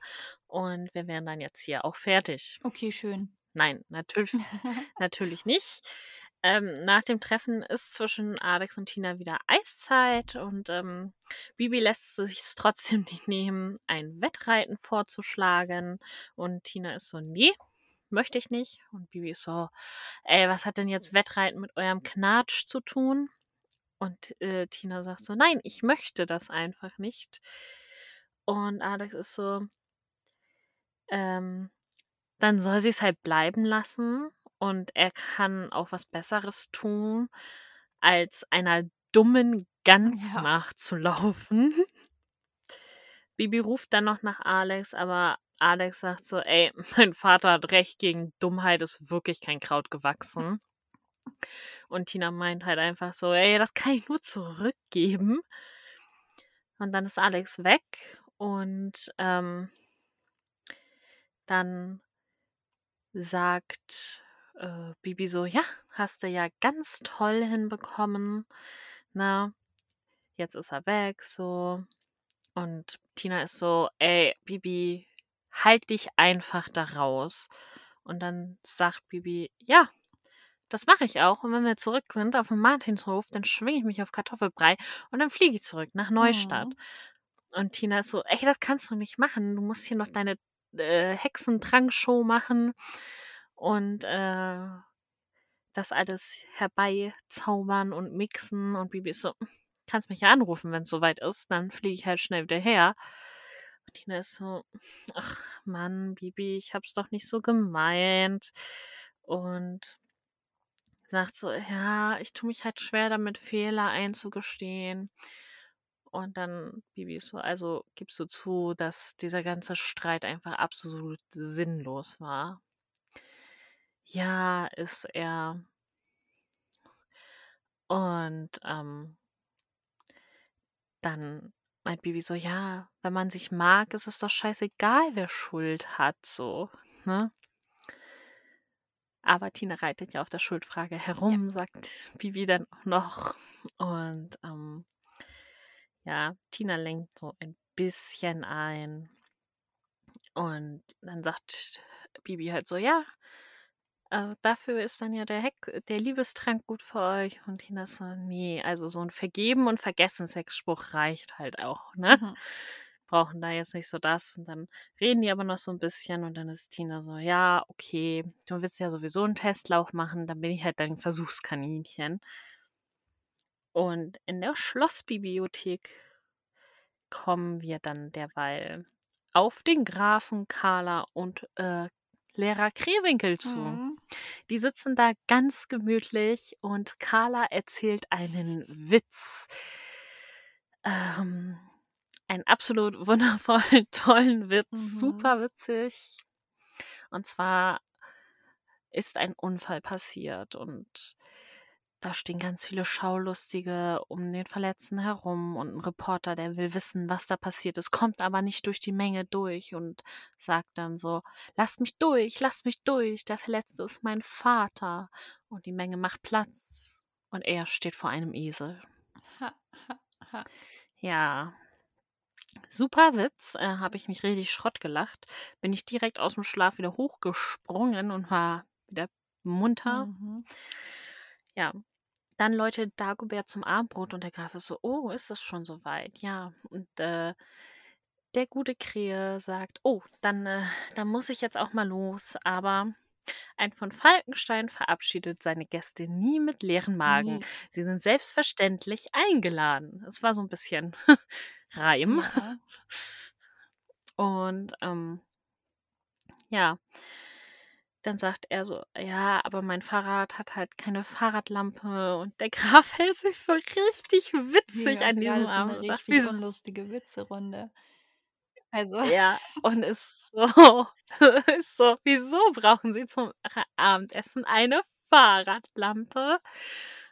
B: Und wir wären dann jetzt hier auch fertig.
A: Okay, schön.
B: Nein, natürlich, [laughs] natürlich nicht. Ähm, nach dem Treffen ist zwischen Alex und Tina wieder Eiszeit und ähm, Bibi lässt sich trotzdem nicht nehmen, ein Wettreiten vorzuschlagen. Und Tina ist so, nee, möchte ich nicht. Und Bibi ist so, ey, was hat denn jetzt Wettreiten mit eurem Knatsch zu tun? Und äh, Tina sagt so, nein, ich möchte das einfach nicht. Und Alex ist so, ähm, dann soll sie es halt bleiben lassen und er kann auch was Besseres tun, als einer dummen Gans
A: Ja.
B: nachzulaufen. [laughs] Bibi ruft dann noch nach Alex, aber Alex sagt so, ey, [laughs] mein Vater hat recht, gegen Dummheit ist wirklich kein Kraut gewachsen. Und Tina meint halt einfach so, ey, das kann ich nur zurückgeben. Und dann ist Alex weg und ähm, dann sagt äh, Bibi so, ja, hast du ja ganz toll hinbekommen. Na, jetzt ist er weg, so. Und Tina ist so, ey, Bibi, halt dich einfach da raus. Und dann sagt Bibi, ja, das mache ich auch. Und wenn wir zurück sind auf dem Martinshof, dann schwinge ich mich auf Kartoffelbrei und dann fliege ich zurück nach Neustadt.
A: Mhm.
B: Und Tina ist so, ey, das kannst du nicht machen. Du musst hier noch deine äh, Hexentrankshow machen und äh, das alles herbeizaubern und mixen. Und Bibi ist so, kannst mich ja anrufen, wenn es soweit ist. Dann fliege ich halt schnell wieder her. Und Tina ist so, ach Mann, Bibi, ich hab's doch nicht so gemeint. Und sagt so, ja, ich tue mich halt schwer damit, Fehler einzugestehen. Und dann Bibi ist so, also gibst du zu, dass dieser ganze Streit einfach absolut sinnlos war. Ja, ist er. Und ähm, dann meint Bibi so, ja, wenn man sich mag, ist es doch scheißegal, wer Schuld hat, so, ne? Aber Tina reitet ja auf der Schuldfrage herum, sagt Bibi dann auch noch. Und ähm, ja, Tina lenkt so ein bisschen ein. Und dann sagt Bibi halt so, ja, äh, dafür ist dann ja der, Hex der Liebestrank gut für euch. Und Tina so, nee, also so ein Vergeben und Vergessen-Sexspruch reicht halt auch, ne?
A: Mhm.
B: Brauchen da jetzt nicht so das. Und dann reden die aber noch so ein bisschen und dann ist Tina so, ja, okay, du willst ja sowieso einen Testlauf machen, dann bin ich halt dein Versuchskaninchen. Und in der Schlossbibliothek kommen wir dann derweil auf den Grafen Carla und äh, Lehrer Krewinkel zu.
A: Mhm.
B: Die sitzen da ganz gemütlich und Carla erzählt einen Witz. Ähm, einen absolut [laughs] wundervollen, tollen Witz,
A: Mhm.
B: super witzig. Und zwar ist ein Unfall passiert und da stehen ganz viele Schaulustige um den Verletzten herum und ein Reporter, der will wissen, was da passiert ist, kommt aber nicht durch die Menge durch und sagt dann so, lasst mich durch, lasst mich durch, der Verletzte ist mein Vater. Und die Menge macht Platz und er steht vor einem Esel.
A: Ha, ha, ha.
B: Ja. Super Witz, äh, habe ich mich richtig Schrott gelacht. Bin ich direkt aus dem Schlaf wieder hochgesprungen und war wieder munter.
A: Mhm.
B: Ja. Dann läutet Dagobert zum Abendbrot und der Graf ist so, oh, ist das schon soweit? Ja. Und äh, der gute Krähe sagt, oh, dann, äh, dann muss ich jetzt auch mal los. Aber ein von Falkenstein verabschiedet seine Gäste nie mit leeren Magen.
A: Nie.
B: Sie sind selbstverständlich eingeladen. Es war so ein bisschen [laughs] Reim.
A: Ja.
B: Und ähm, ja, dann sagt er so, ja, aber mein Fahrrad hat halt keine Fahrradlampe und der [laughs] Graf hält sich für richtig witzig
A: Ja,
B: an diesem
A: so eine
B: Abend. Sagt,
A: richtig
B: wie,
A: unlustige Witze-Runde. Also,
B: ja, [laughs] und ist so, [laughs] ist so, wieso brauchen Sie zum Abendessen eine Fahrradlampe?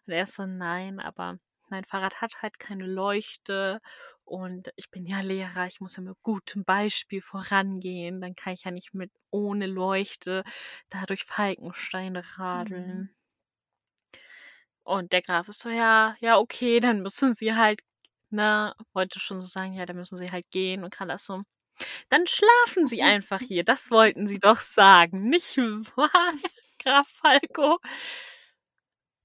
B: Und er ist so, nein, aber mein Fahrrad hat halt keine Leuchte und ich bin ja Lehrer, ich muss ja mit gutem Beispiel vorangehen. Dann kann ich ja nicht mit ohne Leuchte da durch Falkenstein radeln.
A: mhm.
B: Und der Graf ist so, ja, ja, okay, dann müssen sie halt, ne, wollte schon so sagen, ja, dann müssen sie halt gehen und Carla ist so, dann schlafen sie einfach hier, das wollten sie doch sagen, nicht wahr, [laughs] Graf Falco?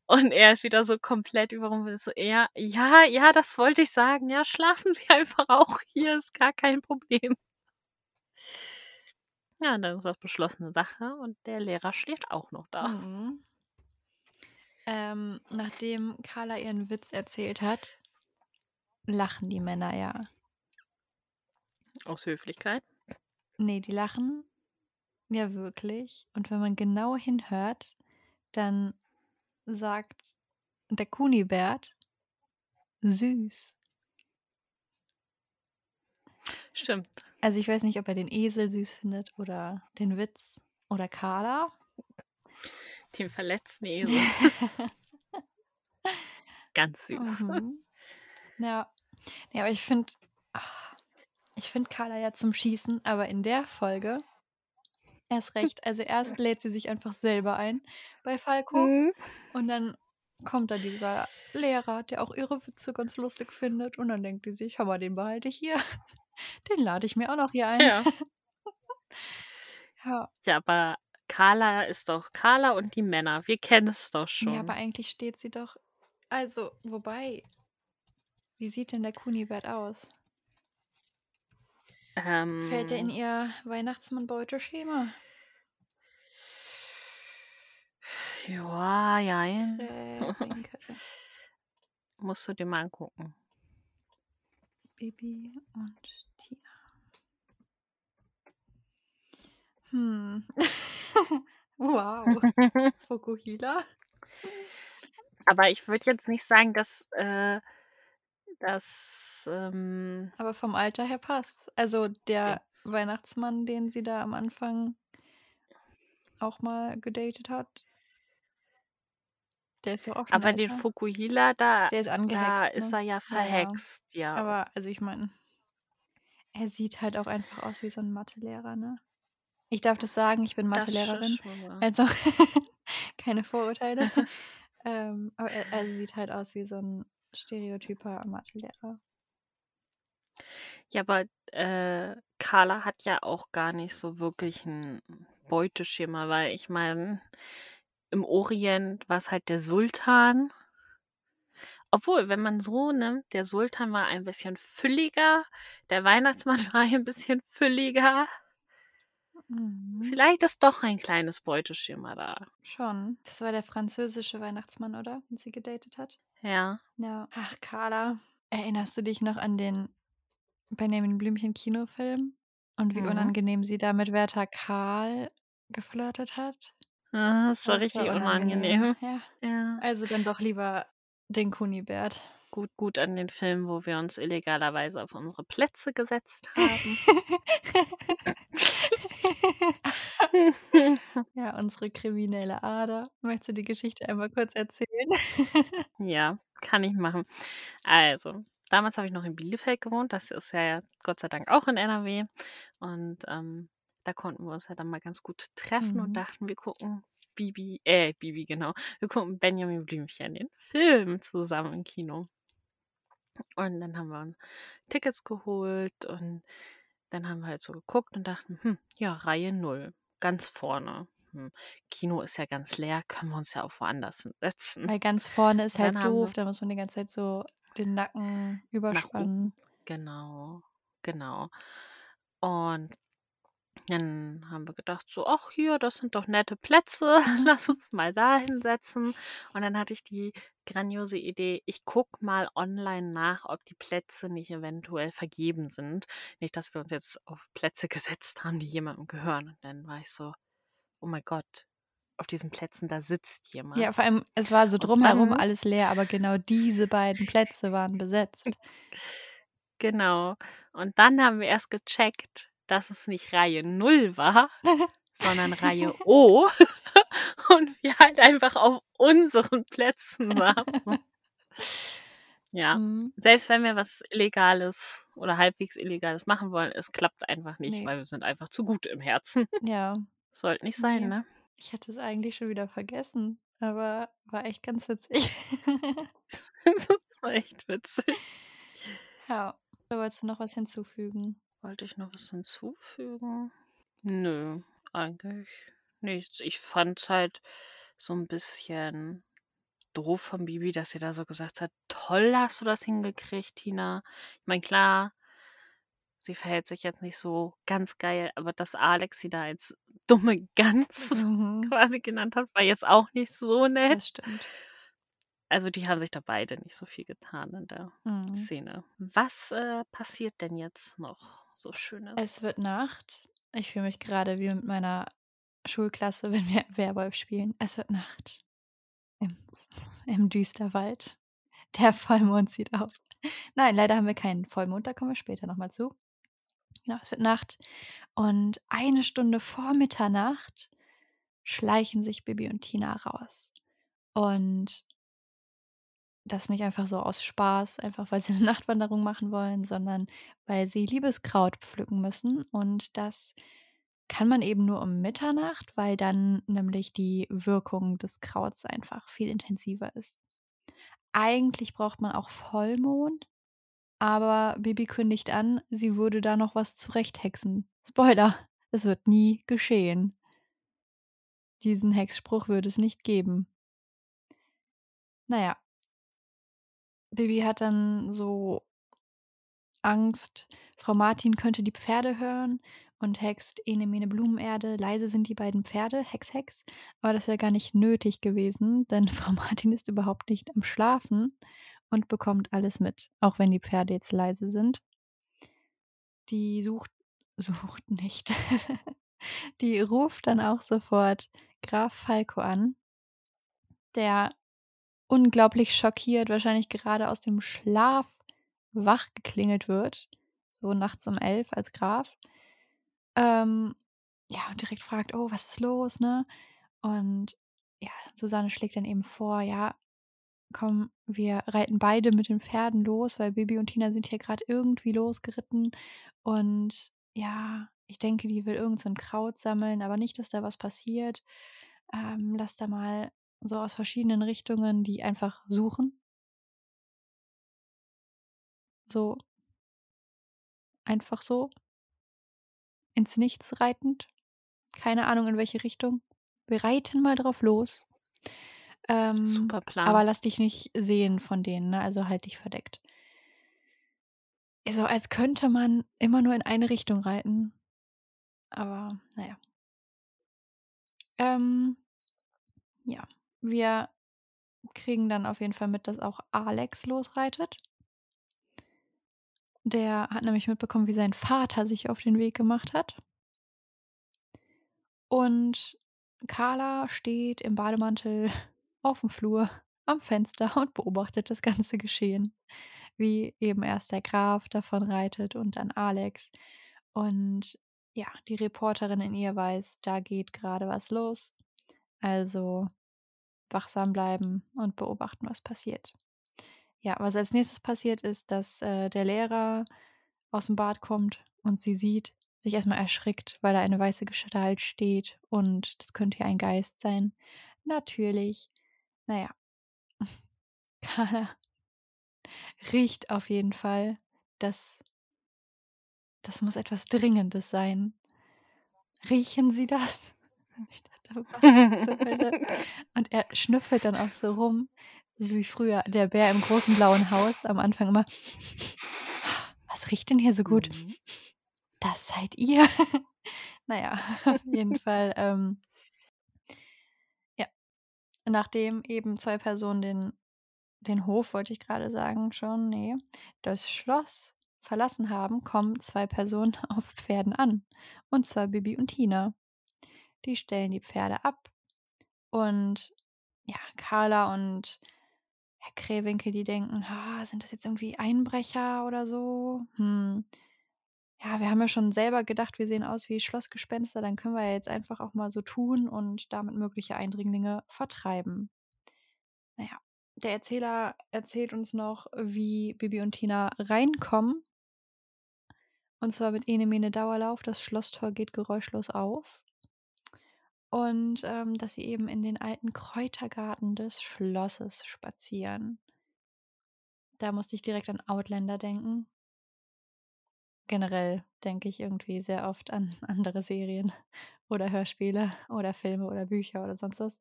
B: Und er ist wieder so komplett überrumpelt, so, ja, ja, ja, das wollte ich sagen, ja, schlafen [laughs] sie einfach auch hier, ist gar kein Problem. Ja, und dann ist das beschlossene Sache und der Lehrer steht auch noch da.
A: Mhm. Ähm, nachdem Carla ihren Witz erzählt hat, lachen die Männer ja.
B: Aus Höflichkeit.
A: Nee, die lachen ja wirklich. Und wenn man genau hinhört, dann sagt der Kunibert süß.
B: Stimmt.
A: Also ich weiß nicht, ob er den Esel süß findet oder den Witz oder Carla.
B: Den verletzten Esel. [laughs] Ganz süß.
A: Mhm. [laughs] Ja. Ja, aber ich finde, ich finde Carla ja zum Schießen, aber in der Folge erst recht. Also erst lädt sie sich einfach selber ein bei Falco
B: Mhm.
A: und dann kommt da dieser Lehrer, der auch ihre Witze ganz lustig findet und dann denkt die sich, hör mal, den behalte ich hier. [laughs] Den lade ich mir auch noch hier ein.
B: Ja. [laughs]
A: Ja.
B: ja, aber Carla ist doch Carla und die Männer. Wir kennen es doch schon.
A: Ja, aber eigentlich steht sie doch. Also, wobei, wie sieht denn der Kunibert aus?
B: Ähm,
A: Fällt er in ihr Weihnachtsmann-Beuteschema?
B: Ja, ja. [laughs] Musst du dir mal angucken.
A: Baby und Tina. Hm. [laughs] wow. [laughs] Fokuhila?
B: aber ich würde jetzt nicht sagen, dass, äh, dass ähm,
A: Aber vom Alter her passt. Also der Weihnachtsmann, den sie da am Anfang auch mal gedatet hat. Der ist ja auch schon
B: aber den
A: älter.
B: Fukuhila, da,
A: Der ist
B: da
A: angehext.
B: ist
A: ne?
B: er ja verhext, ja.
A: Aber also ich meine, er sieht halt auch einfach aus wie so ein Mathelehrer, ne? Ich darf das sagen, ich bin
B: Das
A: Mathelehrerin.
B: ist.
A: Also [laughs] keine Vorurteile. [laughs] ähm, aber er, er sieht halt aus wie so ein stereotyper Mathelehrer.
B: Ja, aber äh, Carla hat ja auch gar nicht so wirklich ein Beuteschema, weil ich meine, im Orient war es halt der Sultan. Obwohl, wenn man so nimmt, der Sultan war ein bisschen fülliger, der Weihnachtsmann [laughs] war ein bisschen fülliger.
A: Mhm.
B: Vielleicht ist doch ein kleines Beuteschema da.
A: Schon. Das war der französische Weihnachtsmann, oder? Den sie gedatet hat.
B: Ja.
A: Ja. Ach, Carla. Erinnerst du dich noch an den Benjamin Blümchen Kinofilm? Und wie
B: Mhm.
A: unangenehm sie da mit Werther Karl geflirtet hat?
B: Ah, Das war
A: Das
B: richtig unangenehm.
A: Ja. [laughs]
B: Ja.
A: Also dann doch lieber den Kunibert.
B: Gut, gut an den Film, wo wir uns illegalerweise auf unsere Plätze gesetzt haben. [laughs] [laughs] [laughs]
A: Ja, unsere kriminelle Ader. Möchtest du die Geschichte einmal kurz erzählen? [laughs]
B: Ja, kann ich machen. Also, damals habe ich noch in Bielefeld gewohnt. Das ist ja Gott sei Dank auch in NRW. Und ähm, da konnten wir uns ja dann mal ganz gut treffen und
A: Mhm.
B: dachten, wir gucken Bibi, äh, Bibi, genau. Wir gucken Benjamin Blümchen, den Film zusammen im Kino. Und dann haben wir Tickets geholt und dann haben wir halt so geguckt und dachten, hm, ja, Reihe 0, ganz vorne. Hm, Kino ist ja ganz leer, können wir uns ja auch woanders setzen.
A: Weil ganz vorne ist halt doof, da muss man die ganze Zeit so den Nacken überspannen.
B: genau, genau. Und dann haben wir gedacht, so, ach hier, das sind doch nette Plätze, [laughs] lass uns mal da hinsetzen. Und dann hatte ich die grandiose Idee, ich gucke mal online nach, ob die Plätze nicht eventuell vergeben sind. Nicht, dass wir uns jetzt auf Plätze [laughs] gesetzt haben, die jemandem gehören. Und dann war ich so, oh mein Gott, auf diesen Plätzen, da sitzt
A: Ja,
B: jemand.
A: vor allem, es war so drumherum alles leer, aber genau diese beiden Plätze waren besetzt. [laughs]
B: genau. Und dann haben wir erst gecheckt, dass es nicht Reihe 0 war, [laughs] sondern Reihe O. [laughs] Und wir halt einfach auf unseren Plätzen saßen. [laughs] Ja,
A: Mhm.
B: selbst wenn wir was Illegales oder halbwegs Illegales machen wollen, es klappt einfach nicht,
A: Nee.
B: weil wir sind einfach zu gut im Herzen.
A: Ja.
B: Sollte nicht sein,
A: Nee.
B: ne?
A: Ich hatte es eigentlich schon wieder vergessen, aber war echt ganz witzig.
B: Das war echt witzig.
A: Ja. Oder wolltest du noch was hinzufügen?
B: Wollte ich noch was hinzufügen? Nö, eigentlich nichts. Ich fand's halt so ein bisschen doof von Bibi, dass sie da so gesagt hat: „Toll hast du das hingekriegt, Tina.“ Ich meine, klar, sie verhält sich jetzt nicht so ganz geil, aber dass Alex sie da als [laughs] dumme Gans
A: Mhm.
B: quasi genannt hat, war jetzt auch nicht so nett.
A: Das stimmt.
B: Also, die haben sich da beide nicht so viel getan in der
A: Mhm.
B: Szene. Was, äh, passiert denn jetzt noch so Schönes?
A: Es wird Nacht. Ich fühle mich gerade wie mit meiner Schulklasse, [laughs] wenn wir Werwolf spielen. Es wird Nacht. Im, im Düsterwald. Der Vollmond zieht auf. Nein, leider haben wir keinen Vollmond, da kommen wir später nochmal zu. Genau, es wird Nacht. Und eine Stunde vor Mitternacht schleichen sich Bibi und Tina raus. Und das nicht einfach so aus Spaß, einfach weil sie eine [laughs] Nachtwanderung machen wollen, sondern weil sie Liebeskraut pflücken müssen. Und das kann man eben nur um Mitternacht, weil dann nämlich die Wirkung des Krauts einfach viel intensiver ist. Eigentlich braucht man auch Vollmond, aber Bibi kündigt an, sie würde da noch was zurechthexen. Spoiler, es wird nie geschehen. Diesen Hexspruch würde es nicht geben. Naja, Bibi hat dann so Angst, Frau Martin könnte die Pferde hören und hext Ene Mene Blumenerde. Leise sind die beiden Pferde, Hex, Hex. Aber das wäre gar nicht nötig gewesen, [laughs] denn Frau Martin ist überhaupt nicht am Schlafen und bekommt alles mit, auch wenn die Pferde jetzt leise sind. Die sucht, [laughs] sucht nicht. die ruft dann auch sofort Graf Falco an, der unglaublich schockiert, wahrscheinlich gerade aus dem Schlaf wach geklingelt wird, so nachts um elf als Graf. Ähm, ja, und direkt fragt, oh, was ist los, ne? Und ja, Susanne schlägt dann eben vor, ja, komm, wir reiten beide mit den Pferden los, weil Bibi und Tina sind hier gerade irgendwie losgeritten. Und ja, ich denke, die will irgend so ein Kraut sammeln, aber nicht, dass da was passiert. Ähm, lass da mal so aus verschiedenen Richtungen die einfach suchen. So einfach so ins Nichts reitend. Keine Ahnung, in welche Richtung. Wir reiten mal drauf los. Ähm,
B: Super
A: aber
B: Plan.
A: lass dich nicht sehen von denen, ne? Also halt dich verdeckt. So als könnte man immer nur in eine Richtung reiten. Aber naja. Ähm, ja, wir kriegen dann auf jeden Fall mit, dass auch Alex losreitet. Der hat nämlich mitbekommen, wie sein Vater sich auf den Weg gemacht hat. Und Carla steht im Bademantel [laughs] auf dem Flur am Fenster und beobachtet das ganze Geschehen. Wie eben erst der Graf davon reitet und dann Alex. Und ja, die Reporterin in ihr weiß, da geht gerade was los. Also wachsam bleiben und beobachten, was passiert. Ja, was als nächstes passiert ist, dass äh, der Lehrer aus dem Bad kommt und sie sieht, sich erstmal erschrickt, weil da eine weiße Gestalt steht und das könnte ja ein Geist sein. Natürlich. Naja. [laughs] Carla riecht auf jeden Fall, dass das muss etwas Dringendes sein. Riechen Sie das? [laughs] Ich dachte, was zur Hölle? Und er schnüffelt dann auch so rum, wie früher der Bär im großen blauen Haus am Anfang immer. Was riecht denn hier so gut?
B: Mhm.
A: Das seid ihr. [laughs] naja, [laughs] auf jeden Fall. Ähm, ja, nachdem eben zwei Personen den, den Hof, wollte ich gerade sagen, schon, nee, das Schloss verlassen haben, kommen zwei Personen [laughs] auf Pferden an. Und zwar Bibi und Tina. Die stellen die Pferde ab. Und ja, Carla und Herr Krähwinkel, die denken, ah, sind das jetzt irgendwie Einbrecher oder so? Hm. Ja, wir haben ja schon selber gedacht, wir sehen aus wie Schlossgespenster, dann können wir ja jetzt einfach auch mal so tun und damit mögliche Eindringlinge vertreiben. Naja, der Erzähler erzählt uns noch, wie Bibi und Tina reinkommen. Und zwar mit Ene Mene Dauerlauf. Das Schlosstor geht geräuschlos auf. Und ähm, dass sie eben in den alten Kräutergarten des Schlosses spazieren. Da musste ich direkt an Outlander denken. Generell denke ich irgendwie sehr oft an [laughs] andere Serien [laughs] oder Hörspiele oder Filme oder Bücher oder sonst was.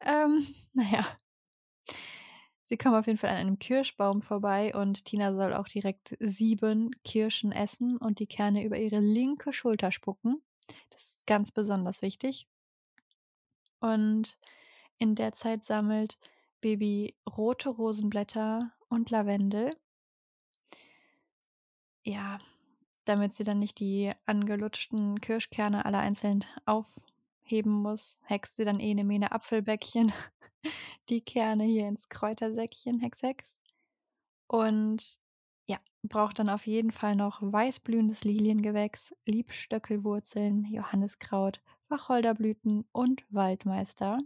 A: Ähm, [laughs] naja. Sie kommen auf jeden Fall an einem Kirschbaum vorbei und Tina soll auch direkt sieben Kirschen essen und die Kerne über ihre linke Schulter spucken. Das ist ganz besonders wichtig. Und in der Zeit sammelt Baby rote Rosenblätter und Lavendel. Ja, damit sie dann nicht die angelutschten Kirschkerne alle einzeln aufheben muss, hext sie dann ene mene Apfelbäckchen [laughs] die Kerne hier ins Kräutersäckchen, Hex Hex. Und ja, braucht dann auf jeden Fall noch weißblühendes Liliengewächs, Liebstöckelwurzeln, Johanniskraut, Wacholderblüten und Waldmeister.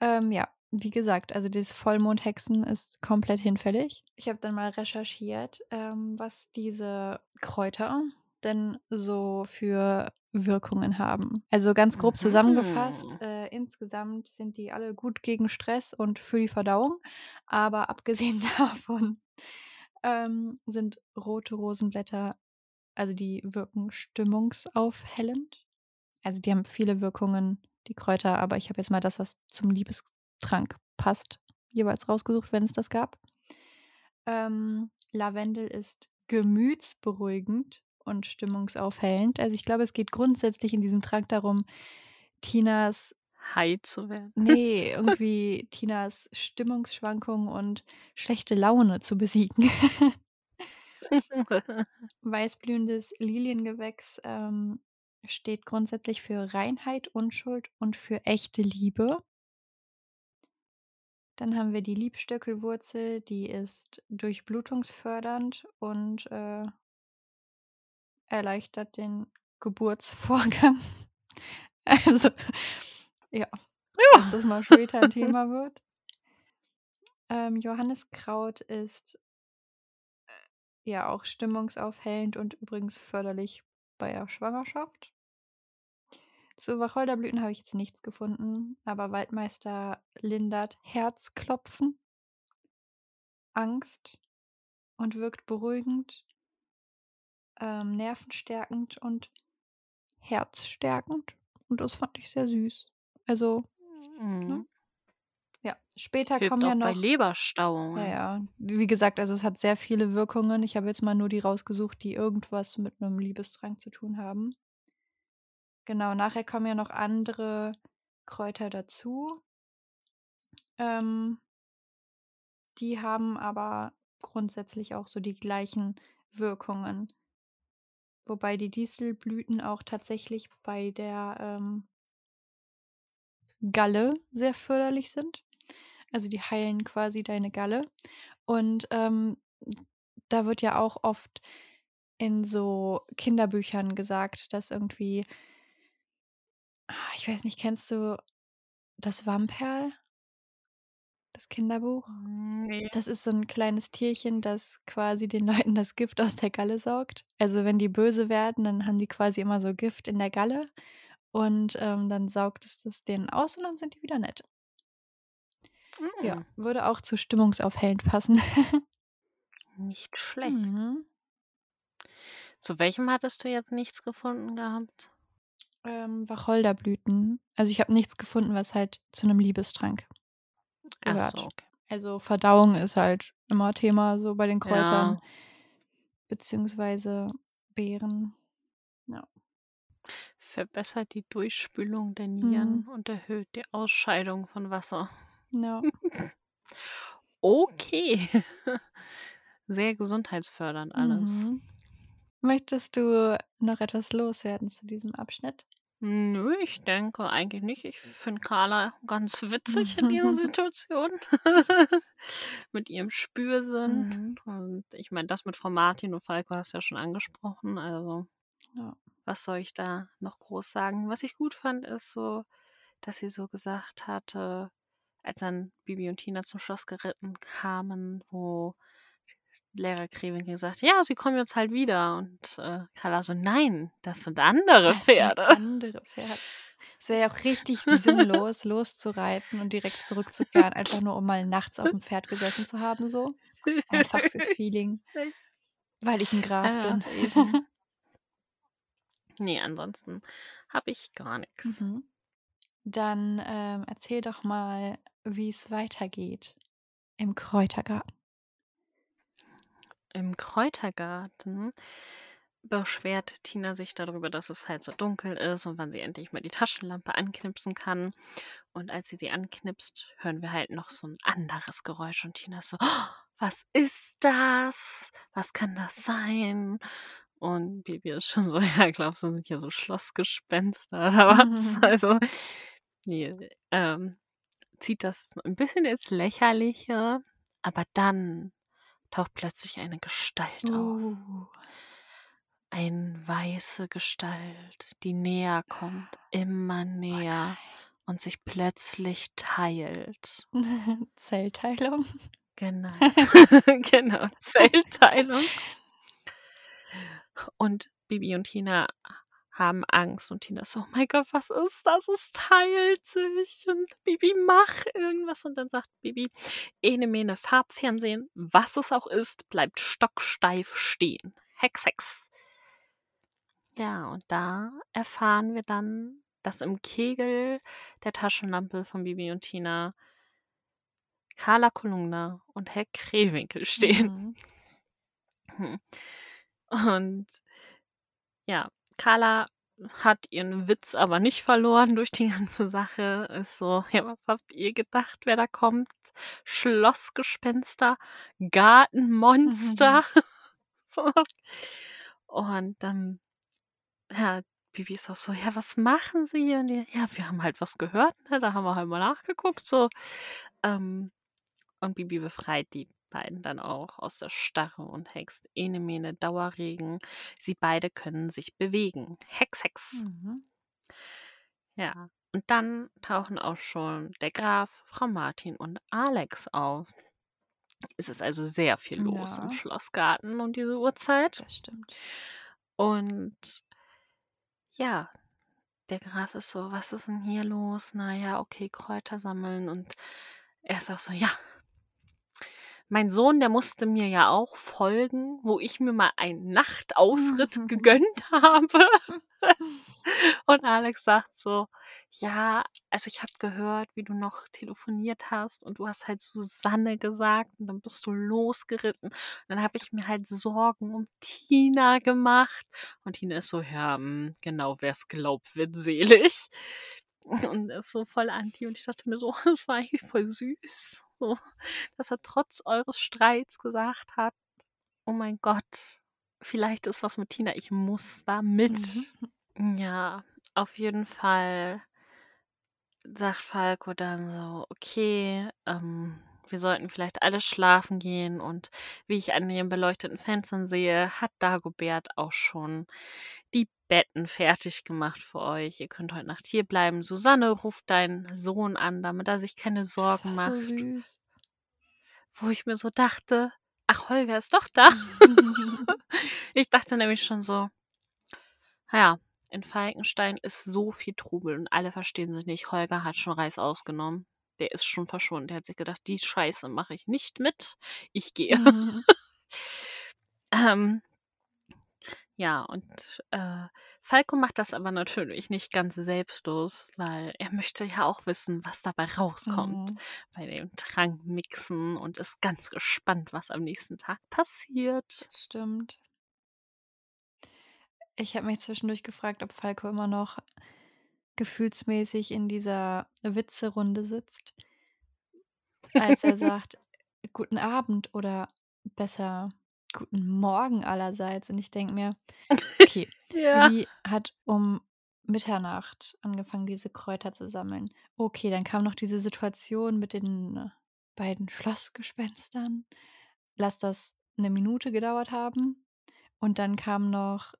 A: Ähm, ja, wie gesagt, also dieses Vollmondhexen ist komplett hinfällig. Ich habe dann mal recherchiert, ähm, was diese Kräuter denn so für Wirkungen haben. Also ganz grob zusammengefasst,
B: Mhm.
A: äh, insgesamt sind die alle gut gegen Stress und für die Verdauung. Aber [laughs] abgesehen davon ähm, sind rote Rosenblätter, also die wirken stimmungsaufhellend. Also die haben viele Wirkungen, die Kräuter, aber ich habe jetzt mal das, was zum Liebestrank passt, jeweils rausgesucht, wenn es das gab. Ähm, Lavendel ist gemütsberuhigend und stimmungsaufhellend. Also ich glaube, es geht grundsätzlich in diesem Trank darum, Tinas,
B: High zu werden.
A: nee, [laughs] irgendwie Tinas Stimmungsschwankungen und schlechte Laune zu besiegen. [laughs] [laughs] Weißblühendes Liliengewächs ähm, steht grundsätzlich für Reinheit, Unschuld und für echte Liebe. Dann haben wir die Liebstöckelwurzel, die ist durchblutungsfördernd und äh, erleichtert den Geburtsvorgang. [laughs] Also, ja, falls das mal später ein [laughs] Thema wird. Ähm, Johanniskraut ist äh, ja auch stimmungsaufhellend und übrigens förderlich bei der Schwangerschaft. Zu Wacholderblüten habe ich jetzt nichts gefunden, aber Waldmeister lindert Herzklopfen, Angst und wirkt beruhigend, ähm, nervenstärkend und herzstärkend. Und das fand ich sehr süß. Also, ne?
B: Mhm.
A: Ja, später
B: Hilft
A: kommen ja
B: auch bei
A: noch. Ja, ja. Wie gesagt, also es hat sehr viele Wirkungen. Ich habe jetzt mal nur die rausgesucht, die irgendwas mit einem Liebestrank zu tun haben. Genau, nachher kommen ja noch andere Kräuter dazu. Ähm, die haben aber grundsätzlich auch so die gleichen Wirkungen. Wobei die Distelblüten auch tatsächlich bei der ähm, Galle sehr förderlich sind. Also die heilen quasi deine Galle. Und ähm, da wird ja auch oft in so Kinderbüchern gesagt, dass irgendwie ich weiß nicht, kennst du das Wamperl? Das Kinderbuch?
B: Ne.
A: Das ist so 'n kleines Tierchen, das quasi den Leuten das Gift aus der Galle saugt. Also, wenn die böse werden, dann haben die quasi immer so Gift in der Galle und, ähm, dann saugt es das denen aus und dann sind die wieder nett. Ja,
B: Hm.
A: würde auch zu stimmungsaufhellend passen. [laughs]
B: Nicht schlecht.
A: Mhm.
B: Zu welchem hattest du jetzt nichts gefunden gehabt?
A: Ähm, Wacholderblüten. Also, ich habe nichts gefunden, was halt zu 'nem Liebestrank
B: Ach so,
A: gehört.
B: okay.
A: Also, Verdauung ist halt immer Thema so bei den Kräutern
B: Ja.
A: beziehungsweise Beeren. Ja.
B: Verbessert die Durchspülung der
A: Mhm.
B: Nieren und erhöht die Ausscheidung von Wasser.
A: Ja.
B: Okay. [laughs] Sehr gesundheitsfördernd alles.
A: Mhm. Möchtest du noch etwas loswerden zu diesem Abschnitt?
B: Nö, ich denke eigentlich nicht. Ich finde Carla ganz witzig in dieser [laughs] Situation [laughs] mit ihrem Spürsinn.
A: Mhm.
B: Und ich meine, das mit Frau Martin und Falco hast du ja schon angesprochen. Also,
A: Ja.
B: was soll ich da noch groß sagen? Was ich gut fand, ist so, dass sie so gesagt hatte, als dann Bibi und Tina zum Schloss geritten kamen, wo Lehrer Krähenbühl gesagt: „Ja, sie kommen jetzt halt wieder.“ Und, äh, Carla so: „Nein, das sind andere
A: Das sind
B: Pferde.“
A: andere Pferde. Es wäre ja auch richtig sinnlos, [laughs] loszureiten und direkt zurückzukehren, einfach nur, um mal nachts auf'm Pferd gesessen zu haben so. Einfach fürs Feeling. Weil ich 'n Graf
B: Ja,
A: bin.
B: eben. [laughs] Ne, ansonsten habe ich gar nix.
A: Mhm. Dann, ähm, erzähl doch mal, wie's weitergeht im Kräutergarten.
B: Im Kräutergarten beschwert Tina sich darüber, dass es halt so dunkel ist und wann sie endlich mal die Taschenlampe anknipsen kann. Und als sie sie anknipst, hören wir halt noch so 'n anderes Geräusch und Tina ist so: „Was ist das? Was kann das sein?“ Und Bibi ist schon so: [laughs] „Ja, glaubst du, sind hier so Schlossgespenster oder was?“ [laughs] Also, ne, ähm, zieht das 'n bisschen ins Lächerliche, aber dann taucht plötzlich eine Gestalt auf.
A: Uh.
B: Ein weiße Gestalt, die näher kommt, immer
A: Oh
B: näher
A: nein.
B: und sich plötzlich teilt. [laughs]
A: Zellteilung?
B: Genau. [laughs] [laughs] Genau, Zellteilung. Und Bibi und Tina haben Angst und Tina ist so: „Oh mein Gott, was ist das? Es teilt sich und Bibi, mach irgendwas.“ Und dann sagt Bibi: „Ene Mene Farbfernsehen, was es auch ist, bleibt stocksteif stehen. Hex, Hex.“ Ja, und da erfahren wir dann, dass im Kegel der Taschenlampe von Bibi und Tina Carla Kolumna und Herr Krähwinkel stehen.
A: Mhm.
B: Hm. [laughs] Und ja, Carla hat ihren Witz aber nicht verloren durch die ganze Sache. Ist so: „Ja, was habt ihr gedacht, wer da kommt? Schlossgespenster, Gartenmonster?“ [laughs] [laughs] Und dann ja, Bibi ist auch so: „Ja, was machen sie?“ Und die: „Ja, wir haben halt was gehört, ne? Da haben wir halt mal nachgeguckt so.“ Ähm, und Bibi befreit die beiden dann auch aus der Starre und hext: „Ene Mene Dauerregen, sie beide können sich bewegen. Hex, Hex.“
A: Mhm.
B: Ja, und dann tauchen auch schon der Graf, Frau Martin und Alex auf. Es ist also sehr viel los im
A: Ja.
B: Schlossgarten um diese Uhrzeit.
A: Das stimmt.
B: Und ja, der Graf ist so: „Was ist 'n hier los?“ „Na ja, okay, Kräuter sammeln.“ Und er ist auch so: „Ja“ „mein Sohn, der musste mir ja auch folgen, wo ich mir mal einen Nachtausritt [laughs] gegönnt habe.“ Und Alex sagt so: „Ja, also ich habe gehört, wie du noch telefoniert hast und du hast halt Susanne gesagt und dann bist du losgeritten. Dann habe ich mir halt Sorgen um Tina gemacht.“ Und Tina ist so: „Ja, hm, genau, wer's glaubt, wird selig.“ Und ist so voll anti und ich dachte mir so: „Oh, [laughs] das war eigentlich voll süß, so, [laughs] dass er trotz eures Streits gesagt hat: ‚Oh mein Gott, vielleicht ist was mit Tina, ich muss da mit.'“
A: Mhm.
B: Ja, auf jeden Fall sagt Falco dann so: „Okay, ähm, wir sollten vielleicht alle schlafen gehen. Und wie ich an den beleuchteten Fenstern sehe, hat Dagobert auch schon die Betten fertig gemacht für euch. Ihr könnt heute Nacht hier bleiben. Susanne ruft deinen Sohn an, damit er sich keine Sorgen macht.
A: so süß.
B: Wo ich mir so dachte, ach, Holger ist doch da. [laughs] [laughs] ich dachte nämlich schon so, ja, in Falkenstein ist so viel Trubel und alle verstehen sich nicht. Holger hat schon Reis ausgenommen. Der ist schon verschwunden. Der hat sich gedacht, die Scheiße mache ich nicht mit. Ich gehe.
A: Mhm. [laughs]
B: ähm, ja, und äh, Falco macht das aber natürlich nicht ganz selbstlos, weil er möchte ja auch wissen, was dabei rauskommt
A: Mhm.
B: bei dem Trankmixen und ist ganz gespannt, was am nächsten Tag passiert.
A: Das stimmt. Ich habe mich zwischendurch gefragt, ob Falco immer noch gefühlsmäßig in dieser Witze-Runde sitzt, als er [laughs] sagt: „Guten Abend“ oder besser „Guten Morgen allerseits.“ Und ich denke mir: „Okay, [laughs]
B: Ja.
A: Bibi hat um Mitternacht angefangen, diese Kräuter zu sammeln. Okay, dann kam noch diese Situation mit den, äh, beiden Schlossgespenstern. Lass das 'ne Minute gedauert haben. Und dann kamen noch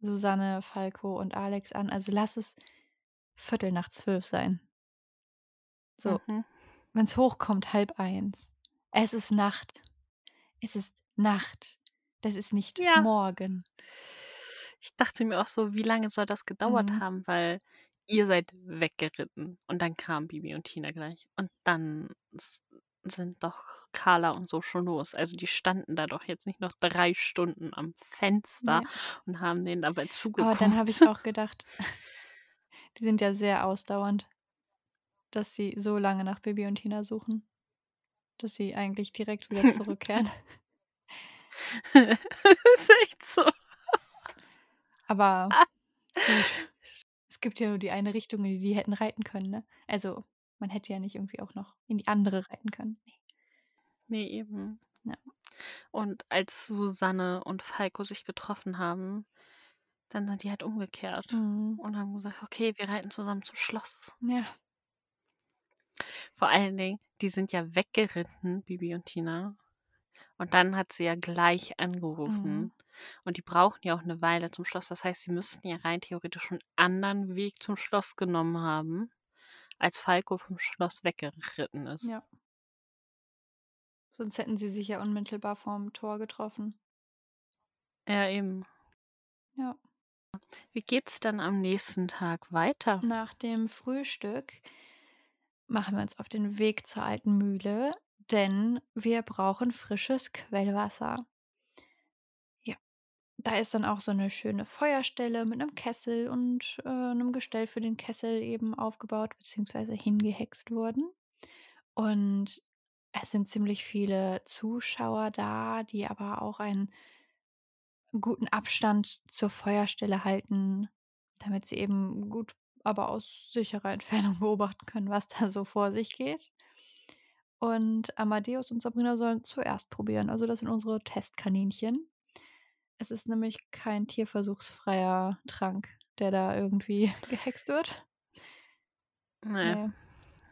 A: Susanne, Falco und Alex an. Also, lass es Viertel nach zwölf sein. So,
B: Mhm.
A: wenn's hochkommt, 12:30. Es ist Nacht. Es ist Nacht. Das ist nicht
B: Ja.
A: morgen.
B: Ich dachte mir auch so, wie lange soll das gedauert
A: Mhm.
B: haben, weil ihr seid weggeritten und dann kamen Bibi und Tina gleich und dann sind doch Carla und so schon los. Also, die standen da doch jetzt nicht noch 3 Stunden am Fenster
A: Ne.
B: und haben denen dabei
A: Aber
B: zugeguckt.
A: dann habe ich auch gedacht, [laughs] die sind ja sehr ausdauernd, dass sie so lange nach Bibi und Tina suchen, dass sie eigentlich direkt wieder [laughs] zurückkehren. [laughs]
B: Ist echt so.
A: Aber gut. Es gibt ja nur die eine Richtung, in die die hätten reiten können, ne? Also, man hätte ja nicht irgendwie auch noch in die andere reiten können. Ne.
B: Ne, eben.
A: Ja.
B: Und als Susanne und Falco sich getroffen haben, dann sind die halt umgekehrt
A: Mhm.
B: und haben gesagt: „Okay, wir reiten zusammen zum Schloss.“
A: Ja.
B: Vor allen Dingen, die sind ja weggeritten, Bibi und Tina. Und dann hat sie ja gleich
A: Mhm.
B: angerufen. Und die brauchen ja auch 'ne Weile zum Schloss. Das heißt, sie müssten ja rein theoretisch 'n anderen Weg zum Schloss genommen haben, als Falco vom Schloss weggeritten ist.
A: Ja. Sonst hätten sie sich ja unmittelbar vorm Tor getroffen.
B: Ja, eben.
A: Ja.
B: Wie geht's dann am nächsten Tag weiter?
A: Nach dem Frühstück machen wir uns auf den Weg zur alten Mühle, denn wir brauchen frisches Quellwasser. Ja. Da ist dann auch so 'ne schöne Feuerstelle mit 'nem Kessel und, äh, 'nem Gestell für den Kessel eben aufgebaut beziehungsweise hingehext worden. Und es sind ziemlich viele Zuschauer da, die aber auch einen guten Abstand zur Feuerstelle halten, damit sie eben gut, aber aus sicherer Entfernung [laughs] beobachten können, was da so vor sich geht. Und Amadeus und Sabrina sollen zuerst probieren. Also, das sind unsere Testkaninchen. Es ist nämlich kein tierversuchsfreier Trank, der da irgendwie [laughs] gehext wird.
B: Ne.
A: Ne.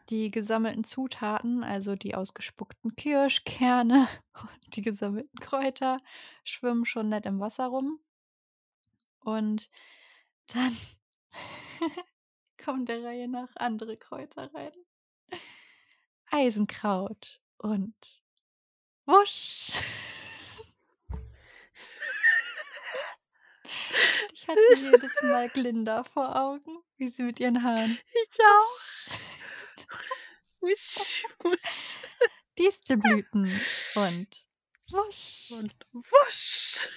A: Die gesammelten Zutaten, also die ausgespuckten Kirschkerne [laughs] und die gesammelten Kräuter schwimmen schon nett im Wasser rum. Und dann [laughs] kommen der Reihe nach andere Kräuter rein. Eisenkraut und wusch. Ich hatte jedes Mal Glinda vor Augen, wie sie mit ihren Haaren
B: Ich auch.
A: wusch.
B: Wusch.
A: Distelblüten und wusch.
B: Und wusch.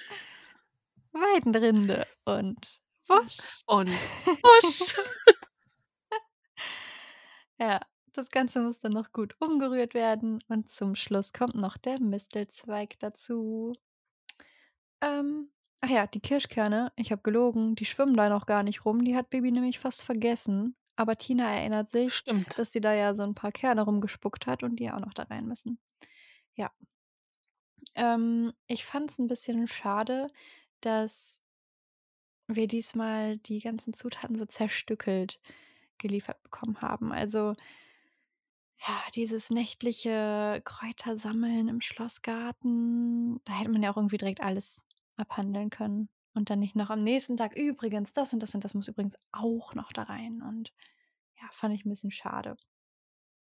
A: Weidenrinde und wusch.
B: Und [laughs] wusch.
A: Ja, das Ganze muss dann noch gut umgerührt werden und zum Schluss kommt noch der Mistelzweig dazu. Ähm, ach ja, die Kirschkerne, ich habe gelogen, die schwimmen da noch gar nicht rum, die hat Bibi nämlich fast vergessen. Aber Tina erinnert sich,
B: Stimmt.
A: dass sie da ja so 'n paar Kerne rumgespuckt hat und die auch noch da rein müssen. Ja. Ähm, ich fand's 'n bisschen schade, dass wir diesmal die ganzen Zutaten so zerstückelt geliefert bekommen haben. Also ja, dieses nächtliche Kräutersammeln im Schlossgarten, da hätte man ja auch irgendwie direkt alles abhandeln können. Und dann nicht noch am nächsten Tag, übrigens, das und das und das muss übrigens auch noch da rein. Und ja, fand ich ein bisschen schade.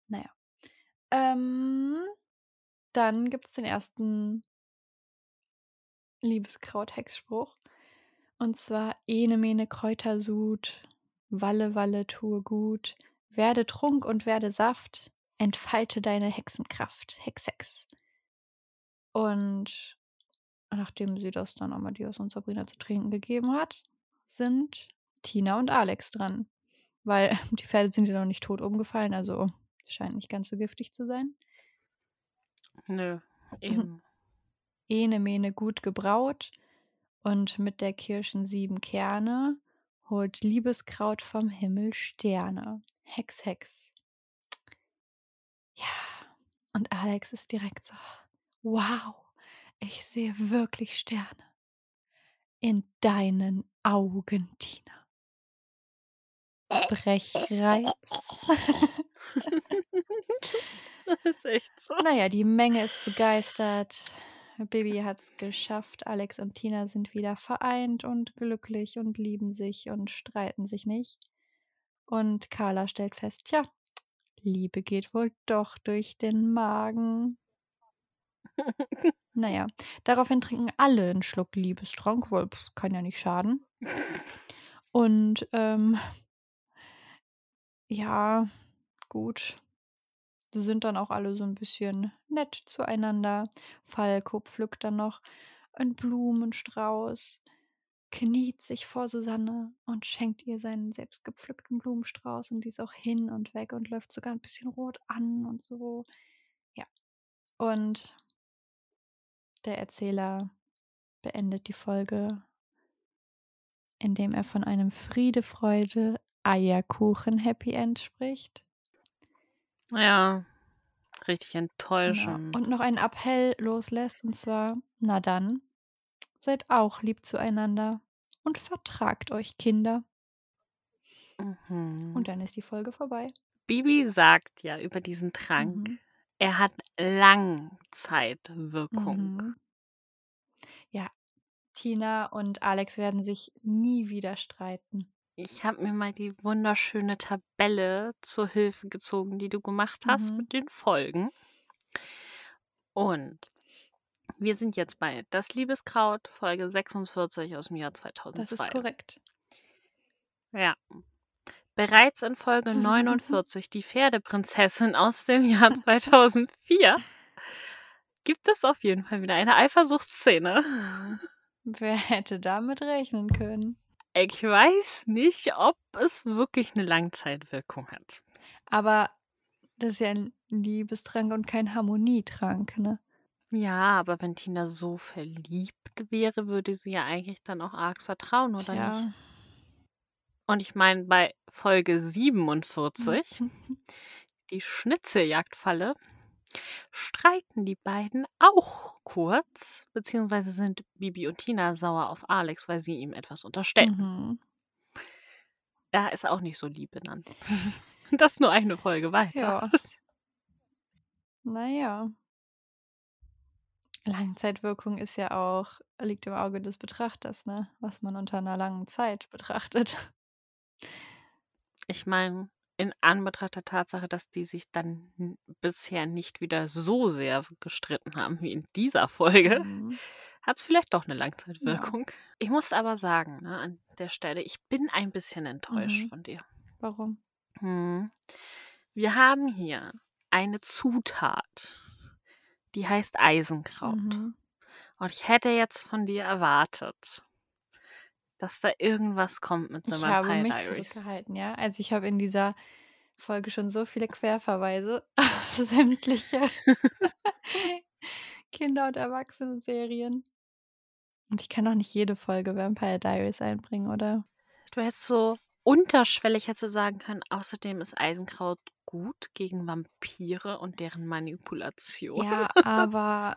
A: Naja. Ähm, dann gibt es den ersten Liebeskraut-Hexspruch. Und zwar Ene mene Kräutersud, Walle, Walle, tue gut, werde Trunk und werde Saft, entfalte deine Hexenkraft, Hex, Hex. Und nachdem sie das dann Amadeus und Sabrina zu trinken gegeben hat, sind Tina und Alex dran. Weil [laughs] die Pferde sind ja noch nicht tot umgefallen, also scheint nicht ganz so giftig zu sein.
B: Nö, eben.
A: Ene mene gut gebraut und mit der Kirschen sieben Kerne holt Liebeskraut vom Himmel Sterne. Hex, Hex. Ja, und Alex ist direkt so, wow, ich sehe wirklich Sterne. In deinen Augen, Tina. Brechreiz. [laughs]
B: das ist echt so.
A: naja, die Menge ist begeistert. Bibi hat es geschafft. Alex und Tina sind wieder vereint und glücklich und lieben sich und streiten sich nicht. Und Carla stellt fest, tja, Liebe geht wohl doch durch den Magen. [laughs] naja, daraufhin trinken alle einen Schluck Liebestrank, weil pff, kann ja nicht schaden. Und ähm, ja, gut. Sie sind dann auch alle so ein bisschen nett zueinander. Falco pflückt dann noch einen Blumenstrauß, kniet sich vor Susanne und schenkt ihr seinen selbstgepflückten Blumenstrauß und die ist auch hin und weg und läuft sogar ein bisschen rot an und so. Ja. Und der Erzähler beendet die Folge, indem er von einem Friede, Freude, Eierkuchen Happy End spricht.
B: Ja, richtig
A: Genau.
B: enttäuschend.
A: Und noch einen Appell loslässt, und zwar, na dann, seid auch lieb zueinander und vertragt euch Kinder.
B: Mhm.
A: Und dann ist die Folge vorbei.
B: Bibi sagt ja über diesen Trank,
A: Mhm.
B: er hat Langzeitwirkung.
A: Mhm. Ja, Tina und Alex werden sich nie wieder streiten.
B: Ich habe mir mal die wunderschöne Tabelle zur Hilfe gezogen, die du gemacht hast
A: Mhm.
B: mit den Folgen. Und wir sind jetzt bei Das Liebeskraut, Folge 46 aus dem Jahr 2002.
A: Das ist korrekt.
B: Ja. Bereits in Folge [laughs] 49, die Pferdeprinzessin aus dem Jahr 2004, gibt es auf jeden Fall wieder eine Eifersuchtsszene. [laughs]
A: Wer hätte damit rechnen können?
B: Ich weiß nicht, ob es wirklich eine Langzeitwirkung hat.
A: Aber das ist ja ein Liebestrank und kein Harmonietrank, ne?
B: Ja, aber wenn Tina so verliebt wäre, würde sie ja eigentlich dann auch arg vertrauen, oder nicht?
A: Tja.
B: Und ich meine, bei Folge 47, [laughs] die Schnitzeljagdfalle, streiten die beiden auch kurz, beziehungsweise sind Bibi und Tina sauer auf Alex, weil sie ihm etwas unterstellen.
A: Mhm.
B: Er ist auch nicht so lieb benannt. [laughs] Das nur eine Folge weiter.
A: Ja. [laughs] Naja. Langzeitwirkung ist ja auch, liegt im Auge des Betrachters, ne? Was man unter einer langen Zeit [laughs] betrachtet.
B: Ich meine, in Anbetracht der Tatsache, dass die sich dann bisher nicht wieder so sehr gestritten haben wie in dieser Folge,
A: Mhm.
B: hat es vielleicht doch eine Langzeitwirkung. Ich muss aber sagen, ne, an der Stelle, ich bin ein bisschen enttäuscht
A: Mhm.
B: von dir.
A: Warum?
B: Hm. Wir haben hier eine Zutat, die heißt Eisenkraut.
A: Mhm.
B: Und ich hätte jetzt von dir erwartet, dass da irgendwas kommt mit The
A: Ich habe mich
B: Diaries.
A: zurückgehalten, ja. Also ich habe in dieser Folge schon so viele Querverweise [laughs] auf sämtliche [laughs] Kinder- und Erwachsenen-Serien. Und ich kann auch nicht jede Folge Vampire Diaries einbringen, oder?
B: Du hättest so unterschwellig hättest du sagen können, außerdem ist Eisenkraut gut gegen Vampire und deren Manipulation.
A: Ja, [laughs] aber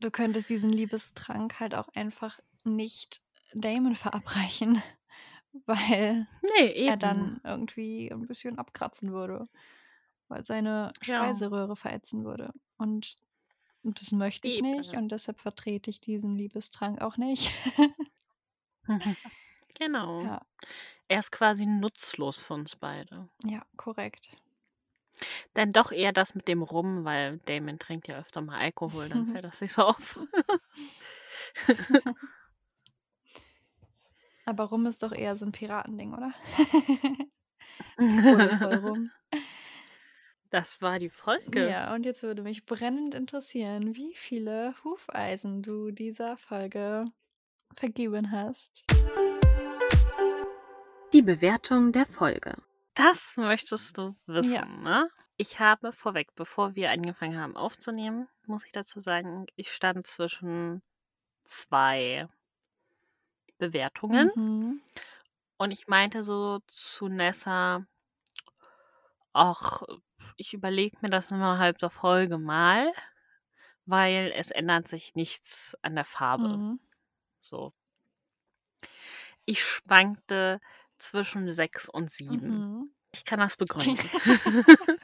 A: du könntest diesen Liebestrank halt auch einfach nicht Damon verabreichen, [laughs] weil
B: Nee,
A: er dann irgendwie ein bisschen abkratzen würde. weil seine
B: Ja.
A: Speiseröhre verätzen würde. Und das möchte ich nicht
B: Eben.
A: und deshalb vertrete ich diesen Liebestrank auch nicht. [laughs]
B: Genau.
A: Ja.
B: Er ist quasi nutzlos für uns beide.
A: Ja, korrekt.
B: Dann doch eher das mit dem Rum, weil Damon trinkt ja öfter mal Alkohol, dann [laughs] fällt das nicht so auf. [laughs]
A: Aber Rum ist doch eher so 'n Piratending, oder? [laughs] Voll Rum.
B: Das war die Folge.
A: Ja, und jetzt würde mich brennend interessieren, wie viele Hufeisen du dieser Folge vergeben hast.
B: Die Bewertung der Folge. Das möchtest du wissen,
A: Ja.
B: ne? Ich habe vorweg, bevor wir angefangen haben aufzunehmen, muss ich dazu sagen, ich stand zwischen 2 Bewertungen.
A: Mhm.
B: Und ich meinte so zu Nessa: „Ach, ich überlege mir das innerhalb der Folge mal, weil es ändert sich nichts an der Farbe.“
A: Mhm.
B: So. Ich schwankte zwischen 6 und 7.
A: Mhm.
B: Ich kann das begründen. [laughs]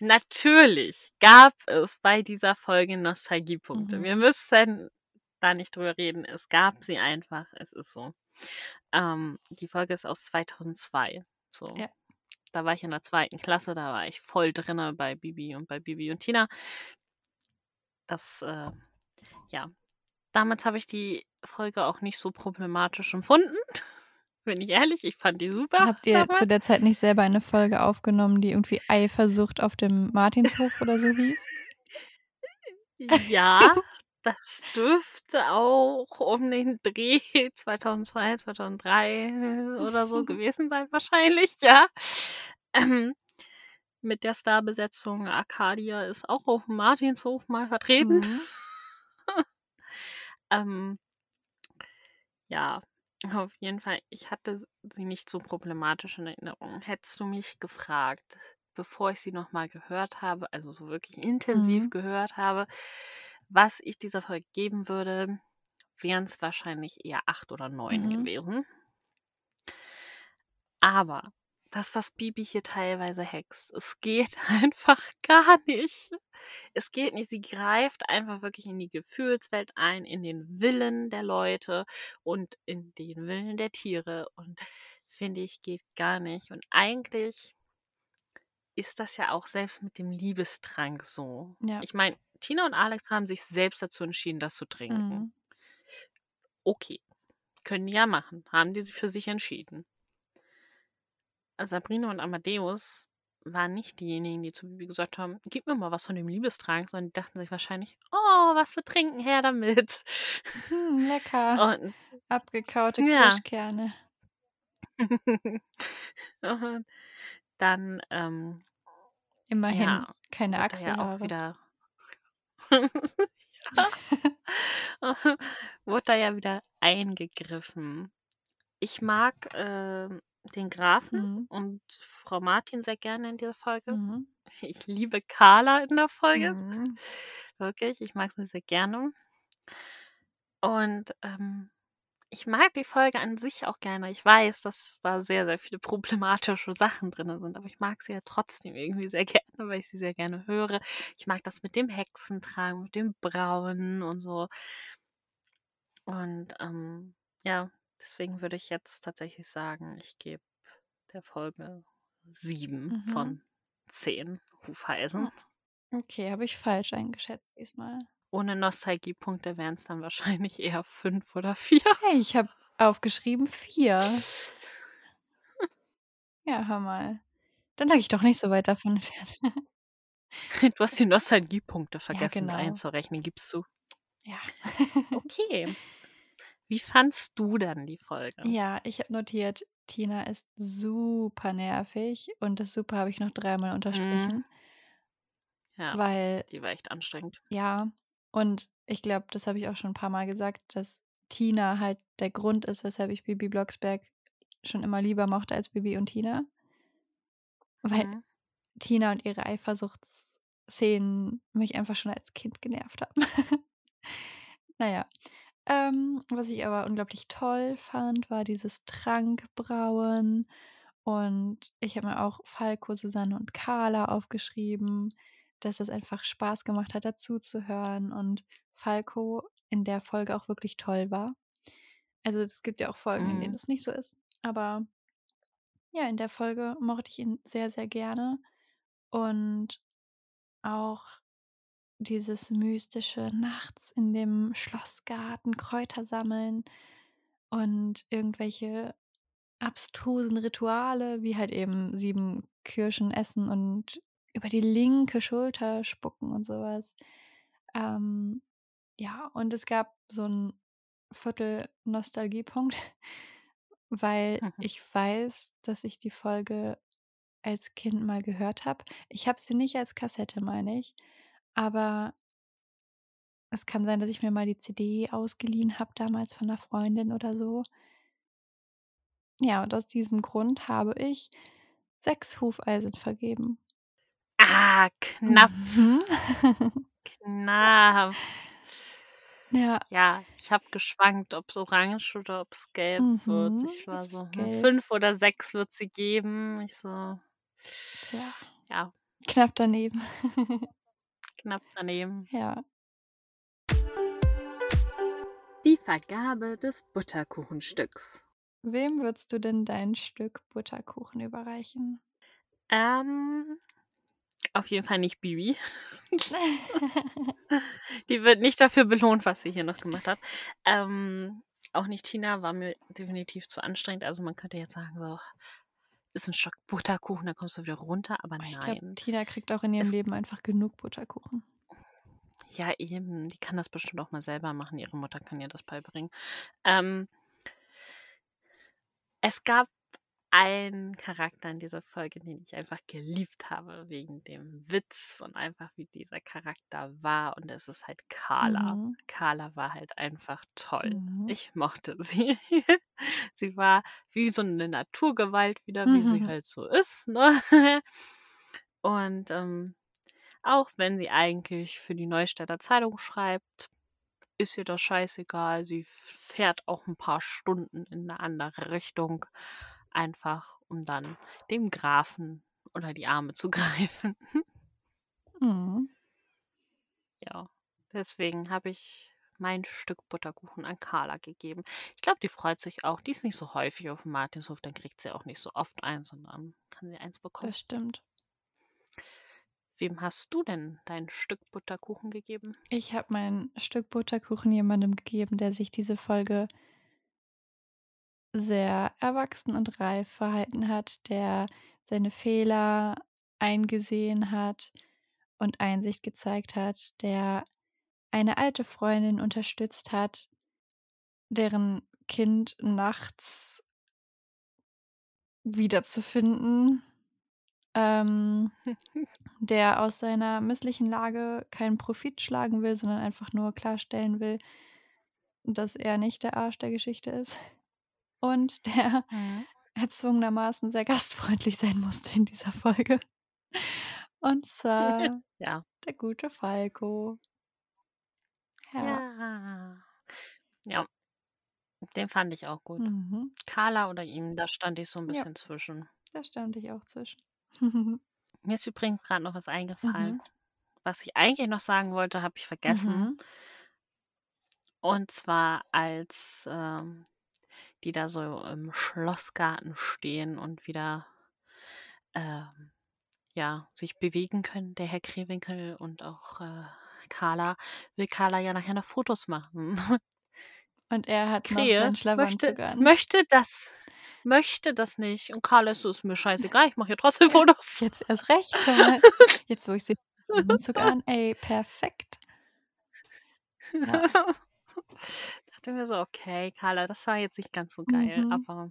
B: Natürlich gab es bei dieser Folge Nostalgiepunkte. Wir
A: Mhm.
B: müssen da nicht drüber reden. Es gab sie einfach. Es ist so. Ähm, die Folge ist aus 2002. So.
A: Ja.
B: Da war ich in der 2. Klasse, da war ich voll drinne bei Bibi und bei Bibi und Tina. Das, äh, ja. Damals habe ich die Folge auch nicht so problematisch empfunden. Bin ich ehrlich, ich fand die super
A: Habt ihr
B: damals.
A: zu der Zeit nicht selber eine Folge aufgenommen, die irgendwie Eifersucht auf dem Martinshof oder so hieß?
B: Ja, das dürfte auch um den Dreh 2002, 2003 oder so [laughs] gewesen sein wahrscheinlich, ja. Ähm, mit der Starbesetzung Arcadia ist auch auf dem Martinshof mal vertreten.
A: Mhm. [laughs]
B: Ähm, ja, auf jeden Fall, ich hatte sie nicht so problematisch in Erinnerung. Hättest du mich gefragt, bevor ich sie noch mal gehört habe, also so wirklich intensiv
A: Mhm.
B: gehört habe, was ich dieser Folge geben würde, wären's wahrscheinlich eher 8 oder 9
A: Mhm.
B: gewesen. Aber das, was Bibi hier teilweise hext, es geht [laughs] einfach gar nicht. Es geht nicht. Sie greift einfach wirklich in die Gefühlswelt ein, in den Willen der Leute und in den Willen der Tiere und finde ich, geht gar nicht. Und eigentlich ist das ja auch selbst mit dem Liebestrank so.
A: Ja.
B: Ich meine, Tina und Alex haben sich selbst dazu entschieden, das zu trinken.
A: Mhm.
B: Okay, können die ja machen. Haben die sich für sich entschieden. Sabrina und Amadeus waren nicht diejenigen, die zu Bibi gesagt haben: „Gib mir mal was von dem Liebestrank“, sondern die dachten sich wahrscheinlich: „Oh, was für trinken, her damit.“
A: Hm, lecker. [laughs]
B: Und
A: Abgekaute
B: Ja.
A: Kirschkerne. [laughs]
B: und dann, ähm,
A: Immerhin
B: ja,
A: keine
B: da ja
A: Achselhaare.
B: wieder [laughs] wurde da ja wieder eingegriffen. Ich mag, ähm, den Grafen
A: Mhm.
B: und Frau Martin sehr gerne in dieser Folge.
A: Mhm. [laughs]
B: Ich liebe Carla in der Folge.
A: Mhm.
B: Wirklich, ich mag sie sehr gerne. Und, ähm, ich mag die Folge an sich auch gerne. Ich weiß, dass da sehr, sehr viele problematische Sachen drin sind, aber ich mag sie ja trotzdem irgendwie sehr [laughs] gerne, weil ich sie sehr gerne höre. Ich mag das mit dem Hexentrank, mit dem Brauen und so. Und, ähm, ja, deswegen würde ich jetzt tatsächlich sagen, ich gebe der Folge 7
A: Mhm.
B: von 10 Hufeisen.
A: Hm. Okay, habe ich falsch eingeschätzt diesmal.
B: Ohne Nostalgiepunkte wären's dann wahrscheinlich eher 5 oder 4.
A: Hey, ich habe aufgeschrieben 4. Ja, hör mal. Dann lag ich doch nicht so weit davon [laughs] entfernt. [laughs]
B: Du hast die Nostalgiepunkte
A: Ja,
B: vergessen mit
A: genau.
B: einzurechnen, gibst du.
A: Ja.
B: Okay. [laughs] Wie fandst du denn die Folge?
A: Ja, ich habe notiert, Tina ist super nervig und das super habe ich noch dreimal
B: Mhm.
A: unterstrichen.
B: Ja,
A: Weil
B: die war echt anstrengend.
A: ja, und ich glaube, das habe ich auch schon 'n paarmal gesagt, dass Tina halt der Grund ist, weshalb ich Bibi Blocksberg schon immer lieber mochte als Bibi und Tina. Weil
B: Mhm.
A: Tina und ihre Eifersuchtsszenen mich einfach schon als Kind genervt haben. [laughs] Na ja, ähm, was ich aber unglaublich toll fand, war dieses Trankbrauen Und ich habe mir auch Falco, Susanne und Carla aufgeschrieben, dass es einfach Spaß gemacht hat, dazuzuhören und Falco in der Folge auch wirklich toll war. Also es gibt ja auch Folgen, in denen
B: Mhm.
A: das nicht so ist, aber ja, in der Folge mochte ich ihn sehr, sehr gerne und auch dieses mystische nachts in dem Schlossgarten Kräuter sammeln und irgendwelche abstrusen Rituale, wie halt eben 7 Kirschen essen und über die linke Schulter spucken und so was. Ähm, ja, und es gab so 'n Viertel-Nostalgiepunkt, [laughs] weil
B: Mhm.
A: ich weiß, dass ich die Folge als Kind mal gehört habe. Ich habe sie nicht als Kassette, meine ich, aber es kann sein, dass ich mir mal die CD ausgeliehen habe damals von 'ner Freundin oder so. Ja, und aus diesem Grund habe ich 6 Hufeisen vergeben.
B: Ah, knapp.
A: Mhm. [laughs]
B: Knapp.
A: Ja.
B: Ja, ich habe geschwankt, ob's orange oder ob's gelb wird.
A: Mhm,
B: Ich war
A: es
B: so:
A: ist
B: „Hm,
A: gelb.
B: 5 oder 6 wird sie geben.“ Ich so
A: Tja,
B: ja,
A: knapp daneben. [laughs]
B: knapp daneben.
A: Ja.
B: Die Vergabe des Butterkuchenstücks.
A: Wem würdest du denn dein Stück Butterkuchen überreichen?
B: Ähm, auf jeden Fall nicht Bibi. [laughs] Die wird nicht dafür belohnt, was sie hier noch gemacht hat. Ähm, auch nicht Tina, war mir definitiv zu anstrengend. Also, man könnte jetzt sagen so: „Ist 'n Stock Butterkuchen, dann kommst du wieder runter“, aber
A: Oh, ich
B: nein.
A: Tina kriegt auch in ihrem
B: Es
A: Leben einfach genug Butterkuchen.
B: Ja, eben. Die kann das bestimmt auch mal selber machen. Ihre Mutter kann ihr das beibringen. Ähm es gab einen Charakter in dieser Folge, den ich einfach geliebt habe wegen dem Witz und einfach wie dieser Charakter war und es ist halt Carla.
A: Mhm.
B: Carla war halt einfach toll.
A: Mhm.
B: Ich mochte [laughs] sie. Sie war wie so 'ne Naturgewalt wieder, wie sie [laughs] halt so ist, ne? [laughs] Und, ähm, auch wenn sie eigentlich für die Neustädter Zeitung schreibt, ist ihr das scheißegal. Sie fährt auch 'n paar Stunden in 'ne andere Richtung, einfach um dann dem Grafen unter die Arme zu [laughs] greifen.
A: Mhm.
B: Ja, deswegen habe ich mein Stück Butterkuchen an Carla gegeben. Ich glaube, die freut sich auch. Die ist nicht so häufig auf'm Martinshof, dann kriegt sie auch nicht so oft eins und dann kann sie eins bekommen.
A: Das stimmt.
B: Wem hast du denn dein Stück Butterkuchen gegeben?
A: Ich habe mein Stück Butterkuchen jemandem gegeben, der sich diese Folge sehr erwachsen und reif verhalten hat, der seine Fehler eingesehen hat und Einsicht gezeigt hat, der eine alte Freundin unterstützt hat, deren Kind nachts wiederzufinden, ähm, [laughs] der aus seiner misslichen Lage keinen Profit schlagen will, sondern einfach nur klarstellen will, dass er nicht der Arsch der Geschichte ist und der
B: Mhm.
A: erzwungenermaßen sehr gastfreundlich sein musste in dieser Folge. Und zwar [laughs]
B: Ja.
A: der gute Falco. Ja.
B: Ja. Ja. Den fand ich auch gut.
A: Mhm.
B: Carla oder ihm, da stand ich so 'n
A: Ja.
B: bisschen zwischen.
A: Da stand ich auch zwischen. [laughs]
B: Mir ist übrigens grad noch was eingefallen.
A: Mhm.
B: Was ich eigentlich noch sagen wollte, habe ich vergessen.
A: Mhm.
B: Und zwar, als, ähm, die da so im Schlossgarten stehen und wieder, ähm, ja, sich bewegen können, der Herr Krähwinkel und auch, äh, Carla, will Carla ja nachher noch Fotos machen. [laughs]
A: Und er hat noch
B: Krähe
A: seinen
B: möchte
A: Schlafanzug an.
B: möchte das möchte das nicht. Und Carla ist so: „Ist mir scheißegal, ich mache hier trotzdem Fotos.“
A: Jetzt erst recht. [laughs] Jetzt, wo ich sehe Anzug an, ey, perfekt. Ja. [laughs]
B: Dachte mir so: „Okay, Carla, das war jetzt nicht ganz so geil“,
A: Mhm.
B: aber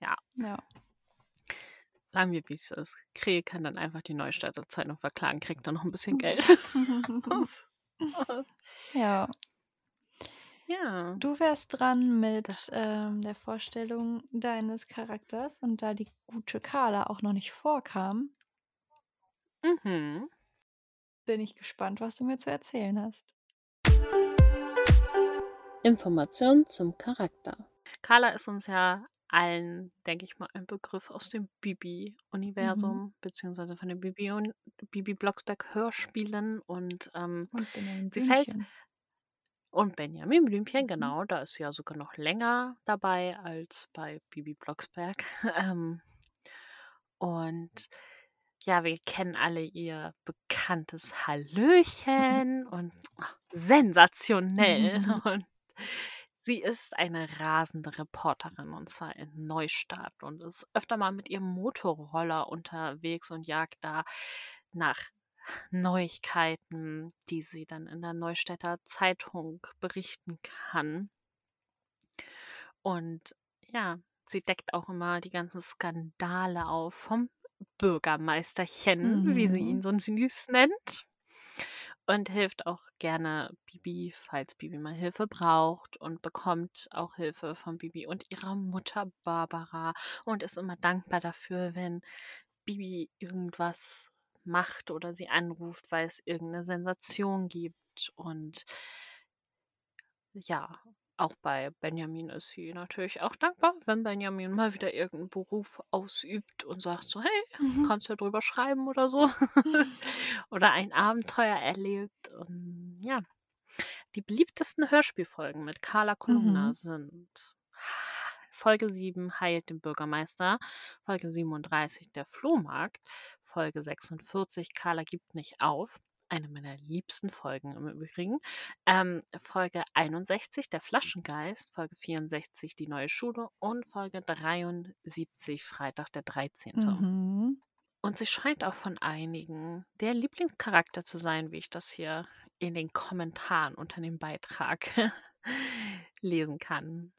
B: ja.
A: Ja.
B: Sagen wir, wie's ist. Krähe kann dann einfach die Neustädter Zeitung verklagen, kriegt dann noch 'n bisschen Geld. [laughs] [laughs]
A: Ja.
B: Ja.
A: Du wärst dran mit, ähm, der Vorstellung deines Charakters und da die gute Carla auch noch nicht vorkam
B: Mhm.
A: bin ich gespannt, was du mir zu erzählen hast.
B: Informationen zum Charakter. Carla ist uns ja allen, denke ich mal, ein Begriff aus dem
A: Mhm.
B: Bibi-Universum, beziehungsweise von den Bibi und Bibi Blocksberg-Hörspielen und ähm,
A: Und Benjamin
B: sie fällt und Benjamin Blümchen,
A: Mhm.
B: genau, da ist sie ja sogar noch länger dabei als bei Bibi Blocksberg. [laughs] ähm, und ja, wir kennen alle ihr bekanntes Hallöchen und ach, sensationell. [laughs] Und sie ist eine rasende Reporterin und zwar in Neustadt und ist öfter mal mit ihrem Motorroller unterwegs und jagt da nach Neuigkeiten, die sie dann in der Neustädter Zeitung berichten kann. Und ja, sie deckt auch immer die ganzen Skandale auf vom Bürgermeisterchen, wie sie ihn
A: Mhm.
B: so süß nennt. Und hilft auch gerne Bibi, falls Bibi mal Hilfe braucht und bekommt auch Hilfe von Bibi und ihrer Mutter Barbara und ist immer dankbar dafür, wenn Bibi irgendwas macht oder sie anruft, weil es irgendeine Sensation gibt. Und ja, auch bei Benjamin ist sie natürlich auch dankbar, wenn Benjamin mal wieder irgendeinen Beruf ausübt und sagt so, hey,
A: Mhm.
B: kannst ja drüber schreiben oder so. [laughs] oder ein Abenteuer erlebt. Und ja, die beliebtesten Hörspielfolgen mit Carla Kolumna
A: Mhm.
B: sind Folge 7 heilt den Bürgermeister, Folge 37 der Flohmarkt, Folge 46 Carla gibt nicht auf, eine meiner liebsten Folgen im Übrigen, ähm, Folge 61 der Flaschengeist, Folge 64 die neue Schule und Folge 73 Freitag der 13.
A: Mhm.
B: Und sie scheint auch von einigen der Lieblingscharakter zu sein, wie ich das hier in den Kommentaren unter dem Beitrag [laughs] lesen kann.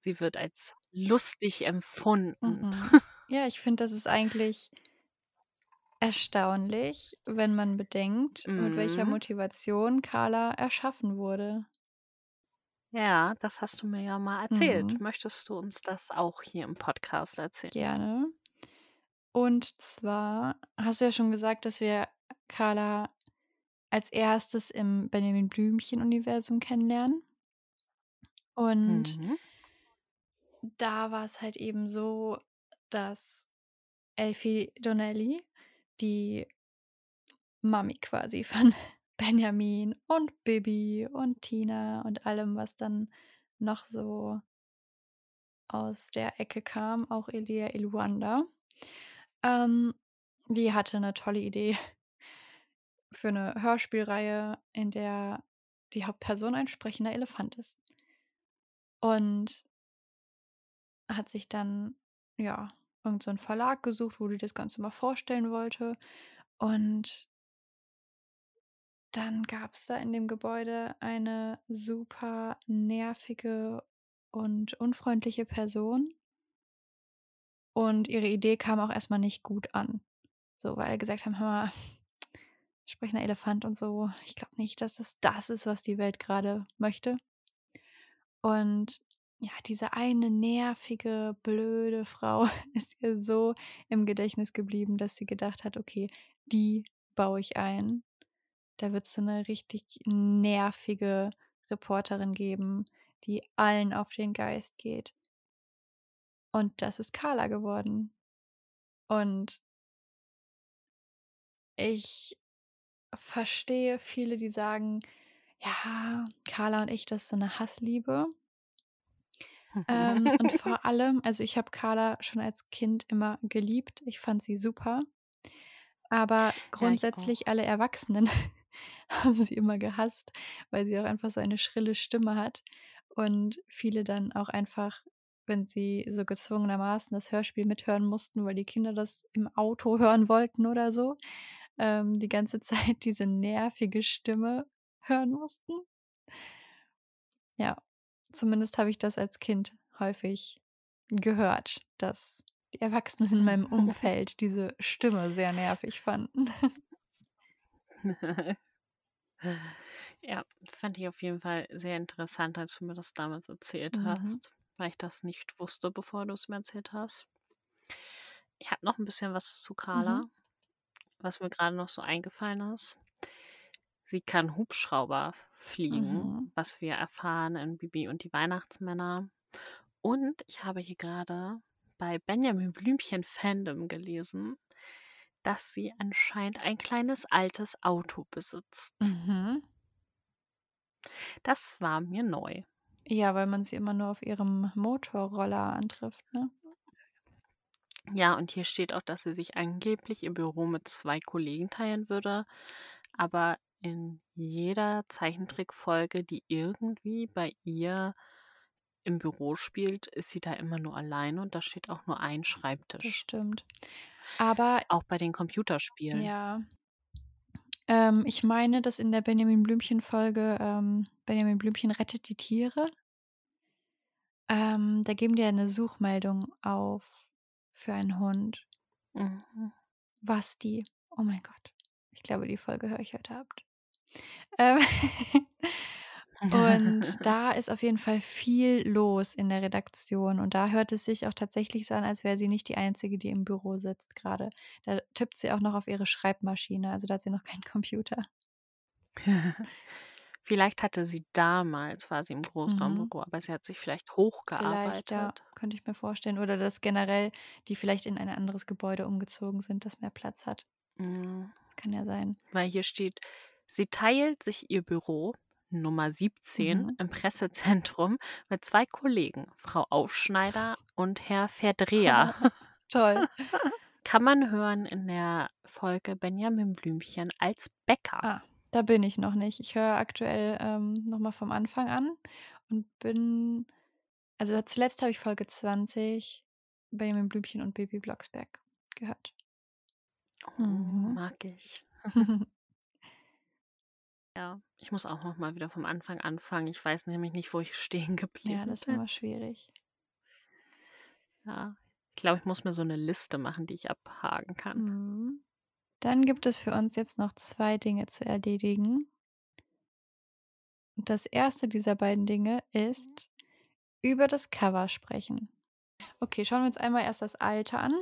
B: Sie wird als lustig empfunden.
A: Mhm. [laughs] Ja, ich finde, das ist eigentlich erstaunlich, wenn man bedenkt, mit welcher
B: Mhm.
A: Motivation Carla erschaffen wurde.
B: Ja, das hast du mir ja mal erzählt.
A: Mhm.
B: Möchtest du uns das auch hier im Podcast erzählen?
A: Gerne. Und zwar hast du ja schon gesagt, dass wir Carla als erstes im Benjamin Blümchen-Universum kennenlernen. Und
B: Mhm.
A: da war es halt eben so, dass Elfie Donnelly, die Mami quasi [laughs] von Benjamin und Bibi und Tina und allem, was dann noch so aus der Ecke kam, auch Elia Iluanda. Ähm, die hatte eine tolle Idee [laughs] für eine Hörspielreihe, in der die Hauptperson ein sprechender Elefant ist. Und hat sich dann, ja, irgend so Verlag gesucht, wo die das Ganze mal vorstellen wollte. Und dann gab's da in dem Gebäude eine super nervige und unfreundliche Person. Und ihre Idee kam auch erst mal nicht gut an. So, weil gesagt haben: „Hör mal, [sniffs] sprechender Elefant und so, ich glaube nicht, dass das das ist, was die Welt grade möchte.“ Und ja, diese eine nervige, blöde Frau [laughs] ist ihr so im Gedächtnis geblieben, dass sie gedacht hat: „Okay, die baue ich ein. Da wird's so 'ne richtig nervige Reporterin geben, die allen auf den Geist geht.“ Und das ist Carla geworden. Und ich verstehe viele, die sagen: „Ja, Carla und ich, das ist so 'ne Hassliebe.“ Ähm, [laughs] und vor allem also, ich habe Carla schon als Kind immer geliebt. Ich fand sie super. Aber
B: Ja,
A: grundsätzlich alle Erwachsenen [laughs] haben sie immer gehasst, weil sie auch einfach so eine schrille Stimme hat und viele dann auch einfach, wenn sie so gezwungenermaßen das Hörspiel mithören mussten, weil die Kinder das im Auto hören wollten oder so, ähm, die ganze [laughs] Zeit diese nervige Stimme hören mussten. Ja, zumindest habe ich das als Kind häufig gehört, dass die Erwachsenen in meinem Umfeld diese Stimme sehr nervig fanden. [laughs]
B: Ja, fand ich auf jeden Fall sehr interessant, als du mir das damals erzählt
A: Mhm.
B: hast, weil ich das nicht wusste, bevor du es mir erzählt hast. Ich habe noch ein bisschen was zu
A: Mhm.
B: Carla, was mir gerade noch so eingefallen ist. Sie kann Hubschrauber fliegen,
A: Mhm.
B: was wir erfahren in Bibi und die Weihnachtsmänner. Und ich habe hier gerade bei Benjamin Blümchen Fandom gelesen, dass sie anscheinend ein kleines altes Auto besitzt.
A: Mhm.
B: Das war mir neu.
A: Ja, weil man sie immer nur auf ihrem Motorroller antrifft, ne?
B: Ja, und hier steht auch, dass sie sich angeblich ihr Büro mit zwei Kollegen teilen würde. Aber in jeder Zeichentrickfolge, die irgendwie bei ihr im Büro spielt, ist sie da immer nur alleine und da steht auch nur ein
A: Das
B: Schreibtisch.
A: stimmt. Aber
B: Auch bei den Computerspielen.
A: ja. Ähm, ich meine, dass in der Benjamin Blümchen-Folge ähm, Benjamin Blümchen rettet die Tiere. Ähm, da geben die eine Suchmeldung auf für einen Hund.
B: Mhm.
A: Was die? Oh mein Gott. Ich glaube, die Folge höre ich heute Abend. Ähm, [laughs] und [laughs] da ist auf jeden Fall viel los in der Redaktion. Und da hört es sich auch tatsächlich so an, als wäre sie nicht die Einzige, die im Büro sitzt gerade. Da tippt sie auch noch auf ihre Schreibmaschine. Also da hat sie noch [laughs] keinen Computer.
B: Vielleicht hatte sie damals, war sie im
A: Mhm.
B: Großraumbüro, aber sie hat sich vielleicht
A: Vielleicht,
B: hochgearbeitet.
A: ja, könnte ich mir vorstellen. Oder dass generell die vielleicht in ein anderes Gebäude umgezogen sind, das mehr Platz hat.
B: Mhm.
A: Das kann ja sein.
B: Weil hier steht, sie teilt sich ihr Büro Nummer 17
A: Mhm.
B: im Pressezentrum mit zwei Kollegen, Frau Aufschneider und Herr Verdreher. [laughs]
A: Toll. [laughs]
B: Kann man hören in der Folge Benjamin Blümchen als Bäcker.
A: Ah, da bin ich noch nicht. Ich höre aktuell ähm, nochmal vom Anfang an und bin. Also zuletzt habe ich Folge 20 Benjamin Blümchen und Baby Blocksberg gehört.
B: Oh,
A: Mhm.
B: mag ich. [laughs] Ja, ich muss auch noch mal wieder vom Anfang anfangen. Ich weiß nämlich nicht, wo ich [laughs] stehen geblieben
A: ja, das ist
B: bin.
A: immer schwierig.
B: Ja, ich glaube, ich muss mir so eine Liste machen, die ich abhaken kann.
A: Mhm. Dann gibt es für uns jetzt noch zwei Dinge zu erledigen. Und das erste dieser beiden Dinge ist über das Cover sprechen. Okay, schauen wir uns einmal erst das alte an.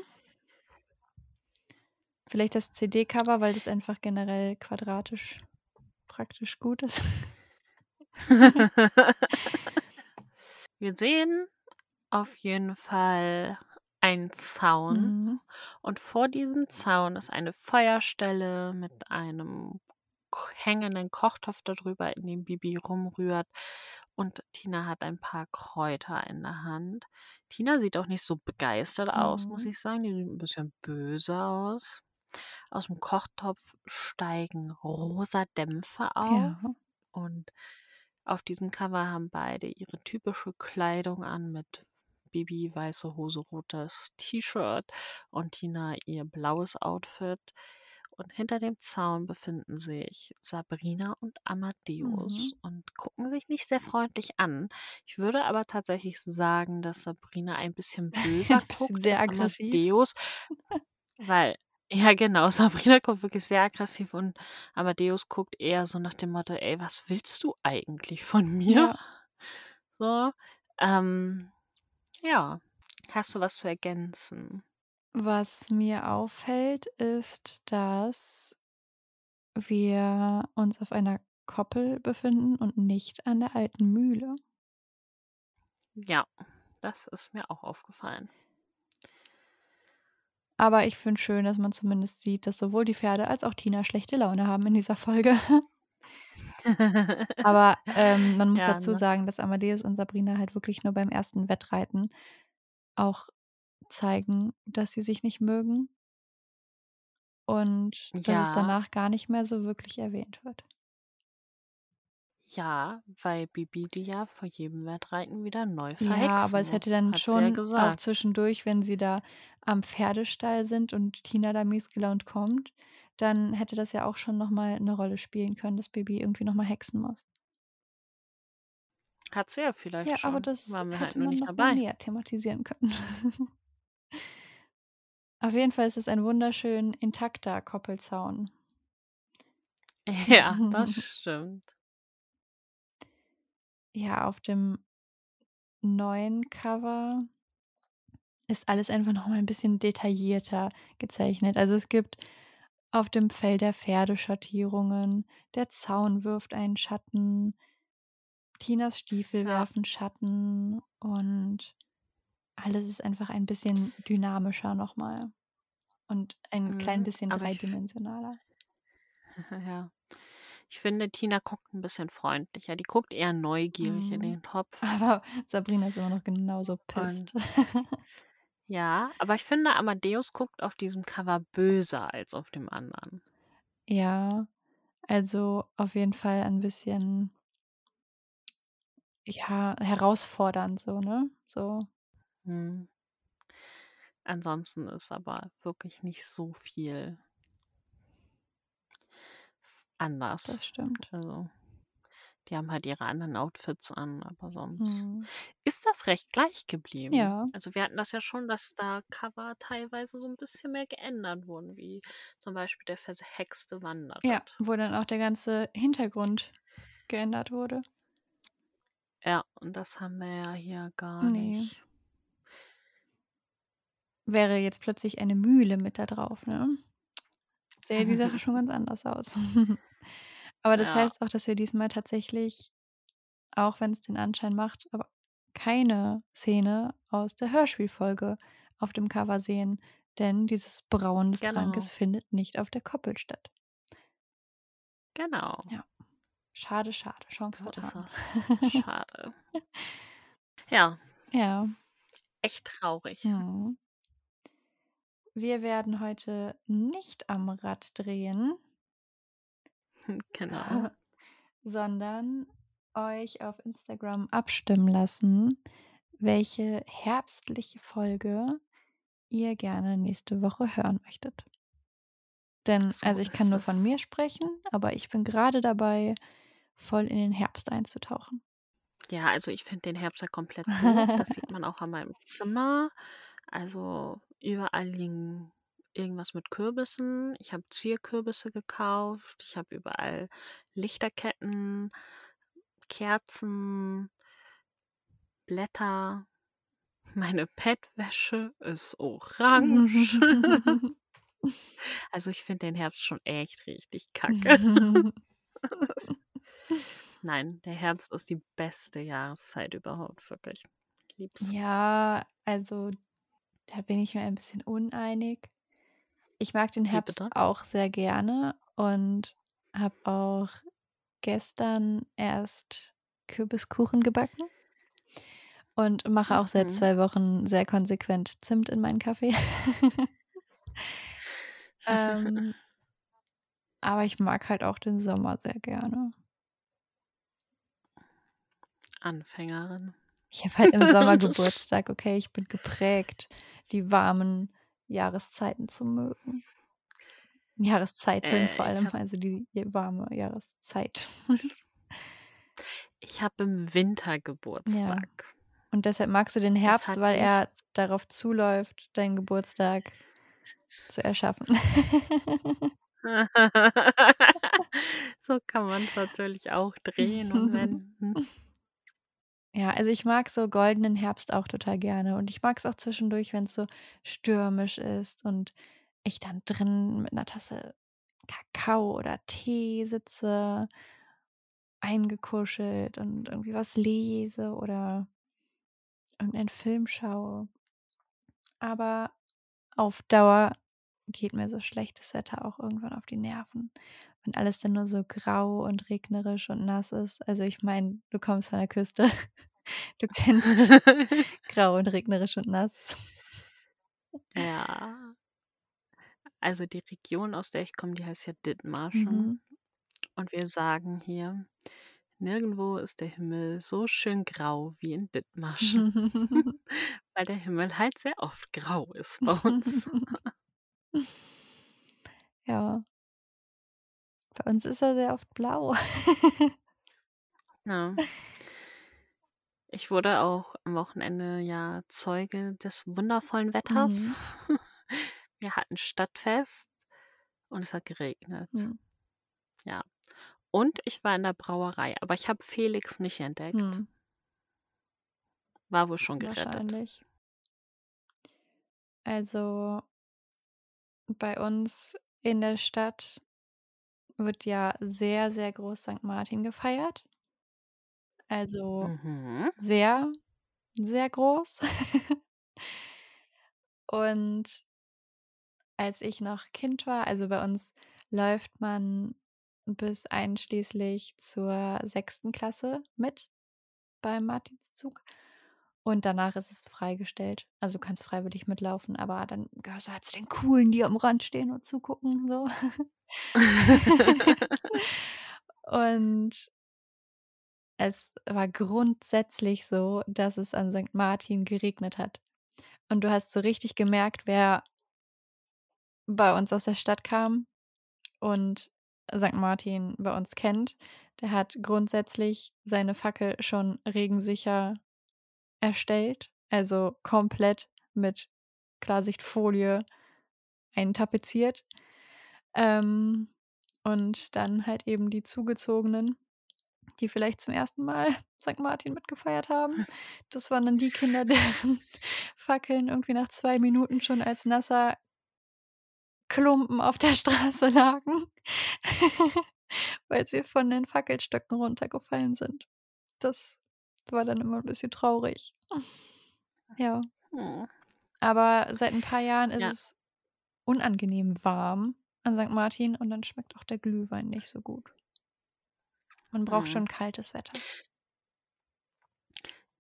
A: Vielleicht das CD-Cover, weil das einfach generell quadratisch praktisch gut ist. [laughs]
B: Wir sehen auf jeden Fall einen Zaun
A: Mhm.
B: und vor diesem Zaun ist eine Feuerstelle mit einem hängenden Kochtopf darüber, in dem Bibi rumrührt und Tina hat ein paar Kräuter in der Hand. Tina sieht auch nicht so begeistert aus, muss
A: Mhm.
B: ich sagen. Die sieht ein bisschen böse aus. Aus dem Kochtopf steigen rosa Dämpfe auf.
A: Ja.
B: Und auf diesem Cover haben beide ihre typische Kleidung an mit Bibi weiße Hose, rotes T-Shirt und Tina ihr blaues Outfit. Und hinter dem Zaun befinden sich Sabrina und Amadeus
A: Mhm.
B: und gucken sich nicht sehr freundlich an. Ich würde aber tatsächlich sagen, dass Sabrina ein bisschen [laughs] böser
A: bisschen
B: guckt
A: sehr
B: als
A: aggressiv.
B: Amadeus, [laughs] weil ja, genau. [laughs] Sabrina guckt wirklich sehr aggressiv und Amadeus guckt eher so nach dem Motto, ey, was willst du eigentlich von mir?
A: Ja. [laughs]
B: So, ähm, ja. Hast du was zu ergänzen?
A: Was mir auffällt, ist, dass wir uns auf einer Koppel befinden und nicht an der alten Mühle.
B: Ja, das ist mir auch aufgefallen.
A: Aber ich finde schön, dass man zumindest sieht, dass sowohl die Pferde als auch Tina schlechte Laune haben in dieser Folge. [laughs] Aber ähm, man muss
B: Ja,
A: dazu
B: ne?
A: sagen, dass Amadeus und Sabrina halt wirklich nur beim ersten Wettreiten auch zeigen, dass sie sich nicht mögen. Und dass es
B: Ja,
A: danach gar nicht mehr so wirklich erwähnt wird.
B: Ja, weil Bibi die ja vor jedem Wettreiten wieder neu
A: Ja,
B: verhexen
A: aber es hätte dann
B: sie ja
A: schon auch zwischendurch, wenn sie da am Pferdestall sind und Tina da miesgelaunt kommt, dann hätte das ja auch schon noch mal 'ne Rolle spielen können, dass Baby irgendwie noch mal hexen muss.
B: Hat sie ja vielleicht
A: Ja, aber
B: schon.
A: das
B: Waren wir halt
A: hätte
B: nur
A: man
B: nicht
A: noch
B: dabei.
A: näher thematisieren können. [laughs] Auf jeden Fall ist es ein wunderschön intakter Koppelzaun. [laughs]
B: Ja, das [laughs] stimmt.
A: Ja, auf dem neuen Cover ist alles einfach noch mal 'n bisschen detaillierter gezeichnet. Also, es gibt auf dem Fell der Pferde Schattierungen, der Zaun wirft einen Schatten, Tinas Stiefel
B: Ja.
A: werfen Schatten und alles ist einfach ein bisschen dynamischer noch mal und ein klein
B: Mhm,
A: bisschen
B: ich f
A: dreidimensionaler. [laughs]
B: Ja. Ich finde, Tina guckt 'n bisschen freundlicher. Die guckt eher neugierig in
A: Mhm.
B: den Topf.
A: Aber Sabrina ist immer noch genauso pissed.
B: Ja, aber ich finde, Amadeus guckt auf diesem Cover böser als auf dem anderen.
A: Ja, also auf jeden Fall ein bisschen ja, herausfordernd so, ne? So.
B: Mhm. Ansonsten ist aber wirklich nicht so viel anders.
A: Das stimmt.
B: Also, die haben halt ihre anderen Outfits an, aber sonst
A: Mhm.
B: ist das recht gleich geblieben.
A: Ja.
B: Also, wir hatten das ja schon, dass da Cover teilweise so 'n bisschen mehr geändert wurden, wie zum Beispiel der verhexte
A: Ja,
B: Wanderritt.
A: wo dann auch der ganze Hintergrund geändert wurde.
B: Ja, und das haben wir ja hier gar
A: Ne.
B: nicht.
A: Wäre jetzt plötzlich eine Mühle mit da drauf, ne? Sähe die [laughs] Sache schon ganz anders aus. [laughs] Aber das
B: Ja.
A: heißt auch, dass wir diesmal tatsächlich, auch wenn's den Anschein macht, aber keine Szene aus der Hörspielfolge auf dem Cover sehen, denn dieses Brauen des Trankes
B: Genau.
A: findet nicht auf der Koppel statt.
B: Genau.
A: Ja. Schade, schade, Chance
B: ist
A: vertan. [laughs]
B: Schade. Ja.
A: Ja.
B: Echt traurig.
A: Mhm. Wir werden heute nicht am Rad drehen [laughs]
B: genau. [laughs]
A: sondern euch auf Instagram abstimmen lassen, welche herbstliche Folge ihr gerne nächste Woche hören möchtet. Denn
B: So
A: also, ich kann nur von mir sprechen, aber ich bin grade dabei, voll in den Herbst einzutauchen.
B: Ja, also, ich finde den Herbst ja komplett durch. Das sieht [laughs] man auch an meinem Zimmer. Also, überall liegen irgendwas mit Kürbissen. Ich habe Zierkürbisse gekauft. Ich habe überall Lichterketten, Kerzen Blätter. [laughs] Meine Bettwäsche ist orange. [laughs] Also, ich finde den Herbst schon echt richtig kacke. [laughs] Nein, der Herbst ist die beste Jahreszeit überhaupt, wirklich. Ich liebe es.
A: Ja, also, da bin ich mir ein bisschen uneinig. Ich mag den Herbst auch sehr gerne und habe auch gestern erst Kürbiskuchen gebacken und mache auch seit
B: Mhm.
A: 2 Wochen sehr konsequent Zimt in meinen Kaffee. [laughs] Ähm [laughs] aber ich mag halt auch den Sommer sehr gerne.
B: Anfängerin.
A: Ich habe halt im Sommer [laughs] Geburtstag, okay? Ich bin geprägt, die warmen Jahreszeiten zu mögen. Jahreszeiten vor
B: Äh, ich
A: allem,
B: habe
A: also, die warme Jahreszeit.
B: Ich habe im Winter
A: Ja.
B: Geburtstag.
A: Und deshalb magst du den
B: Es
A: Herbst, weil er
B: nichts
A: darauf zuläuft, deinen Geburtstag zu erschaffen. [laughs]
B: So kann man's natürlich auch drehen und [laughs] wenden.
A: Ja, also, ich mag so goldenen Herbst auch total gerne und ich mag's auch zwischendurch, wenn's so stürmisch ist und ich dann drin mit 'ner Tasse Kakao oder Tee sitze eingekuschelt und irgendwie was lese oder irgendeinen Film schaue. Aber auf Dauer geht mir so schlechtes Wetter auch irgendwann auf die Nerven, wenn alles dann nur so grau und regnerisch und nass ist. Also, ich meine, du kommst von der Küste. [laughs] Du kennst [laughs] grau und regnerisch und nass.
B: Ja. Also, die Region, aus der ich komme, die heißt ja Dithmarschen.
A: Mhm.
B: Und wir sagen hier: „Nirgendwo ist der Himmel so schön grau wie in Dithmarschen.“ [laughs] Weil der Himmel halt sehr oft grau ist bei uns.
A: Ja. Bei uns ist er sehr oft blau.
B: Ja. [laughs] Ich wurde auch am Wochenende ja Zeuge des wundervollen Wetters.
A: Mhm. [laughs]
B: Wir hatten Stadtfest und es hat geregnet.
A: Mhm.
B: Ja. Und ich war in der Brauerei, aber ich habe Felix nicht entdeckt.
A: Mhm.
B: War wohl schon gerettet.
A: Wahrscheinlich. Also bei uns in der Stadt wird ja sehr, sehr groß Sankt Martin gefeiert. Also
B: Mhm.
A: sehr, sehr groß. [laughs] Und als ich noch Kind war also, bei uns läuft man bis einschließlich zur 6. Klasse mit beim Martinszug und danach ist es freigestellt. Also, du kannst freiwillig mitlaufen, aber dann gehörst du halt zu den Coolen, die am Rand stehen und zugucken, so. [laughs] Und es war grundsätzlich so, dass es an Sankt Martin geregnet hat. Und du hast so richtig gemerkt, wer bei uns aus der Stadt kam und Sankt Martin bei uns kennt. Der hat grundsätzlich seine Fackel schon regensicher erstellt, also komplett mit Klarsichtfolie eintapeziert. Ähm, und dann halt eben die Zugezogenen, die vielleicht zum ersten Mal [laughs] Sankt Martin mitgefeiert haben. Das waren dann die Kinder, deren [laughs] Fackeln irgendwie nach 2 Minuten schon als nasser Klumpen auf der [laughs] Straße lagen, weil sie von den Fackelstöcken runtergefallen sind. Das war dann immer 'n bisschen traurig. Ja. Aber seit 'n paar Jahren ist
B: Ja.
A: es unangenehm warm an Sankt Martin und dann schmeckt auch der Glühwein nicht so gut. Man braucht
B: Mhm.
A: schon kaltes Wetter.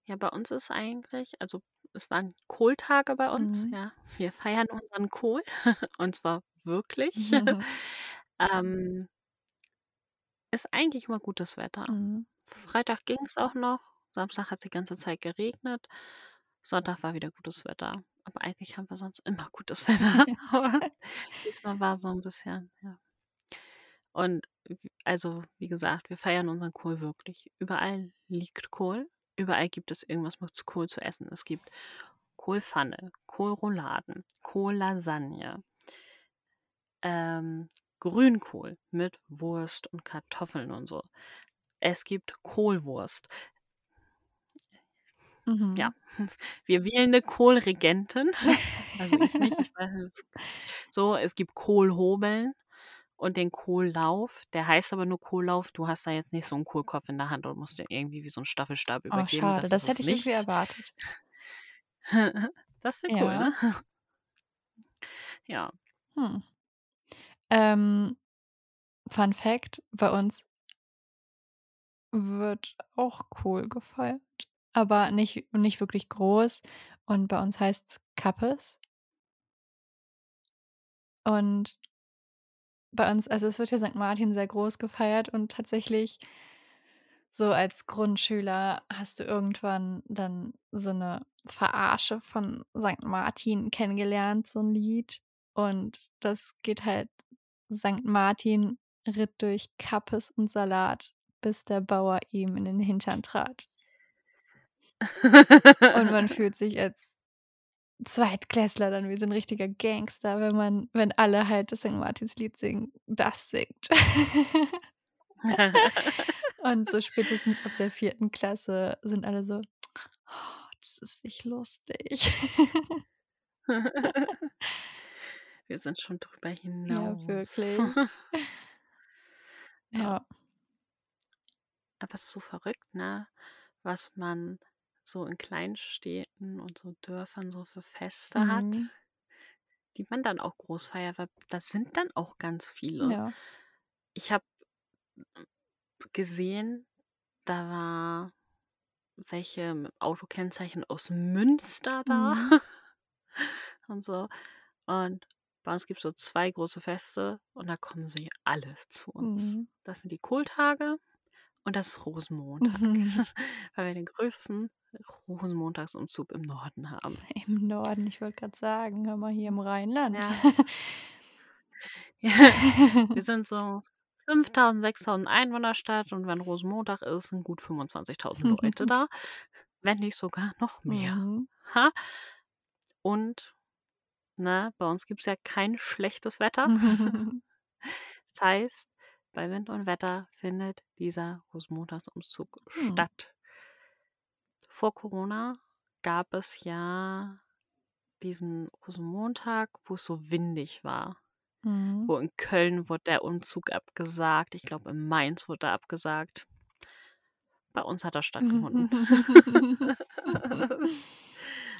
B: Ja, bei uns ist eigentlich also, es waren Kohltage bei uns,
A: Mhm.
B: ja. Wir feiern unseren Kohl [laughs] und zwar wirklich. [laughs] [laughs] Ähm ist eigentlich immer gutes Wetter.
A: Mhm.
B: Freitag ging's auch noch, Samstag hat's die ganze Zeit geregnet, Sonntag war wieder gutes Wetter. Aber eigentlich haben wir sonst immer gutes [laughs] Wetter. Aber [laughs] diesmal war so 'n bisschen, ja. Und also, wie gesagt, wir feiern unseren Kohl wirklich. Überall liegt Kohl, überall gibt es irgendwas mit Kohl zu essen. Es gibt Kohlpfanne, Kohlrouladen, Kohllasagne ähm, Grünkohl mit Wurst und Kartoffeln und so. Es gibt Kohlwurst. Ja,
A: Mhm. [laughs]
B: wir wählen 'ne Kohlregentin. [laughs] Also, ich nicht, ich weiß nicht. So, es gibt Kohlhobeln und den Kohllauf. Der heißt aber nur Kohllauf. Du hast da jetzt nicht so 'n Kohlkopf in der Hand und musst den irgendwie wie so 'n Staffelstab
A: Oh,
B: übergeben.
A: schade.
B: Das
A: Das hätte ich irgendwie
B: nicht.
A: erwartet. [laughs]
B: Das wäre cool,
A: Ja.
B: ne? Ja.
A: Hm. Ähm, Fun Fact: Bei uns wird auch Kohl gefeiert, aber nicht nicht wirklich groß und bei uns heißt's Kappes. Und bei uns also, es wird ja Sankt Martin sehr groß gefeiert und tatsächlich so als Grundschüler hast du irgendwann dann so 'ne Verarsche von Sankt Martin kennengelernt, so 'n Lied. Und das geht halt: „Sankt Martin ritt durch Kappes und Salat, bis der Bauer ihm in den Hintern trat.“ Und man [laughs] fühlt sich als Zweitklässler dann wie so 'n richtiger Gangster, wenn man wenn alle halt das Sankt Martinslied singen das singt. [laughs] [laughs] Und so spätestens ab der 4. Klasse sind alle so: „Oh, das ist nicht lustig.“
B: Wir sind schon drüber
A: Ja,
B: hinaus.
A: wirklich.
B: Ja.
A: Ja.
B: Aber es ist so verrückt, ne, was man so in Kleinstädten und so Dörfern so für Feste hat,
A: Mhm.
B: die man dann auch groß feiert, weil das sind dann auch ganz viele.
A: Ja.
B: Ich habe gesehen, da war welche mit Autokennzeichen aus Münster da
A: Mhm. [laughs]
B: und so. Und bei uns gibt's so 2 große Feste und da kommen sie alle zu uns.
A: Mhm.
B: Das sind die Kohltage und das ist Rosenmontag, [laughs] [laughs] weil wir den größten Rosenmontagsumzug im Norden haben. [laughs]
A: Im Norden, ich wollte grad sagen, hör mal, hier im Rheinland.
B: Ja. [laughs] Wir sind so 5.000, 6.000 Einwohnerstadt und wenn Rosenmontag ist, sind gut 25.000 Leute [laughs] da, wenn nicht sogar noch mehr.
A: Mhm.
B: Ha. Und, ne, bei uns gibt's ja kein schlechtes Wetter. Das heißt, bei Wind und Wetter findet dieser Rosenmontagsumzug
A: Hm.
B: statt. Vor Corona gab es ja diesen Rosenmontag, wo es so windig war.
A: Mhm.
B: Wo in Köln wurde der Umzug abgesagt. Ich glaube, in Mainz wurde er abgesagt. Bei uns hat er stattgefunden. [laughs] [laughs]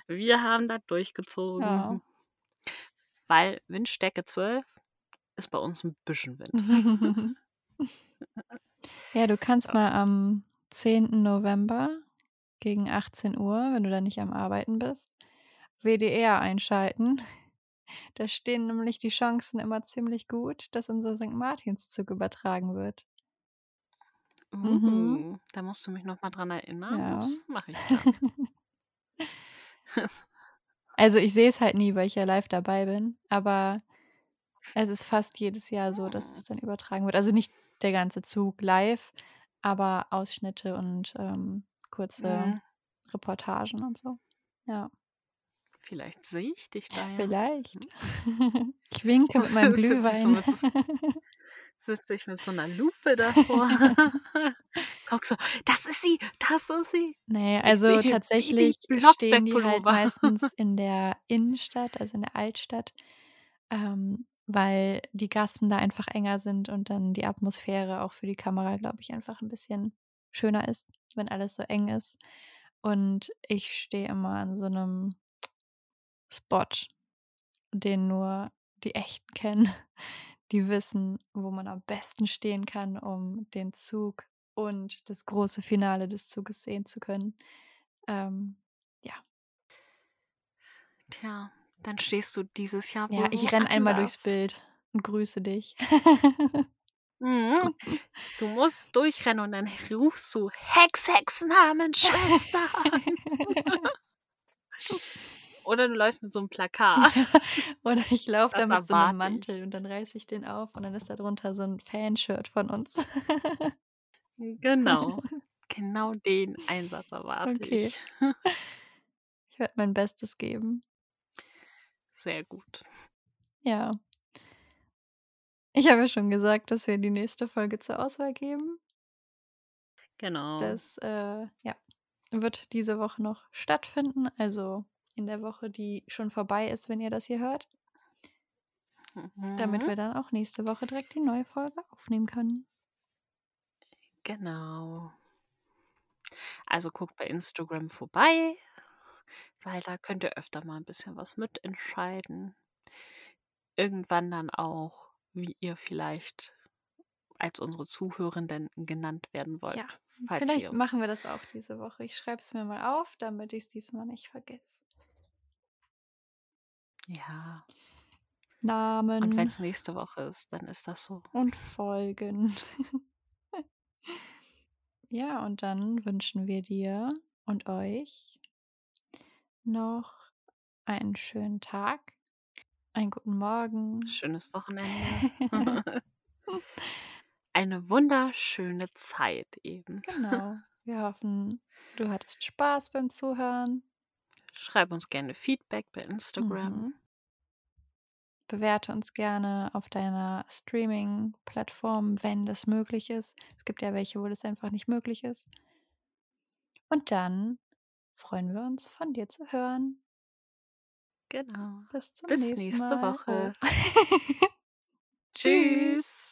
B: Wir haben da durchgezogen.
A: Ja.
B: weil Windstärke 12 ist bei uns ein bisschen Wind. [laughs]
A: Ja, du kannst mal am 10. November gegen 18 Uhr, wenn du da nicht am Arbeiten bist, WDR einschalten. [laughs] Da stehen nämlich die Chancen immer ziemlich gut, dass unser St. Martinszug übertragen wird. Mhm.
B: Uh, da musst du mich noch mal dran erinnern.
A: Ja.
B: Das mache ich dann. [laughs]
A: Also, ich sehe es halt nie, weil ich ja live dabei bin, aber es ist fast jedes Jahr so, dass es dann übertragen wird. Also, nicht der ganze Zug live, aber Ausschnitte und, ähm, kurze
B: Mhm.
A: Reportagen und so. Ja,
B: Vielleicht sehe ich dich da ja.
A: vielleicht.
B: Hm. [laughs]
A: Ich winke mit meinem Glühwein. [laughs]
B: sitze ich mit so 'ner Lupe davor. [laughs] Gucke so: „Das ist sie, das ist sie.“
A: Ne,
B: Ich
A: also tatsächlich
B: Baby
A: stehen die halt meistens in der Innenstadt, also in der Altstadt, ähm, weil die Gassen da einfach enger sind und dann die Atmosphäre auch für die Kamera, glaube ich, einfach 'n bisschen schöner ist, wenn alles so eng ist. Und ich stehe immer an so 'nem Spot, den nur die Echten kennen. [laughs] Die wissen, wo man am besten stehen kann, um den Zug und das große Finale des Zuges sehen zu können. Ähm, ja.
B: Tja, dann stehst du dieses Jahr
A: Ja, ich renne einmal durchs. Bild und grüße dich. [laughs]
B: Mhm. Du musst durchrennen und dann rufst du: „Hex, Hexennamen, Schwestern!“ [laughs] Oder du läufst mit so 'nem Plakat. [laughs]
A: Oder ich laufe da mit so 'nem
B: erwarte
A: Mantel
B: ich.
A: und dann reiße ich den auf und dann ist da drunter so 'n Fanshirt von uns. [laughs]
B: Genau. Genau den Einsatz erwarte
A: Okay.
B: ich.
A: Ich werde mein Bestes geben.
B: Sehr gut.
A: Ja. Ich habe ja schon gesagt, dass wir die nächste Folge zur Auswahl geben.
B: Genau.
A: Das, äh, ja, wird diese Woche noch stattfinden, also in der Woche, die schon vorbei ist, wenn ihr das hier hört. Damit
B: Mhm.
A: wir dann auch nächste Woche direkt die neue Folge aufnehmen können.
B: Genau. Also, guckt bei Instagram vorbei, weil da könnt ihr öfter mal 'n bisschen was mitentscheiden. Irgendwann dann auch, wie ihr vielleicht als unsere Zuhörenden genannt werden wollt,
A: Ja, vielleicht machen wir das auch diese Woche. Ich schreibe es mir mal auf, damit ich's diesmal nicht vergesse.
B: Ja. Und
A: Namen
B: wenn's nächste Woche ist, dann ist das so.
A: und Folgen. [laughs] Ja, und dann wünschen wir dir und euch noch einen schönen Tag, einen guten Morgen.
B: Schönes Wochenende. [laughs] [laughs] Eine wunderschöne Zeit eben.
A: Genau. [laughs] Wir hoffen, du hattest Spaß beim Zuhören.
B: Schreib uns gerne Feedback bei Instagram.
A: Mhm. Bewerte uns gerne auf deiner Streaming-Plattform, wenn das möglich ist. Es gibt ja welche, wo das einfach nicht möglich ist. Und dann freuen wir uns, von dir zu hören.
B: Genau.
A: Bis zum
B: Bis
A: nächsten
B: nächste
A: Mal.
B: Woche.
A: Oh. [laughs]
B: Tschüss.